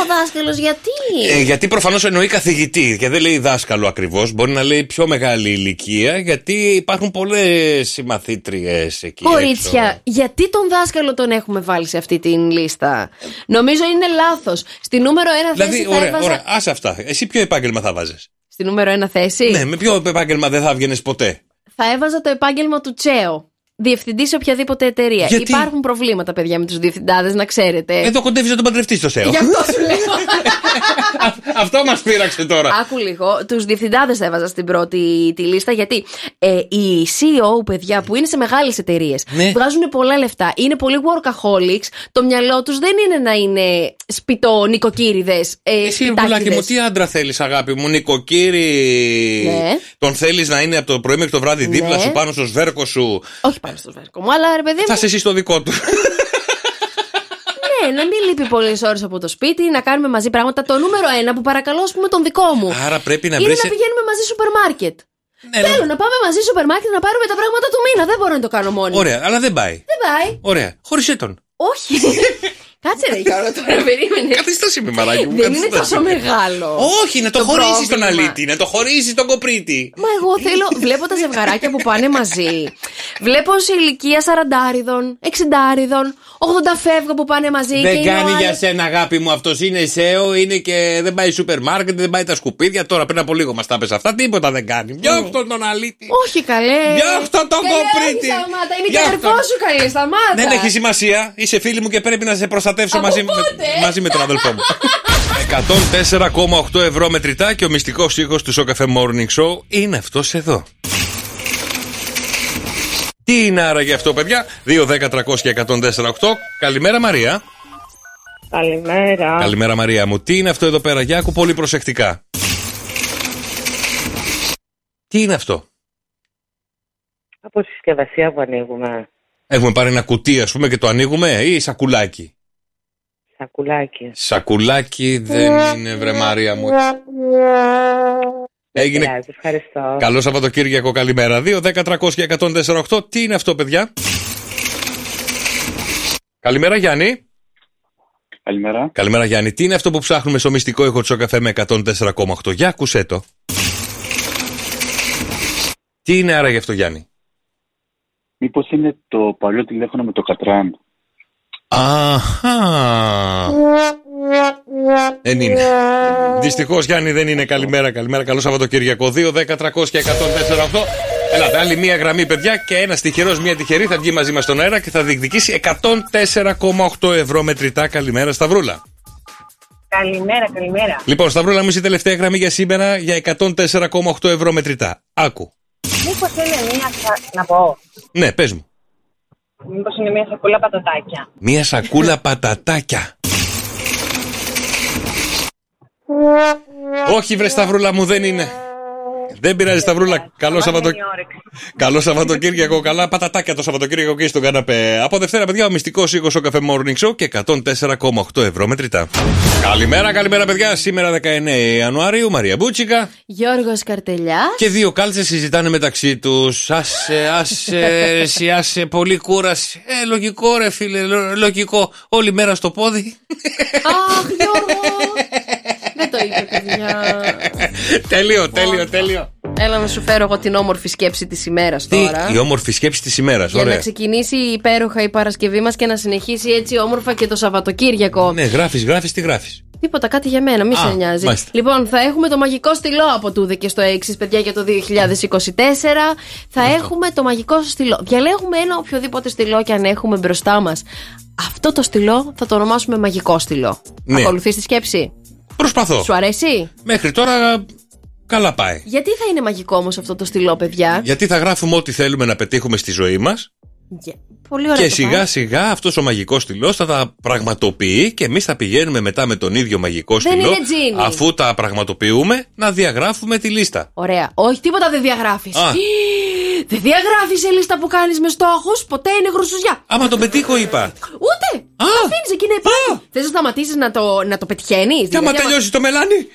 Ο δάσκαλος γιατί; Ε, γιατί προφανώς εννοεί καθηγητή και δεν λέει δάσκαλο ακριβώς. Μπορεί να λέει πιο μεγάλη ηλικία γιατί υπάρχουν πολλές συμμαθήτριες εκεί. Κορίτσια, έξω. γιατί τον δάσκαλο τον έχουμε βάλει σε αυτή την λίστα; Νομίζω είναι λάθος. Στη νούμερο ένα θέση Δηλαδή, θα ωραία, έβαζα. ωραία, άσε αυτά. Εσύ ποιο επάγγελμα θα βάζε. Στη νούμερο ένα θέση; Ναι, με ποιο επάγγελμα δεν θα βγαίνει ποτέ; θα έβαζα το επάγγελμα του Τσέο. Διευθυντής σε οποιαδήποτε εταιρεία. Γιατί; Υπάρχουν προβλήματα, παιδιά, με τους διευθυντάδες, να ξέρετε. Εδώ κοντεύεις να τον παντρευτείς το ΣΕΟ. Γι' αυτό σου λέω. Αυτό μας πείραξε τώρα. Άκου λίγο. Τους διευθυντάδες έβαζα στην πρώτη τη λίστα γιατί ε, οι CEO, παιδιά, που είναι σε μεγάλες εταιρείες, Ναι. βγάζουν πολλά λεφτά. Είναι πολύ workaholics. Το μυαλό τους δεν είναι να είναι σπιτό νοικοκύριδες. Ε, Εσύ, Βουλάκι μου, τι άντρα θέλεις, αγάπη μου, νοικοκύρη. Ναι. Τον θέλεις να είναι από το πρωί μέχρι το βράδυ δίπλα Ναι. σου, πάνω στο σβέρκο σου. Όχι πάνω στο σβέρκο μου, αλλά ρε παιδί Θα μου. είσαι εσύ στο δικό του. Ναι, να μην λείπει πολλές ώρες από το σπίτι, να κάνουμε μαζί πράγματα. Το νούμερο ένα που παρακαλώ, ας πούμε, τον δικό μου. Άρα πρέπει να είναι βρεις. να πηγαίνουμε μαζί σούπερ μάρκετ. Ναι, Θέλω να πάμε μαζί σούπερ μάρκετ να πάρουμε τα πράγματα του μήνα. Δεν μπορώ να το κάνω μόνη. μου. Ωραία, αλλά δεν πάει. Δεν πάει. Ωραία, χώρισέ τον. Όχι. Κάτσε ρε Γιώργο τώρα, περίμενε. Καθίσταση με μαράκι μου. Δεν είναι καθίσταση. τόσο με. μεγάλο. Όχι, να το, Το χωρίσει τον πρόβλημα. αλήτη, να το χωρίσει τον κοπρίτη. Μα εγώ θέλω, βλέπω τα ζευγαράκια που πάνε μαζί. Βλέπω σε ηλικία 40 60 80 φεύγα που πάνε μαζί. και Δεν είναι ο κάνει για άλλος- σένα, αγάπη μου. Αυτός είναι σέο, είναι και δεν πάει σούπερ μάρκετ, δεν πάει τα σκουπίδια. Τώρα πριν από λίγο μας τα πες αυτά, τίποτα δεν κάνει. Ναι. Διώχτω τον αλήτη. Όχι καλέ. Διώχτω τον Καλέ, κοπρίτη. όχι, σταμάτα, Είναι και Διώχτω. αδερφό σου καλέ, σταμάτα. Δεν έχει σημασία. Είσαι φίλη μου και πρέπει να σε προστατεύσω Από μαζί, με, πότε; μαζί με τον αδελφό μου. 104,8 ευρώ μετρητά και ο μυστικός ήχος του Σοκαφέ Morning Show είναι αυτός εδώ. Τι είναι άραγε αυτό, παιδιά; 2, 10, 300 και 104,8. Καλημέρα, Μαρία. Καλημέρα. Καλημέρα, Μαρία μου. Τι είναι αυτό εδώ πέρα, Γιάκου, πολύ προσεκτικά. Τι είναι αυτό; Από συσκευασία που ανοίγουμε. Έχουμε πάρει ένα κουτί, ας πούμε, και το ανοίγουμε ή σακουλάκι; Σακουλάκι. Σακουλάκι δεν είναι, βρε Μαρία μου. Έγινε. Πειράζει, ευχαριστώ. Καλό Σαββατοκύριακο, καλημέρα. 2, 10, 300 και 148. Τι είναι αυτό, παιδιά; Καλημέρα, Γιάννη. Καλημέρα. Καλημέρα, Γιάννη. Τι είναι αυτό που ψάχνουμε στο μυστικό ήχο του καφέ με 104,8. Για ακούσέ το. Τι είναι άραγε αυτό, Γιάννη; Μήπως είναι το παλιό τηλέφωνο με το Κατράν; Αχα. Δεν είναι. Δυστυχώς, Γιάννη, δεν είναι. Καλημέρα, καλημέρα. Καλό Σαββατοκύριακο. 2, 10, 300 και 104,8. Ελάτε, άλλη μία γραμμή, παιδιά, και ένα τυχερό, μία τυχερή θα βγει μαζί μας στον αέρα και θα διεκδικήσει 104,8 ευρώ μετρητά. Καλημέρα, Σταυρούλα. Καλημέρα, καλημέρα. Λοιπόν, Σταυρούλα μου, είσαι η τελευταία γραμμή για σήμερα για 104,8 ευρώ μετρητά. Άκου. Μήπως είναι μία. σα- Να πω. Ναι, πες μου. Μήπως είναι μία σακούλα πατατάκια. Μία σακούλα πατατάκια. Όχι, βρε Σταυρούλα μου, δεν είναι. Δεν πειράζει, Σταυρούλα. Καλό Σαββατο... Καλό Σαββατοκύριακο. Καλά πατατάκια το Σαββατοκύριακο και στον καναπέ. Από Δευτέρα, παιδιά, ο μυστικός οίκο ο καφέ Morning Show και 104,8 ευρώ μετρητά. Καλημέρα, καλημέρα, παιδιά. Σήμερα 19 Ιανουαρίου, Μαρία Μπούτσικα. Γιώργος Καρτελιά. Και δύο κάλτσες συζητάνε μεταξύ τους. Άσε, άσε, εσύ, άσε, πολύ κούραση. Ε, λογικό, ρε φίλε, λο- λογικό. Όλη μέρα στο πόδι. Αχ, Γιώργο. Δεν το είπε, παιδιά. Τέλειο, τέλειο, τέλειο. Έλα να σου φέρω εγώ την όμορφη σκέψη της ημέρας Τι, τώρα. η όμορφη σκέψη της ημέρας. Για να Ωραία. ξεκινήσει υπέροχα η Παρασκευή μας και να συνεχίσει έτσι όμορφα και το Σαββατοκύριακο. Ναι, γράφεις, γράφεις, τι γράφεις. Τίποτα, κάτι για μένα, μη Α, σε νοιάζει. μάλιστα. Λοιπόν, θα έχουμε το μαγικό στυλό από τούδε και στο έξι, παιδιά, για το 2024. Θα έχουμε το μαγικό στυλό. Διαλέγουμε ένα οποιοδήποτε στυλό και αν έχουμε μπροστά μας. Αυτό το στυλό θα το ονομάσουμε μαγικό στυλό. Ναι. Ακολουθείς τη σκέψη; Προσπαθώ. Σου αρέσει; Μέχρι τώρα καλά πάει. Γιατί θα είναι μαγικό όμως αυτό το στυλό, παιδιά; Γιατί θα γράφουμε ό,τι θέλουμε να πετύχουμε στη ζωή μας Για- Πολύ ωραία. και το σιγά πάει. σιγά αυτός ο μαγικός στυλός θα τα πραγματοποιεί και εμείς θα πηγαίνουμε μετά με τον ίδιο μαγικό Δεν στυλό. είναι τζίνι. Αφού τα πραγματοποιούμε, να διαγράφουμε τη λίστα. Ωραία. Όχι, τίποτα δεν διαγράφεις. Α. Δεν διαγράφεις σε λίστα που κάνεις με στόχους. Ποτέ είναι γρουσουζιά. Άμα τον πετύχω, είπα. Ούτε. Αφήνεις εκεί να υπάρχει. Θες να σταματήσεις να το, να το πετυχαίνεις. Και άμα τελειώσει το μελάνι.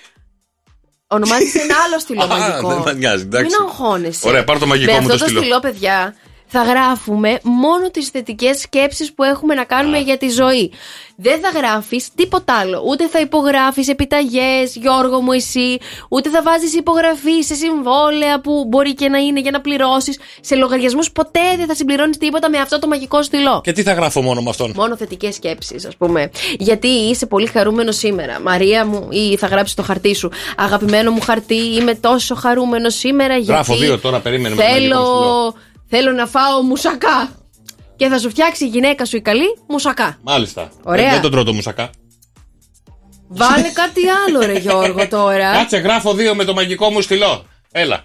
Ονομάζει ένα άλλο στυλό Α, μαγικό. δεν με νοιάζει, εντάξει. Μην αγχώνεσαι. Ωραία, πάρ' το μαγικό με μου το αυτό το στυλό. στυλό, παιδιά, θα γράφουμε μόνο τις θετικές σκέψεις που έχουμε να κάνουμε για τη ζωή. Δεν θα γράφεις τίποτα άλλο. Ούτε θα υπογράφεις επιταγές, Γιώργο μου εσύ, ούτε θα βάζεις υπογραφή σε συμβόλαια που μπορεί και να είναι για να πληρώσεις. Σε λογαριασμούς ποτέ δεν θα συμπληρώνεις τίποτα με αυτό το μαγικό στυλό. Και τι θα γράφω μόνο με αυτόν; Μόνο θετικές σκέψεις, ας πούμε. Γιατί είσαι πολύ χαρούμενος σήμερα. Μαρία μου, ή θα γράψεις το χαρτί σου. Αγαπημένο μου χαρτί, είμαι τόσο χαρούμενος σήμερα. Γιατί Γράφω δύο τώρα, περίμενε με το μαγικό Θέλω, στυλό. Θέλω να φάω μουσακά. Και θα σου φτιάξει η γυναίκα σου η καλή μουσακά. Μάλιστα. Ωραία. Ε, Δεν τον τρώω το μουσακά. Βάλε κάτι άλλο, ρε Γιώργο, τώρα. Κάτσε, γράφω δύο με το μαγικό μου στυλό. Έλα.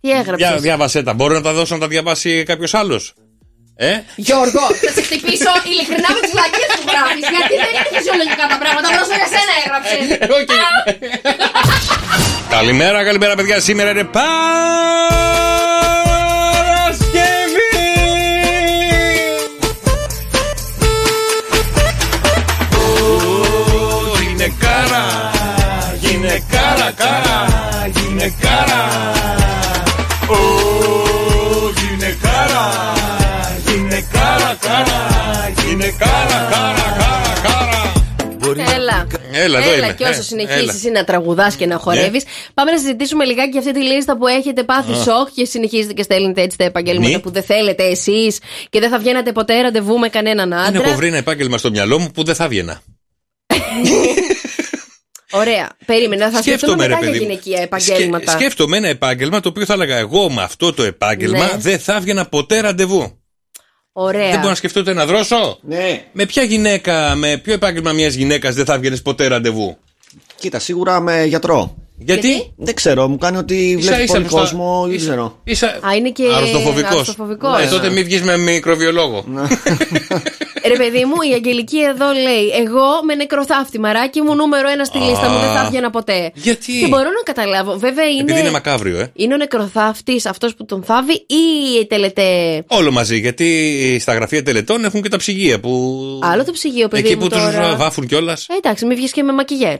Τι έγραψες; Για, διάβασέ τα. Μπορώ να τα δώσω να τα διαβάσει κάποιος άλλος; Ε; Γιώργο, θα σε χτυπήσω ειλικρινά με τις βλακίες που γράφει. Γιατί δεν είναι φυσιολογικά τα πράγματα. Δώσε για σένα έγραψε. Καλημέρα, καλημέρα, παιδιά. Σήμερα είναι Παρασκευή. Γυναικάρα, κάρα, γυναικάρα. Ω, γυναικάρα, γυναικάρα, κάρα, γυναικάρα, κάρα, κάρα, κάρα. Έλα. Έλα, εδώ είμαι. και όσο Ε, συνεχίσει έλα. εσύ να τραγουδάς και να χορεύεις, πάμε να συζητήσουμε λιγάκι για αυτή τη λίστα που έχετε πάθει Α. σοκ και συνεχίζετε και στέλνετε έτσι τα επαγγέλματα Ναι. που δεν θέλετε εσείς και δεν θα βγαίνατε ποτέ ραντεβού με κανέναν Δεν άντρα. έχω βρει ένα επάγγελμα στο μυαλό μου που δεν θα βγαίνα. Ωραία. Περίμενα, θα σκεφτούμε Σκέφτομαι, ρε μετά για παιδί μου. γυναικεία επαγγέλματα. Σκε- σκέφτομαι ένα επάγγελμα το οποίο θα έλεγα εγώ με αυτό το επάγγελμα Ναι. δεν θα έβγαινα ποτέ ραντεβού. Ωραία. Δεν μπορώ να σκεφτώ ούτε να δρόσο. Ναι. Με ποια γυναίκα, με ποιο επάγγελμα μιας γυναίκας δεν θα έβγαινες ποτέ ραντεβού; Κοίτα, σίγουρα με γιατρό. Γιατί; Δεν ξέρω, μου κάνει ότι Ίσα- βλέπει ίσα πολύ μπροστά. κόσμο. Δεν ξέρω. Είσαι Α, είναι και αρρωστοφοβικός. αρρωστοφοβικός. Ε, τότε μην βγεις με μικροβιολόγο. Ρε παιδί μου, η Αγγελική εδώ λέει: Εγώ με νεκροθάφτη, μαράκι μου, νούμερο ένα στη λίστα μου, δεν θα έβγαινα ποτέ. Γιατί; Και μπορώ να καταλάβω. Βέβαια είναι. Επειδή είναι μακάβριο, ε. Είναι ο νεκροθάφτης αυτός που τον θάβει ή η τελετέ; Όλο μαζί, γιατί στα γραφεία τελετών έχουν και τα ψυγεία που. Άλλο το ψυγείο, παιδί Εκεί μου που τους τώρα. βάφουν κιόλας. Ε, εντάξει, μην βγεις και με μακιγέρ.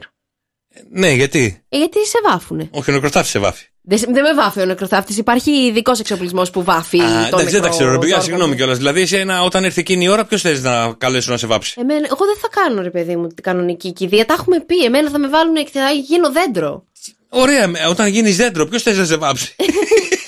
Ναι, γιατί; Ε, γιατί σε βάφουνε. Όχι, ο νεκροθάφτη σε βάφει. Δεν, σε- δεν με βάφει ο νεκροθάφτη. Υπάρχει ειδικός εξοπλισμός που βάφει Α, τον εντάξει, δεν νεκρό τα ξέρω, ρε παιδιά, Γιώργο. συγγνώμη κιόλας. Δηλαδή, εσένα, όταν έρθει εκείνη η ώρα, ποιος θέλεις να καλέσω να σε βάψει; Εμένα, εγώ δεν θα κάνω, ρε παιδί μου, την κανονική κηδεία. Τα έχουμε πει. Εμένα θα με βάλουν και θα γίνω δέντρο. Ωραία, με- όταν γίνεις δέντρο, ποιος θέλει να σε βάψει;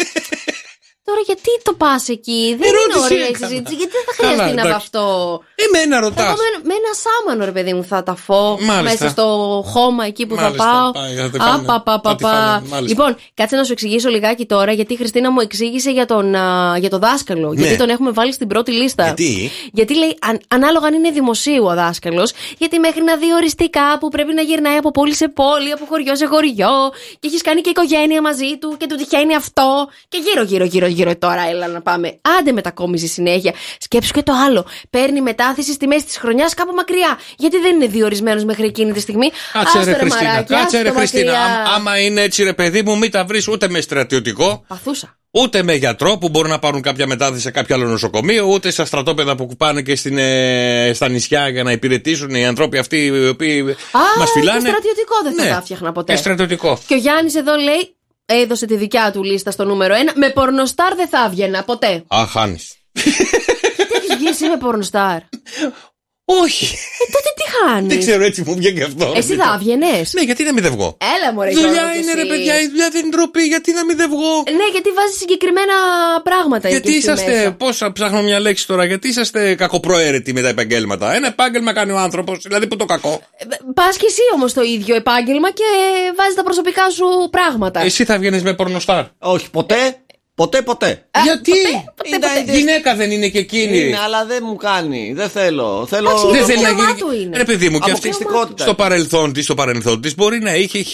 Τώρα γιατί το πας εκεί, δεν Ερώτηση είναι ωραία η έκανα. συζήτηση, γιατί δεν θα Καλά, χρειαστεί να εντάξει. βαφτώ. Εμένα Θα ρωτάς. πάω με, με ένα σάμανο, ρε παιδί μου, θα τα φω Μάλιστα. μέσα στο χώμα εκεί που Μάλιστα, θα πάω. πάει, θα τη Α, φάνε. πα, πα, πα, Θα τη πα. φάνε, μάλιστα. Λοιπόν, κάτσε να σου εξηγήσω λιγάκι τώρα, γιατί η Χριστίνα μου εξήγησε για τον, α, για το δάσκαλο. Γιατί τον έχουμε βάλει στην πρώτη λίστα. Ναι. Γιατί; Γιατί λέει, αν, ανάλογα αν είναι δημοσίου ο δάσκαλος, γιατί μέχρι να δει οριστικά που πρέπει να γυρνάει από πόλη σε πόλη, από χωριό σε χωριό, και έχεις κάνει και οικογένεια μαζί του και του τυχαίνει αυτό. Και γύρω, γύρω, γύρω, γύρω τώρα, έλα να πάμε. Άντε μετακόμιση συνέχεια. Σκέψου και το άλλο. Παίρνει μετάθεση στη μέση της χρονιάς κάπου μακριά. Γιατί δεν είναι διορισμένος μέχρι εκείνη τη στιγμή. Κάτσε Άστο, ρε Χριστίνα, μαράκι, κάτσε ρε άστο Χριστίνα. μακριά. Άμα- Άμα είναι έτσι ρε παιδί μου, μην τα βρεις ούτε με στρατιωτικό, Παθούσα. ούτε με γιατρό που μπορούν να πάρουν κάποια μετάθεση σε κάποιο άλλο νοσοκομείο, ούτε στα στρατόπεδα που πάνε και στην, ε, στα νησιά για να υπηρετήσουν οι άνθρωποι αυτοί οι οποίοι Α, μας φυλάνε. και στρατιωτικό δεν θα Ναι, τα φτιάχνα ποτέ. Και στρατιωτικό. Και ο Γιάννης εδώ λέει, έδωσε τη δικιά του λίστα στο νούμερο 1. Με πορνοστάρ δεν θα έβγαινα ποτέ. Α, χάνεις. Τι έχεις βγει εσύ με πορνοστάρ; Όχι. Ε, τότε τι χάνεις; Δεν ξέρω, έτσι μου βγαίνει αυτό. Εσύ θα έβγαινες; Ναι, γιατί να μην δεν βγω; Έλα, μωρέ, Δουλειά Γιώργο, κι είναι, ρε εσύ. παιδιά, η δουλειά δεν είναι ντροπή. Γιατί να μην δεν βγω; Ναι, γιατί βάζεις συγκεκριμένα πράγματα Γιατί εκεί στη είσαστε, μέσα. πώ ψάχνω μια λέξη τώρα, γιατί είσαστε κακοπροαίρετοι με τα επαγγέλματα. Ένα επάγγελμα κάνει ο άνθρωπος, δηλαδή που το κακό. Πας και εσύ όμως το ίδιο επάγγελμα και βάζεις τα προσωπικά σου πράγματα. Εσύ θα βγαίνεις με πορνοστάρ. Όχι, ποτέ. Ποτέ, ποτέ. Γιατί; Ήταν- Γυναίκα δεν είναι και εκείνη. Είναι, αλλά δεν μου κάνει. Δεν θέλω. θέλω... Εντάξει, Δεν το θέλει να δικαίωμά γίνει. του είναι. Ρε παιδί μου, και αυτή Αποκλειστικότητα. στο παρελθόν της, στο παρελθόν της μπορεί να είχε χ,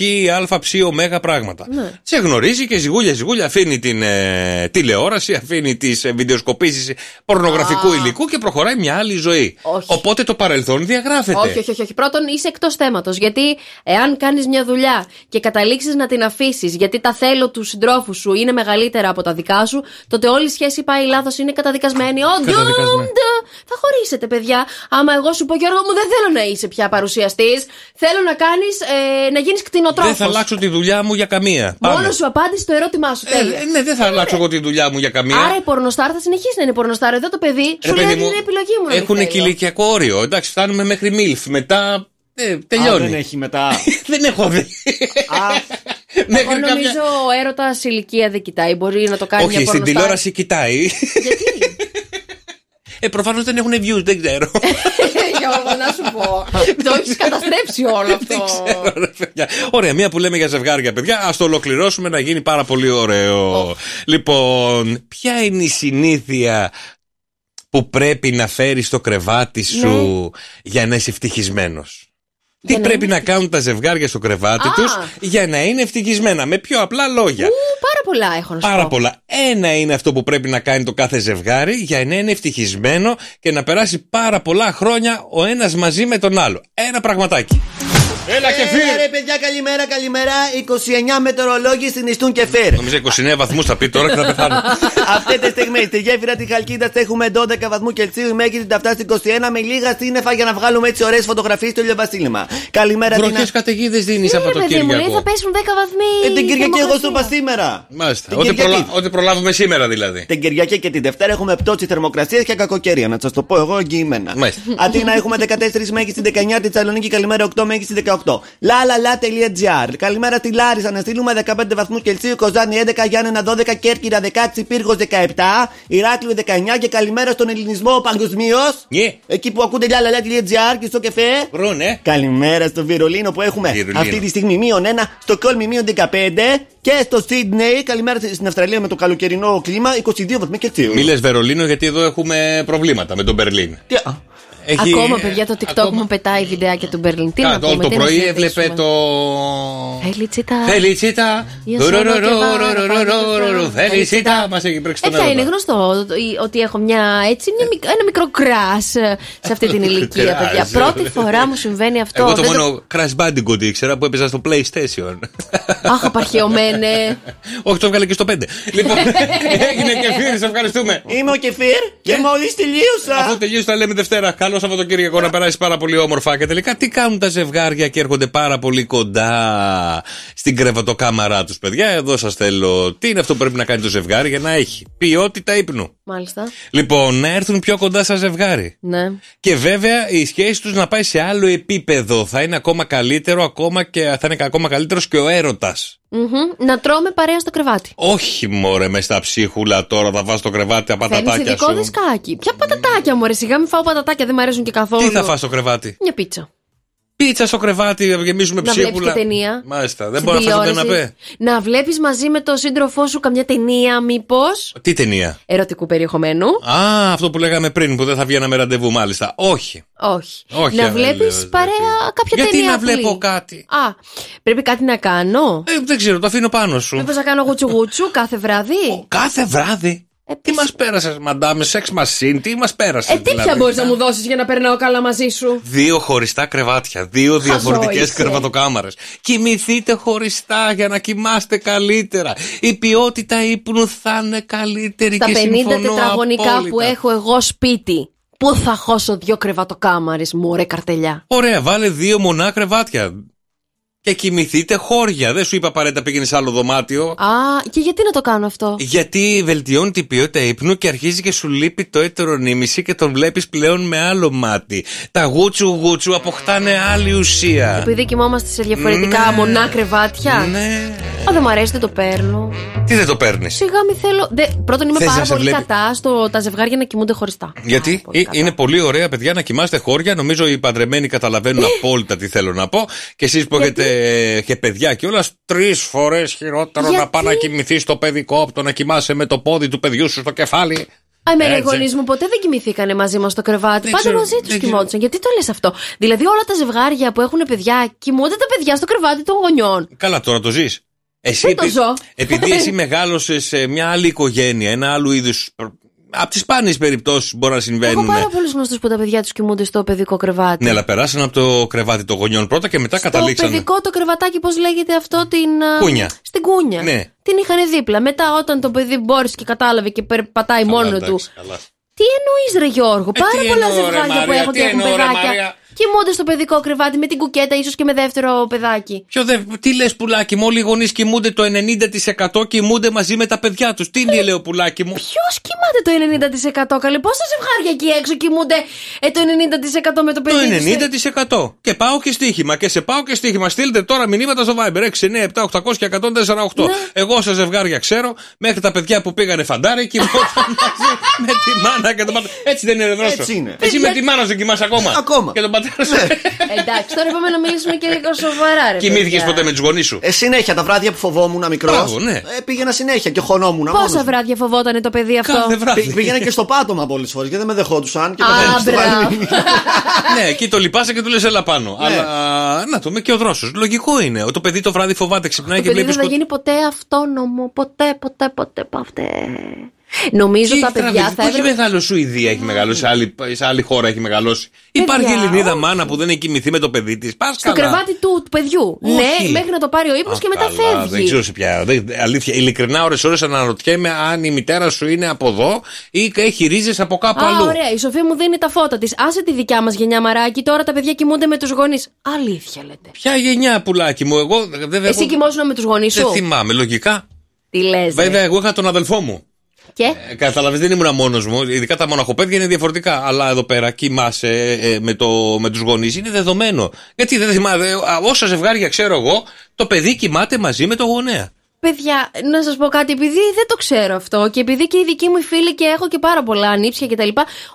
α, ψ, ω πράγματα. Ναι. Σε γνωρίζει και ζυγούλια ζυγούλια αφήνει την ε, τηλεόραση, αφήνει τις ε, βιντεοσκοπήσεις πορνογραφικού Α. υλικού και προχωράει μια άλλη ζωή. Όχι. Οπότε το παρελθόν διαγράφεται. Όχι, όχι, όχι, όχι. Πρώτον, είσαι εκτός θέματος. Γιατί εάν κάνεις μια δουλειά και καταλήξεις να την αφήσεις γιατί τα θέλω του συντρόφου σου είναι μεγαλύτερα από τα δικά σου, τότε όλη η σχέση πάει λάθος, είναι καταδικασμένη. Ο Καταδικασμένη. ντουντ. Θα χωρίσετε, παιδιά. Άμα εγώ σου πω, Γιώργο μου, δεν θέλω να είσαι πια παρουσιαστής. Θέλω να κάνεις, ε, να γίνεις Δεν κτηνοτρόφο. θα αλλάξω τη δουλειά μου για καμία. Μόνος Πάμε. σου απάντησε το ερώτημά σου. Ε, Τέλεια. ε, ναι, δεν θα αλλάξω εγώ τη δουλειά μου για καμία. Άρα η πορνοστάρ θα συνεχίσει να είναι πορνοστάρ. Εδώ το παιδί Ρε σου λέει παιδί ότι μου, είναι επιλογή μου. να μην Έχουν θέλω. και ηλικιακό όριο. Εντάξει, φτάνουμε μέχρι μιλφ. Μετά ε, Α, τελειώνει. δεν έχει μετά. δεν έχω δει. Εγώ Μέχρι κάποια- νομίζω ο έρωτας ηλικία δεν κοιτάει. Μπορεί να το κάνει Όχι, μια στην πορνοστάρ. τηλεόραση κοιτάει. Ε, προφανώς δεν έχουν views, δεν ξέρω. Γιώργο, να σου πω. το έχεις καταστρέψει όλο αυτό. Ωραία, παιδιά. Ωραία, μία που λέμε για ζευγάρια, παιδιά. Α το ολοκληρώσουμε να γίνει πάρα πολύ ωραίο. Λοιπόν, ποια είναι η συνήθεια που πρέπει να φέρεις στο κρεβάτι σου για να είσαι ευτυχισμένος; Τι να πρέπει να κάνουν τα ζευγάρια στο κρεβάτι Α. τους για να είναι ευτυχισμένα; Με πιο απλά λόγια. Ου, πάρα πολλά έχω να σου Πάρα πω. πολλά. Ένα είναι αυτό που πρέπει να κάνει το κάθε ζευγάρι για να είναι ευτυχισμένο και να περάσει πάρα πολλά χρόνια ο ένας μαζί με τον άλλο. Ένα πραγματάκι. Έλα και Ε, ρε παιδιά, καλημέρα, καλημέρα. 29 μετεωρολόγοι συνιστούν κεφίρ. Νομίζω 29 βαθμούς θα πει τώρα και θα πεθάνω. Αυτή τη στιγμή στη γέφυρα τη Χαλκίδα έχουμε 12 βαθμού Κελσίου. Η μέγιστη θα φτάσει 21 με λίγα σύννεφα για να βγάλουμε έτσι ωραίες φωτογραφίες στο ηλιοβασίλεμα. Καλημέρα την Βροχές καταιγίδες δίνεις Ναι, από ρε το παιδί μου, λέει θα Κυριακό. πέσουν 10 βαθμοί. Ε, την Κυριακή εγώ σου είπα θερμοκρασία. σήμερα. Μάλιστα. Την Ό,τι, Κυριακή. προλα... ό,τι προλάβουμε σήμερα δηλαδή. Την Κυριακή και την Δευτέρα έχουμε πτώση θερμοκρασίας και κακοκαιρία. Να σας το πω εγώ εγγυημένα. Μάλιστα. Αθήνα έχουμε 14 μέγιστη 19, τη Θεσσαλονίκη καλημέρα 8 μέγιστη 18. lalala.gr. Καλημέρα στη Λάρισα να στείλουμε 15 βαθμούς Κελσίου, Κοζάνη 11, Γιάννενα 12, Κέρκυρα 16, Πύργος 17, Ηράκλειο 19 και καλημέρα στον ελληνισμό παγκοσμίως. Ναι. Εκεί που ακούτε lalala.gr και στο κεφέ. Βρούνε. Καλημέρα στο Βερολίνο που έχουμε Βερολίνο. αυτή τη στιγμή μείον 1, στο Κόλμη μείον 15 και στο Σίδνεϊ, καλημέρα στην Αυστραλία με το καλοκαιρινό κλίμα, 22 βαθμοί Κελσίου. Μη λες Βερολίνο γιατί εδώ έχουμε προβλήματα με τον Μπερλίν. Τι- α, Έχει... Ακόμα, παιδιά, το TikTok μου πετάει βιντεάκια του Μπερλίν. Τι να Κάτω, πούμε, το τι να πρωί συζητήσουμε. έβλεπε το. Φελιτσίτα. Φελιτσίτα. Io sono che Φελιτσίτα. Μας έχει πρίξει Ε, τον πια είναι έρωτα. γνωστό ότι έχω μια έτσι, μια, μικ- ένα μικρό κρά σε αυτή την ηλικία, Κράς. παιδιά. Πρώτη φορά μου συμβαίνει αυτό. Εγώ το Δεν μόνο Crash Bandicoot ήξερα που έπαιζα στο PlayStation. Αχ, απαρχαιωμένε. Όχι, το έβγαλε και στο 5. Λοιπόν, έγινε και φίλοι, σε ευχαριστούμε. Είμαι ο Κεφίρ και μόλις τελείωσα. Αφού τελείωσε, τα λέμε Δευτέρα. Καλό Σαββατοκύριακο να περάσει πάρα πολύ όμορφα. Και τελικά, τι κάνουν τα ζευγάρια και έρχονται πάρα πολύ κοντά στην κρεβατοκάμαρά τους, παιδιά. Εδώ σας θέλω. Τι είναι αυτό που πρέπει να κάνει το ζευγάρι για να έχει ποιότητα ύπνου; Μάλιστα. Λοιπόν, να έρθουν πιο κοντά στα ζευγάρι. Ναι. Και βέβαια η σχέση τους να πάει σε άλλο επίπεδο. Θα είναι ακόμα καλύτερο, ακόμα και θα είναι ακόμα καλύτερος και ο έρωτας. Μμμ. Να τρώμε παρέα στο κρεβάτι. Όχι μωρέ με στα ψίχουλα τώρα θα βάζω το κρεβάτι τα Φέρνεις πατατάκια ειδικό σου. δεσκάκι. Ποια πατατάκια μου, ρε, σιγά μην φάω πατατάκια, δεν μου αρέσουν και καθόλου. Τι θα φας στο κρεβάτι; Μια πίτσα. Πίτσα στο κρεβάτι, να γεμίσουμε Να βλέπει ψίχουλα. και ταινία. Μάλιστα, δεν Στην μπορώ να φας τον τηλεόραση. καναπέ. Να βλέπει μαζί με τον σύντροφό σου καμιά ταινία, μήπω. Τι ταινία. Ερωτικού περιεχομένου. Α, αυτό που λέγαμε πριν που δεν θα βγαίναμε ραντεβού, μάλιστα. Όχι. Όχι. Όχι, να δεν βλέπει λέω, παρέα κάποια Γιατί ταινία. να απλή. βλέπω κάτι. Α, πρέπει κάτι να κάνω. Ε, δεν ξέρω, το αφήνω πάνω σου. Μήπω να κάνω γουτσουγούτσου κάθε βράδυ. Κάθε βράδυ. Τι μας πέρασες, μαντάμες, σεξ μασίν, τι μας πέρασες. Ε, τι πια μπορείς να μου δώσεις για να περνάω καλά μαζί σου; Δύο χωριστά κρεβάτια, δύο διαφορετικές είσαι. κρεβατοκάμαρες. Κοιμηθείτε χωριστά για να κοιμάστε καλύτερα. Η ποιότητα ύπνου θα είναι καλύτερη Στα και 50 συμφωνώ τετραγωνικά απόλυτα. που έχω εγώ σπίτι. Πού θα χώσω δύο κρεβατοκάμαρες μου, ρε καρτελιά; Ωραία, βάλε δύο μονά κρεβάτια. Και κοιμηθείτε χώρια. Δεν σου είπα απαραίτητα πήγαινες σε άλλο δωμάτιο. Α, και γιατί να το κάνω αυτό; Γιατί βελτιώνει την ποιότητα ύπνου και αρχίζει και σου λείπει το έτερο νήμιση και τον βλέπεις πλέον με άλλο μάτι. Τα γούτσου γούτσου αποκτάνε άλλη ουσία. Επειδή κοιμόμαστε σε διαφορετικά μονά κρεβάτια. Ναι. Α, δεν μου αρέσει, δεν το παίρνω. Τι δεν το παίρνεις; Σιγά μη θέλω. Δε, πρώτον, είμαι Θες πάρα να σε πολύ βλέπει. κατά στο τα ζευγάρια να κοιμούνται χωριστά. Γιατί ε, είναι πολύ ωραία, παιδιά, να κοιμάστε χώρια. Νομίζω οι παντρεμένοι καταλαβαίνουν απόλυτα τι θέλω να πω. Και εσείς που έχετε και παιδιά κιόλας, τρεις φορές χειρότερο να Γιατί; πάει να κοιμηθείς στο παιδικό από το να κοιμάσαι με το πόδι του παιδιού σου στο κεφάλι. Α, εμένα οι Έτσι. γονείς μου ποτέ δεν κοιμηθήκανε μαζί μας στο κρεβάτι. Δεν Πάντα ξέρω, μαζί τους δεν κοιμόντουσαν. Γιατί το λες αυτό; Δηλαδή, όλα τα ζευγάρια που έχουν παιδιά, κοιμούνται τα παιδιά στο κρεβάτι των γονιών. Καλά, τώρα το ζεις. Εσύ, Δεν το επει- ζω. επειδή εσύ μεγάλωσες σε μια άλλη οικογένεια, ένα άλλο είδους. Από τις σπάνιες περιπτώσεις μπορεί να Έχω συμβαίνουν. πάρα πολλούς γνωστούς που τα παιδιά τους κοιμούνται στο παιδικό κρεβάτι. Ναι, αλλά περάσαν από το κρεβάτι των γονιών πρώτα και μετά Το καταλήξαν. παιδικό το κρεβατάκι, πώς λέγεται αυτό, την. α, Κούνια. Στην κούνια. Ναι. Την είχαν δίπλα. Μετά, όταν το παιδί μπόρεσε και κατάλαβε και περπατάει μόνο του. εντάξει, καλά. Τι εννοείς, ρε Γιώργο, Ε, πάρα τι πολλά εννοώ, ρε, ζευγάρια που Μαρία, έχω τι και έχουν εννοώ, ρε, παιδάκια. Μαρία. Κοιμούνται στο παιδικό κρεβάτι με την κουκέτα, ίσως και με δεύτερο παιδάκι. Ποιο δε, τι λες, πουλάκι μου, όλοι οι γονείς κοιμούνται το 90% κοιμούνται μαζί με τα παιδιά τους. Τι είναι, λέω, πουλάκι μου; Ποιος κοιμάται το 90% καλέ, πόσα ζευγάρια εκεί έξω κοιμούνται ε, το 90% με το παιδί τους, ε; Το 90%. Και πάω και στοίχημα. Και σε πάω και στοίχημα. Στείλτε τώρα μηνύματα στο Viber 6, 9, 7, 800 και 148. Ναι. Εγώ σε ζευγάρια ξέρω, μέχρι τα παιδιά που πήγανε φαντάρι κοιμόταν μαζί με τη μάνα και τον πατέρα. Έτσι δεν είναι, Δρόσο. Έτσι είναι. Εσύ με τη μάνα σου κοιμάσαι ακόμα; Ακόμα. Και τον πατέρας σου. Εντάξει, τώρα είπαμε να μιλήσουμε και λίγο σοβαρά, ρε. Κοιμήθηκες παιδιά. ποτέ με τους γονείς σου; Ε, συνέχεια τα βράδια που φοβόμουν μικρός. Μπράβο, ναι. Ε, πήγαινα συνέχεια και χωνόμουν. Πόσα μόνος μου. βράδια φοβόταν το παιδί αυτό; Κάθε βράδυ. Πή- Πήγαινα και στο πάτωμα πολλές φορές γιατί δεν με δεχόντουσαν. Και Α, πεθαίνεις στο μπράβο. βαλί. ναι, εκεί το λυπάσαι και του λες, έλα πάνω. Ναι. Αλλά να το με και ο δρόσος. Λογικό είναι. Το παιδί το βράδυ φοβάται, ξυπνάει Το και παιδί βλέπεις. δεν θα γίνει ποτέ αυτόνομο. Ποτέ, ποτέ, ποτέ, ποτέ. Νομίζω τα παιδιά θα έχει έπρεπε. μεγάλο Σουηδία, έχει μεγαλώσει, σε άλλη, σε άλλη χώρα έχει μεγαλώσει. Υπάρχει Ελληνίδα μάνα που δεν έχει κοιμηθεί με το παιδί της. Πας Στο κρεβάτι του, του παιδιού. Όχι. Ναι, μέχρι να το πάρει ο ύπνος και μετά Δεν φεύγει. ξέρω σε ποια. Δεν, αλήθεια, ειλικρινά, ώρε-ώρε αναρωτιέμαι αν η μητέρα σου είναι από εδώ ή έχει ρίζες από κάπου Α, αλλού. ωραία. Η Σοφία μου δίνει τα φώτα της. Άσε τη δικιά μας γενιά μαράκι. Τώρα τα παιδιά κοιμούνται με τους γονείς. Αλήθεια λέτε. Ποια γενιά, πουλάκι μου, εγώ δεν Εσύ κοιμόσουν με τους γονείς Δεν σου; θυμάμαι, λογικά. Τι λες. Βέβαια, εγώ είχα τον αδελφό μου. Και; Ε, Καταλαβες, δεν ήμουν μόνος μου. Ειδικά τα μοναχοπέδια είναι διαφορετικά. Αλλά εδώ πέρα κοιμάσαι ε, με, το, με τους γονείς είναι δεδομένο. Γιατί δεν θυμάμαι. ε, α, Όσα ζευγάρια ξέρω εγώ, το παιδί κοιμάται μαζί με το γονέα. Παιδιά, να σας πω κάτι, επειδή δεν το ξέρω αυτό και επειδή και οι δικοί μου οι φίλοι και έχω και πάρα πολλά ανήψια κτλ.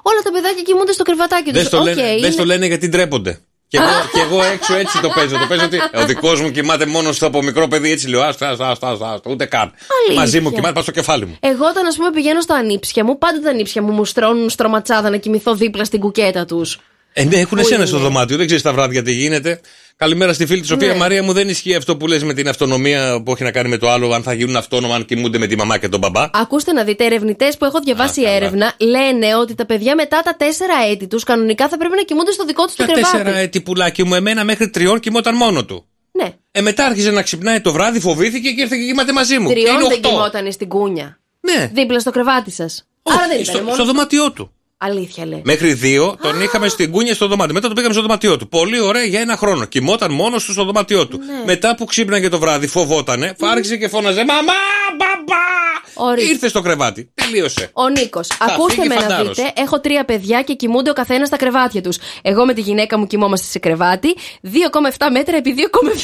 Όλα τα παιδάκια κοιμούνται στο κρεβατάκι τους. Δεν στο, λένε, δεν στο λένε γιατί ντρέπονται. Και εγώ, και εγώ έξω έτσι το παίζω. Το παίζω ότι ο δικός μου κοιμάται μόνος του από μικρό παιδί έτσι λέω. Άστα, άστα, άστα, άστα, ούτε καν. Αλήθεια. Μαζί μου κοιμάται, πάω στο κεφάλι μου. Εγώ όταν ας πούμε πηγαίνω στα ανήψια μου, πάντα τα ανήψια μου μου στρώνουν στρωματσάδα να κοιμηθώ δίπλα στην κουκέτα τους. Ε, ναι, έχουν Πού εσένα είναι; στο δωμάτιο. Δεν ξέρεις τα βράδια τι γίνεται. Καλημέρα στη φίλη της Σοφία Ναι. Μαρία μου. Δεν ισχύει αυτό που λες με την αυτονομία που έχει να κάνει με το άλλο, αν θα γίνουν αυτόνομα, αν κοιμούνται με τη μαμά και τον μπαμπά. Ακούστε να δείτε, ερευνητές που έχω διαβάσει έρευνα λένε ότι τα παιδιά μετά τα τέσσερα έτη τους κανονικά θα πρέπει να κοιμούνται στο δικό τους το Τα κρεβάτι. τέσσερα έτη πουλάκι μου, εμένα μέχρι τριών κοιμόταν μόνο του. Ναι. Ε, μετά άρχισε να ξυπνάει το βράδυ, φοβήθηκε και ήρθε και κοιμάται μαζί μου. Και Τριών είναι δεν οχτώ. κοιμόταν στην κούνια. Ναι. Δίπλα στο κρεβάτι σας. Άρα δεν ήταν στο, μόνο. στο δωμάτιό του. Αλήθεια λέει. Μέχρι δύο τον είχαμε στην κούνια στο δωμάτιο. Μετά τον πήγαμε στο δωμάτιό του. Πολύ ωραία για ένα χρόνο. Κοιμόταν μόνος του στο δωμάτιό του. Ναι. Μετά που ξύπναγε το βράδυ, φοβότανε, άρχισε και φώναζε Μαμά, μπαμπά! Ορίστε. Ήρθε στο κρεβάτι. Τελείωσε. Ο Νίκος. Ακούστε φύγει με να φαντάρος. δείτε. Έχω τρία παιδιά και κοιμούνται ο καθένας στα κρεβάτια τους. Εγώ με τη γυναίκα μου κοιμόμαστε σε κρεβάτι 2,7 μέτρα επί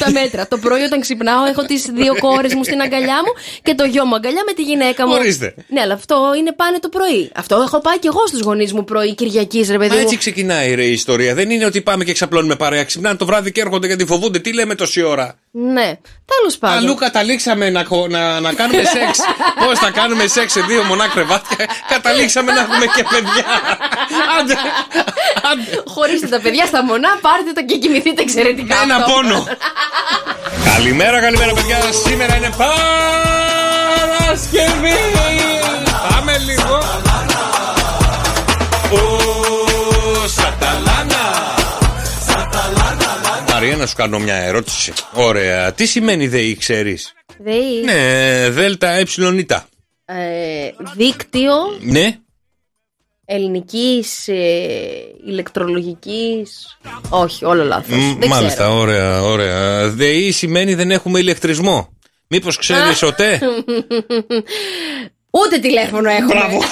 2,7 μέτρα. το πρωί όταν ξυπνάω έχω τις δύο κόρες μου στην αγκαλιά μου και το γιο μου αγκαλιά με τη γυναίκα μου. Ορίστε. Ναι, αλλά αυτό είναι πάνε το πρωί. Αυτό έχω πάει και εγώ στους γονείς μου πρωί Κυριακής, ρε παιδί Μα μου. έτσι ξεκινάει ρε, η ιστορία. Δεν είναι ότι πάμε και ξαπλώνουμε παρέα. Ξυπνάνε το βράδυ και έρχονται γιατί φοβούνται. Τι λέμε τόση ώρα; Ναι, τέλος πάντων. Αλλού καταλήξαμε να, χω- να, να κάνουμε σεξ. Πώς θα κάνουμε σεξ σε δύο μονά κρεβάτια. Καταλήξαμε να έχουμε και παιδιά. Άντε, Χωρίστε τα παιδιά στα μονά, πάρτε το και κοιμηθείτε εξαιρετικά. Ένα αυτό. πόνο. καλημέρα, καλημέρα παιδιά. Σήμερα είναι Παρασκευή. Πάμε λίγο. Μαρία, να σου κάνω μια ερώτηση. Ωραία. Τι σημαίνει ΔΕΗ, ξέρεις; ΔΕΗ. Ναι, ΔΕΛΤΑ Ε. Ε, δίκτυο Ναι. ελληνικής ε, ηλεκτρολογικής. Όχι, όλο λάθος. Μ, Δεν Μάλιστα, ξέρω. ωραία, ωραία. ΔΕΗ σημαίνει δεν έχουμε ηλεκτρισμό. Μήπως ξέρεις οτέ. Ούτε τηλέφωνο έχουμε. Μπράβο.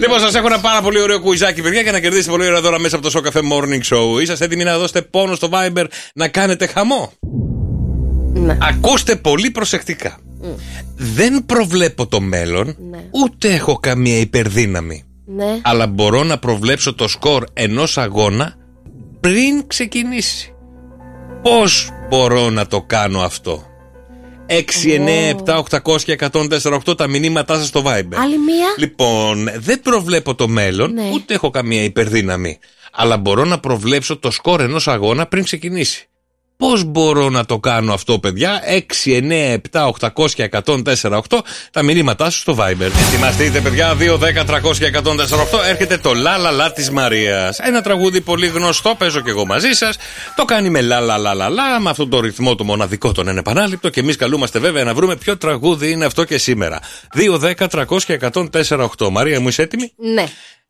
λοιπόν, σας έχω ένα πάρα πολύ ωραίο κουιζάκι, παιδιά, για να κερδίσετε πολύ ωραία δώρα μέσα από το Show Cafe Morning Show. Είσαστε έτοιμοι να δώσετε πόνο στο Viber να κάνετε χαμό; Ναι. Ακούστε πολύ προσεκτικά. Δεν προβλέπω το μέλλον, ούτε έχω καμία υπερδύναμη. Ναι. Αλλά μπορώ να προβλέψω το σκορ ενός αγώνα πριν ξεκινήσει. Πώς μπορώ να το κάνω αυτό; 6, 9, 7, 800 και 148 τα μηνύματά σας στο Viber. Άλλη μία; Λοιπόν, δεν προβλέπω το μέλλον, Ναι. ούτε έχω καμία υπερδύναμη. Αλλά μπορώ να προβλέψω το σκορ ενός αγώνα πριν ξεκινήσει. Πώς μπορώ να το κάνω αυτό, παιδιά; 6, 9, 7, 800 και 148 τα μηνύματά σου στο Viber. Ετοιμαστείτε, παιδιά. 2, 10, 300 και 148 έρχεται το Λα Λα Λα της Μαρίας. Ένα τραγούδι πολύ γνωστό, παίζω και εγώ μαζί σας. Το κάνει με Λα Λα Λα Λα Λα, με αυτόν τον ρυθμό το μοναδικό, τον επανάληπτο. Και εμείς καλούμαστε βέβαια να βρούμε ποιο τραγούδι είναι αυτό και σήμερα. 2, 10, 300 και 148. Μαρία, μου είσαι έτοιμη; Ναι.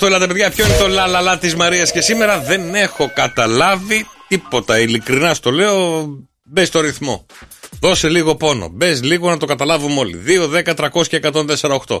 Ελάτε, παιδιά, ποιο είναι το λαλαλά της Μαρίας και σήμερα; Δεν έχω καταλάβει τίποτα. Ειλικρινά στο λέω, μπες στο ρυθμό. Δώσε λίγο πόνο. Μπες λίγο να το καταλάβουμε όλοι. 2, 10, 300 και 148.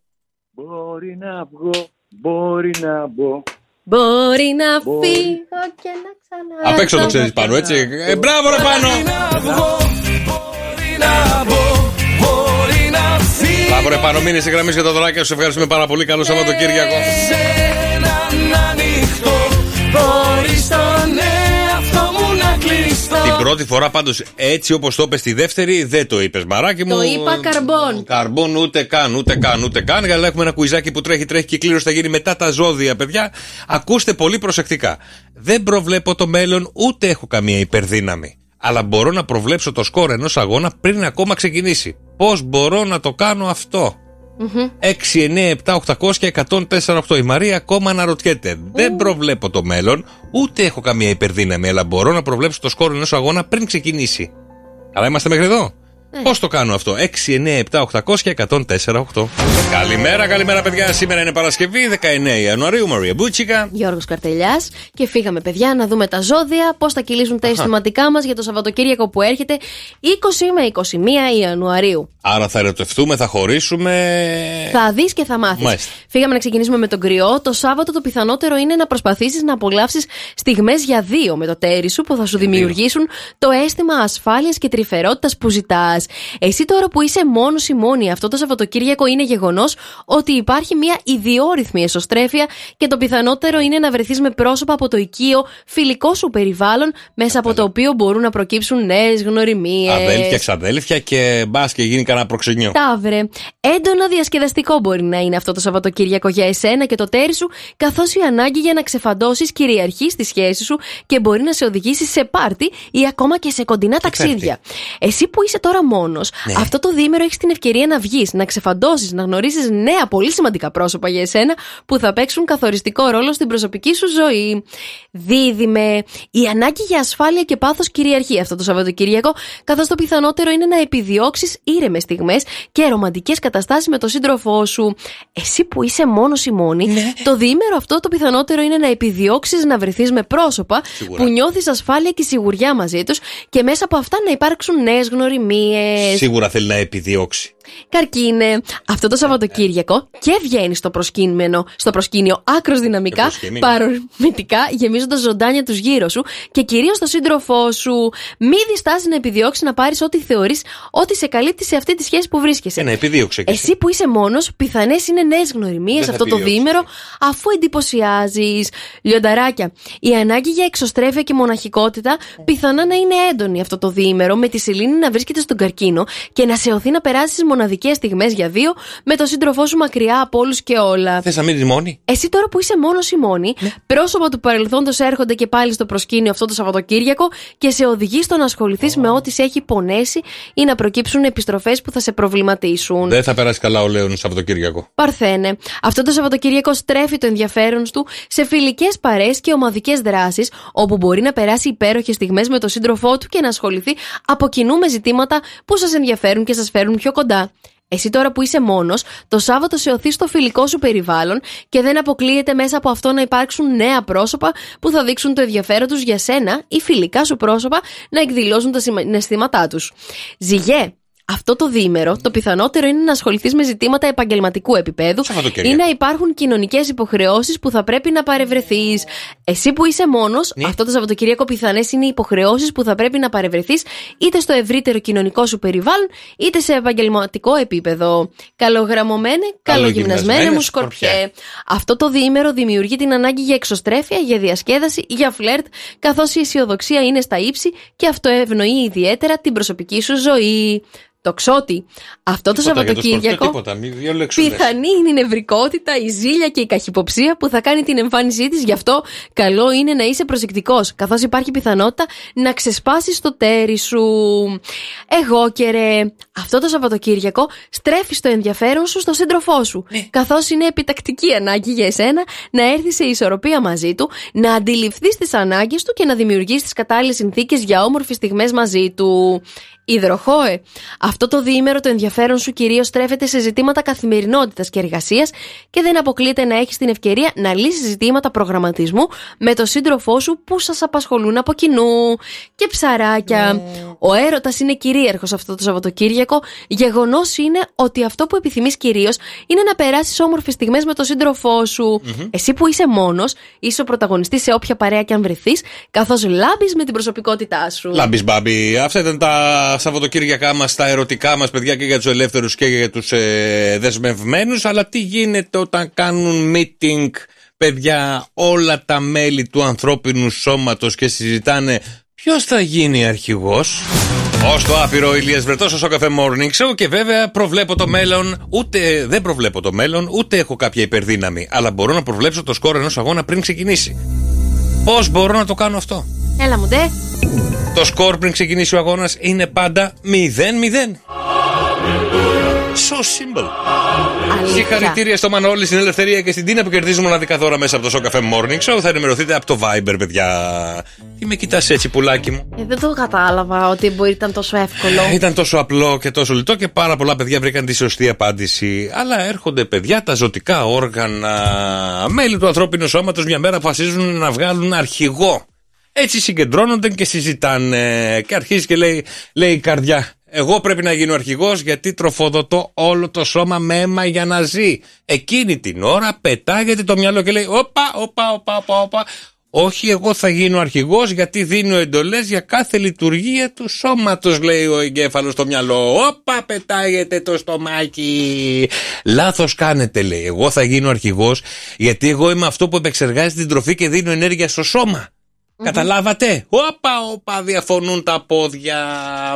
Μπορεί να βγω, μπορεί να μπω. Μπορεί να φύγω και να ξανά Απ' έξω το ξέρεις πάνω, έτσι. Ε, μπράβο ρε πάνω. Μπράβο ρε πάνω, μείνε στη γραμμή για τα δωράκια σου. Ευχαριστούμε πάρα πολύ. Καλό Σαββατοκύριακο. Μπορείς τον εαυτό πρώτη φορά πάντως έτσι όπως το είπες τη δεύτερη, δεν το είπες μαράκι μου. Το είπα καρμπών Καρμπών ούτε καν, ούτε καν, ούτε καν. Αλλά έχουμε ένα κουιζάκι που τρέχει, τρέχει και η κλήρωση θα γίνει μετά τα ζώδια, παιδιά. Ακούστε πολύ προσεκτικά. Δεν προβλέπω το μέλλον, ούτε έχω καμία υπερδύναμη. Αλλά μπορώ να προβλέψω το σκορ ενός αγώνα πριν ακόμα ξεκινήσει. Πώς μπορώ να το κάνω αυτό; 6, 9, 7, 800 και 148. Η Μαρία ακόμα αναρωτιέται. Δεν προβλέπω το μέλλον, ούτε έχω καμία υπερδύναμη, αλλά μπορώ να προβλέψω το σκόρ ενός αγώνα πριν ξεκινήσει. Αλλά είμαστε μέχρι εδώ. Πώς το κάνω αυτό, 6, 9, 7, 800 και 148. Καλημέρα, καλημέρα, παιδιά. Σήμερα είναι Παρασκευή, 19 Ιανουαρίου. Μαρία Μπούτσικα. Γιώργος Καρτελιάς και φύγαμε παιδιά να δούμε τα ζώδια, πώς θα κυλήσουν τα αισθηματικά μας για το Σαββατοκύριακο που έρχεται 20 με 21 Ιανουαρίου. Άρα θα ερωτευτούμε, θα χωρίσουμε. Θα δεις και θα μάθεις. Μάλιστα. Φύγαμε να ξεκινήσουμε με τον κρυό. Το Σάββατο το πιθανότερο είναι να προσπαθήσεις να απολαύσεις στιγμές για δύο με το τέρι σου που θα σου δημιουργήσουν το αίσθημα ασφάλειας και τρυφερότητας που ζητάς. Εσύ τώρα που είσαι μόνος ή μόνη αυτό το Σαββατοκύριακο είναι γεγονός ότι υπάρχει μια ιδιόρυθμη εσωστρέφεια και το πιθανότερο είναι να βρεθείς με πρόσωπα από το οικείο φιλικό σου περιβάλλον μέσα από το οποίο μπορούν να προκύψουν νέες γνωριμίες. Αδέλφια, ξαδέλφια και μπας και γίνει κανένα προξενιό. Ταύρε. Έντονα διασκεδαστικό μπορεί να είναι αυτό το Σαββατοκύριακο για εσένα και το τέρι σου, καθώς η ανάγκη για να ξεφαντώσεις κυριαρχεί στη σχέση σου και μπορεί να σε οδηγήσει σε πάρτι ή ακόμα και σε κοντινά ταξίδια. Εσύ που είσαι τώρα μόνος, Ναι. αυτό το διήμερο έχεις την ευκαιρία να βγεις, να ξεφαντώσεις, να γνωρίσει νέα πολύ σημαντικά πρόσωπα για εσένα που θα παίξουν καθοριστικό ρόλο στην προσωπική σου ζωή. Δίδυμε. Η ανάγκη για ασφάλεια και πάθος κυριαρχεί αυτό το Σαββατοκύριακο, καθώς το πιθανότερο είναι να επιδιώξεις ήρεμες στιγμές και ρομαντικές καταστάσεις με τον σύντροφό σου. Εσύ που είσαι μόνος ή μόνη, Ναι. το διήμερο αυτό το πιθανότερο είναι να επιδιώξεις να βρεθείς με πρόσωπα Σίγουρα. που νιώθεις ασφάλεια και σιγουριά μαζί τους και μέσα από αυτά να υπάρξουν νέες γνωριμίες. Σίγουρα θέλει να επιδιώξει. Καρκίνε, αυτό το Σαββατοκύριακο και βγαίνεις στο προσκύνημενο, στο προσκήνιο άκρος δυναμικά, προσκύνει. παρορμητικά, γεμίζοντας ζωντάνια τους γύρω σου και κυρίως τον σύντροφό σου. Μη διστάσει να επιδιώξεις να πάρεις ό,τι θεωρείς ότι σε καλύπτει σε αυτή τη σχέση που βρίσκεσαι. Ένα επιδίωξε και Εσύ που είσαι μόνος, πιθανές είναι νέες γνωριμίες Δεν θα αυτό το επιδιώξεις. διήμερο, αφού εντυπωσιάζεις. Λιονταράκια, η ανάγκη για εξωστρέφεια και μοναχικότητα πιθανά να είναι έντονη αυτό το διήμερο, με τη σελήνη να βρίσκεται στον καρκίνο και να σε οθεί να περάσεις μοναδικές στιγμές για δύο με τον σύντροφό σου μακριά από όλους και όλα. Θες να μείνεις μόνη; Εσύ τώρα που είσαι μόνος ή μόνη, Ναι. πρόσωπα του παρελθόντος έρχονται και πάλι στο προσκήνιο αυτό το Σαββατοκύριακο και σε οδηγεί στο να ασχοληθείς με ό,τι σε έχει πονέσει ή να προκύψουν επιστροφές που θα σε προβληματίσουν. Δεν θα περάσει καλά ο Λέων Σαββατοκύριακο. Παρθένε. Αυτό το Σαββατοκύριακο στρέφει το ενδιαφέρον του σε φιλικές παρέ και ομαδικές δράσεις, όπου μπορεί να περάσει υπέροχες στιγμές με τον σύντροφό του και να ασχοληθεί από κοινού με ζητήματα που σας ενδιαφέρουν και σας φέρουν πιο κοντά. Εσύ τώρα που είσαι μόνος, το Σάββατο σε οθεί στο φιλικό σου περιβάλλον και δεν αποκλείεται μέσα από αυτό να υπάρξουν νέα πρόσωπα που θα δείξουν το ενδιαφέρον τους για σένα ή φιλικά σου πρόσωπα να εκδηλώσουν τα συναισθήματά τους. Ζυγέ, αυτό το διήμερο, το πιθανότερο είναι να ασχοληθείς με ζητήματα επαγγελματικού επίπεδου Σαββατοκύριακο. ή να υπάρχουν κοινωνικές υποχρεώσεις που θα πρέπει να παρευρεθείς. Εσύ που είσαι μόνος, αυτό το Σαββατοκύριακο πιθανές είναι οι υποχρεώσεις που θα πρέπει να παρευρεθείς είτε στο ευρύτερο κοινωνικό σου περιβάλλον, είτε σε επαγγελματικό επίπεδο. Καλογραμμωμένε, καλογυμνασμένε μου σκορπιέ. Αυτό το διήμερο δημιουργεί την ανάγκη για εξωστρέφεια, για διασκέδαση, για φλερτ, καθώς η αισιοδοξία είναι στα ύψη και αυτό ευνοεί ιδιαίτερα την προσωπική σου ζωή. Το ξότι. Αυτό το Τίποτα για το σκορπιό, Σαββατοκύριακο. Τίποτα, μη δύο λέξεις. Πιθανή είναι η νευρικότητα, η ζήλια και η καχυποψία που θα κάνει την εμφάνισή της. Γι' αυτό καλό είναι να είσαι προσεκτικός, καθώς υπάρχει πιθανότητα να ξεσπάσεις το τέρι σου. Εγώ και ρε, αυτό το Σαββατοκύριακο στρέφεις το ενδιαφέρον σου στο σύντροφό σου. Καθώς είναι επιτακτική ανάγκη για εσένα να έρθεις σε ισορροπία μαζί του, να αντιληφθείς τις ανάγκες του και να δημιουργήσει τις κατάλληλες συνθήκες για όμορφες στιγμές μαζί του. Υδροχόε. Αυτό το διήμερο το ενδιαφέρον σου κυρίως στρέφεται σε ζητήματα καθημερινότητας και εργασίας και δεν αποκλείεται να έχεις την ευκαιρία να λύσεις ζητήματα προγραμματισμού με τον σύντροφό σου που σας απασχολούν από κοινού. Και ψαράκια. Ο έρωτας είναι κυρίαρχος αυτό το Σαββατοκύριακο. Γεγονός είναι ότι αυτό που επιθυμείς κυρίως είναι να περάσεις όμορφες στιγμές με τον σύντροφό σου. Εσύ που είσαι μόνος, είσαι ο πρωταγωνιστής σε όποια παρέα και αν βρεθείς, καθώς λάμπεις με την προσωπικότητά σου. Λάμπη μπάμπη. Αυτά ήταν τα Σαββατοκύριακά μας, τα ερωτικά μας, παιδιά, και για τους ελεύθερους και για τους ε, δεσμευμένους. Αλλά τι γίνεται όταν κάνουν meeting, παιδιά, όλα τα μέλη του ανθρώπινου σώματος και συζητάνε ποιος θα γίνει αρχηγός; Ω το άπειρο Ηλίας Βρετός στο καφέ Morning Show και βέβαια προβλέπω το μέλλον, ούτε δεν προβλέπω το μέλλον, ούτε έχω κάποια υπερδύναμη. Αλλά μπορώ να προβλέψω το σκορ ενός αγώνα πριν ξεκινήσει. Πώς μπορώ να το κάνω αυτό; Έλα μου, ντε. Το σκορ πριν ξεκινήσει ο αγώνας είναι πάντα 0-0. So simple. Συγχαρητήρια στο Μανώλη, στην Ελευθερία και στην Τίνα που κερδίζουν μοναδικά δώρα μέσα από το Show Cafe Morning Show. Θα ενημερωθείτε από το Viber, παιδιά. Τι με κοιτάς έτσι, πουλάκι μου; Ε, δεν το κατάλαβα ότι μπορεί να ήταν τόσο εύκολο. Ήταν τόσο απλό και τόσο λιτό και πάρα πολλά παιδιά βρήκαν τη σωστή απάντηση. Αλλά έρχονται παιδιά, τα ζωτικά όργανα, μέλη του ανθρώπινου σώματος μια μέρα αποφασίζουν να βγάλουν αρχηγό. Έτσι συγκεντρώνονται και συζητάνε. Και αρχίζει και λέει, λέει η καρδιά. Εγώ πρέπει να γίνω αρχηγός γιατί τροφοδοτώ όλο το σώμα με αίμα για να ζει. Εκείνη την ώρα πετάγεται το μυαλό και λέει: Όπα, όπα, όπα, όπα, όπα. Όχι, εγώ θα γίνω αρχηγός γιατί δίνω εντολές για κάθε λειτουργία του σώματος, λέει ο εγκέφαλος στο μυαλό. Όπα, πετάγεται το στομάχι. Λάθος κάνετε, λέει. Εγώ θα γίνω αρχηγός γιατί εγώ είμαι αυτό που επεξεργάζει την τροφή και δίνω ενέργεια στο σώμα. Καταλάβατε; Όπα, όπα, διαφωνούν τα πόδια.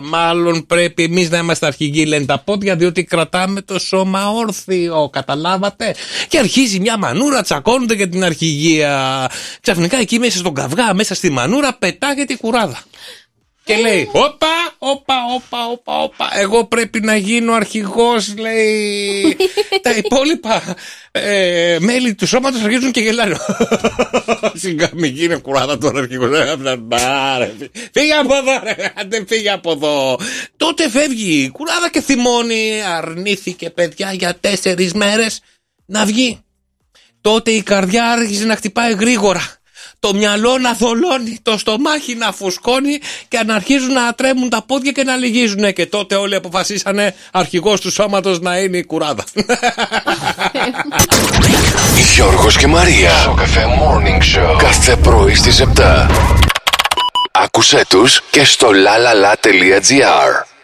Μάλλον πρέπει εμείς να είμαστε αρχηγοί, λένε τα πόδια, διότι κρατάμε το σώμα όρθιο. Καταλάβατε; Και αρχίζει μια μανούρα, τσακώνονται για την αρχηγία. Ξαφνικά εκεί μέσα στον καυγά, μέσα στη μανούρα, πετάγεται η κουράδα. Και λέει, όπα, όπα, όπα, όπα, όπα, εγώ πρέπει να γίνω αρχηγός, λέει. Τα υπόλοιπα ε, μέλη του σώματος αρχίζουν και γελάνε. Σιγά μην γίνει κουράδα τώρα αρχηγός. Ε, Άρε, Φύγε από εδώ, ρε, άντε φύγε από εδώ. Τότε φεύγει η κουράδα και θυμώνει. Αρνήθηκε, παιδιά, για τέσσερις μέρες να βγει. Τότε η καρδιά άρχισε να χτυπάει γρήγορα. Το μυαλό να θολώνει, το στομάχι να φουσκώνει και να αρχίζουν να τρέμουν τα πόδια και να λυγίζουν. Και τότε όλοι αποφασίσανε αρχηγός του σώματος να είναι η κουράδα. Γιώργος και Μαρία. Στο καφέ Morning Show. Κάθε πρωί στις 7. Άκουσέ τους και στο lalala.gr.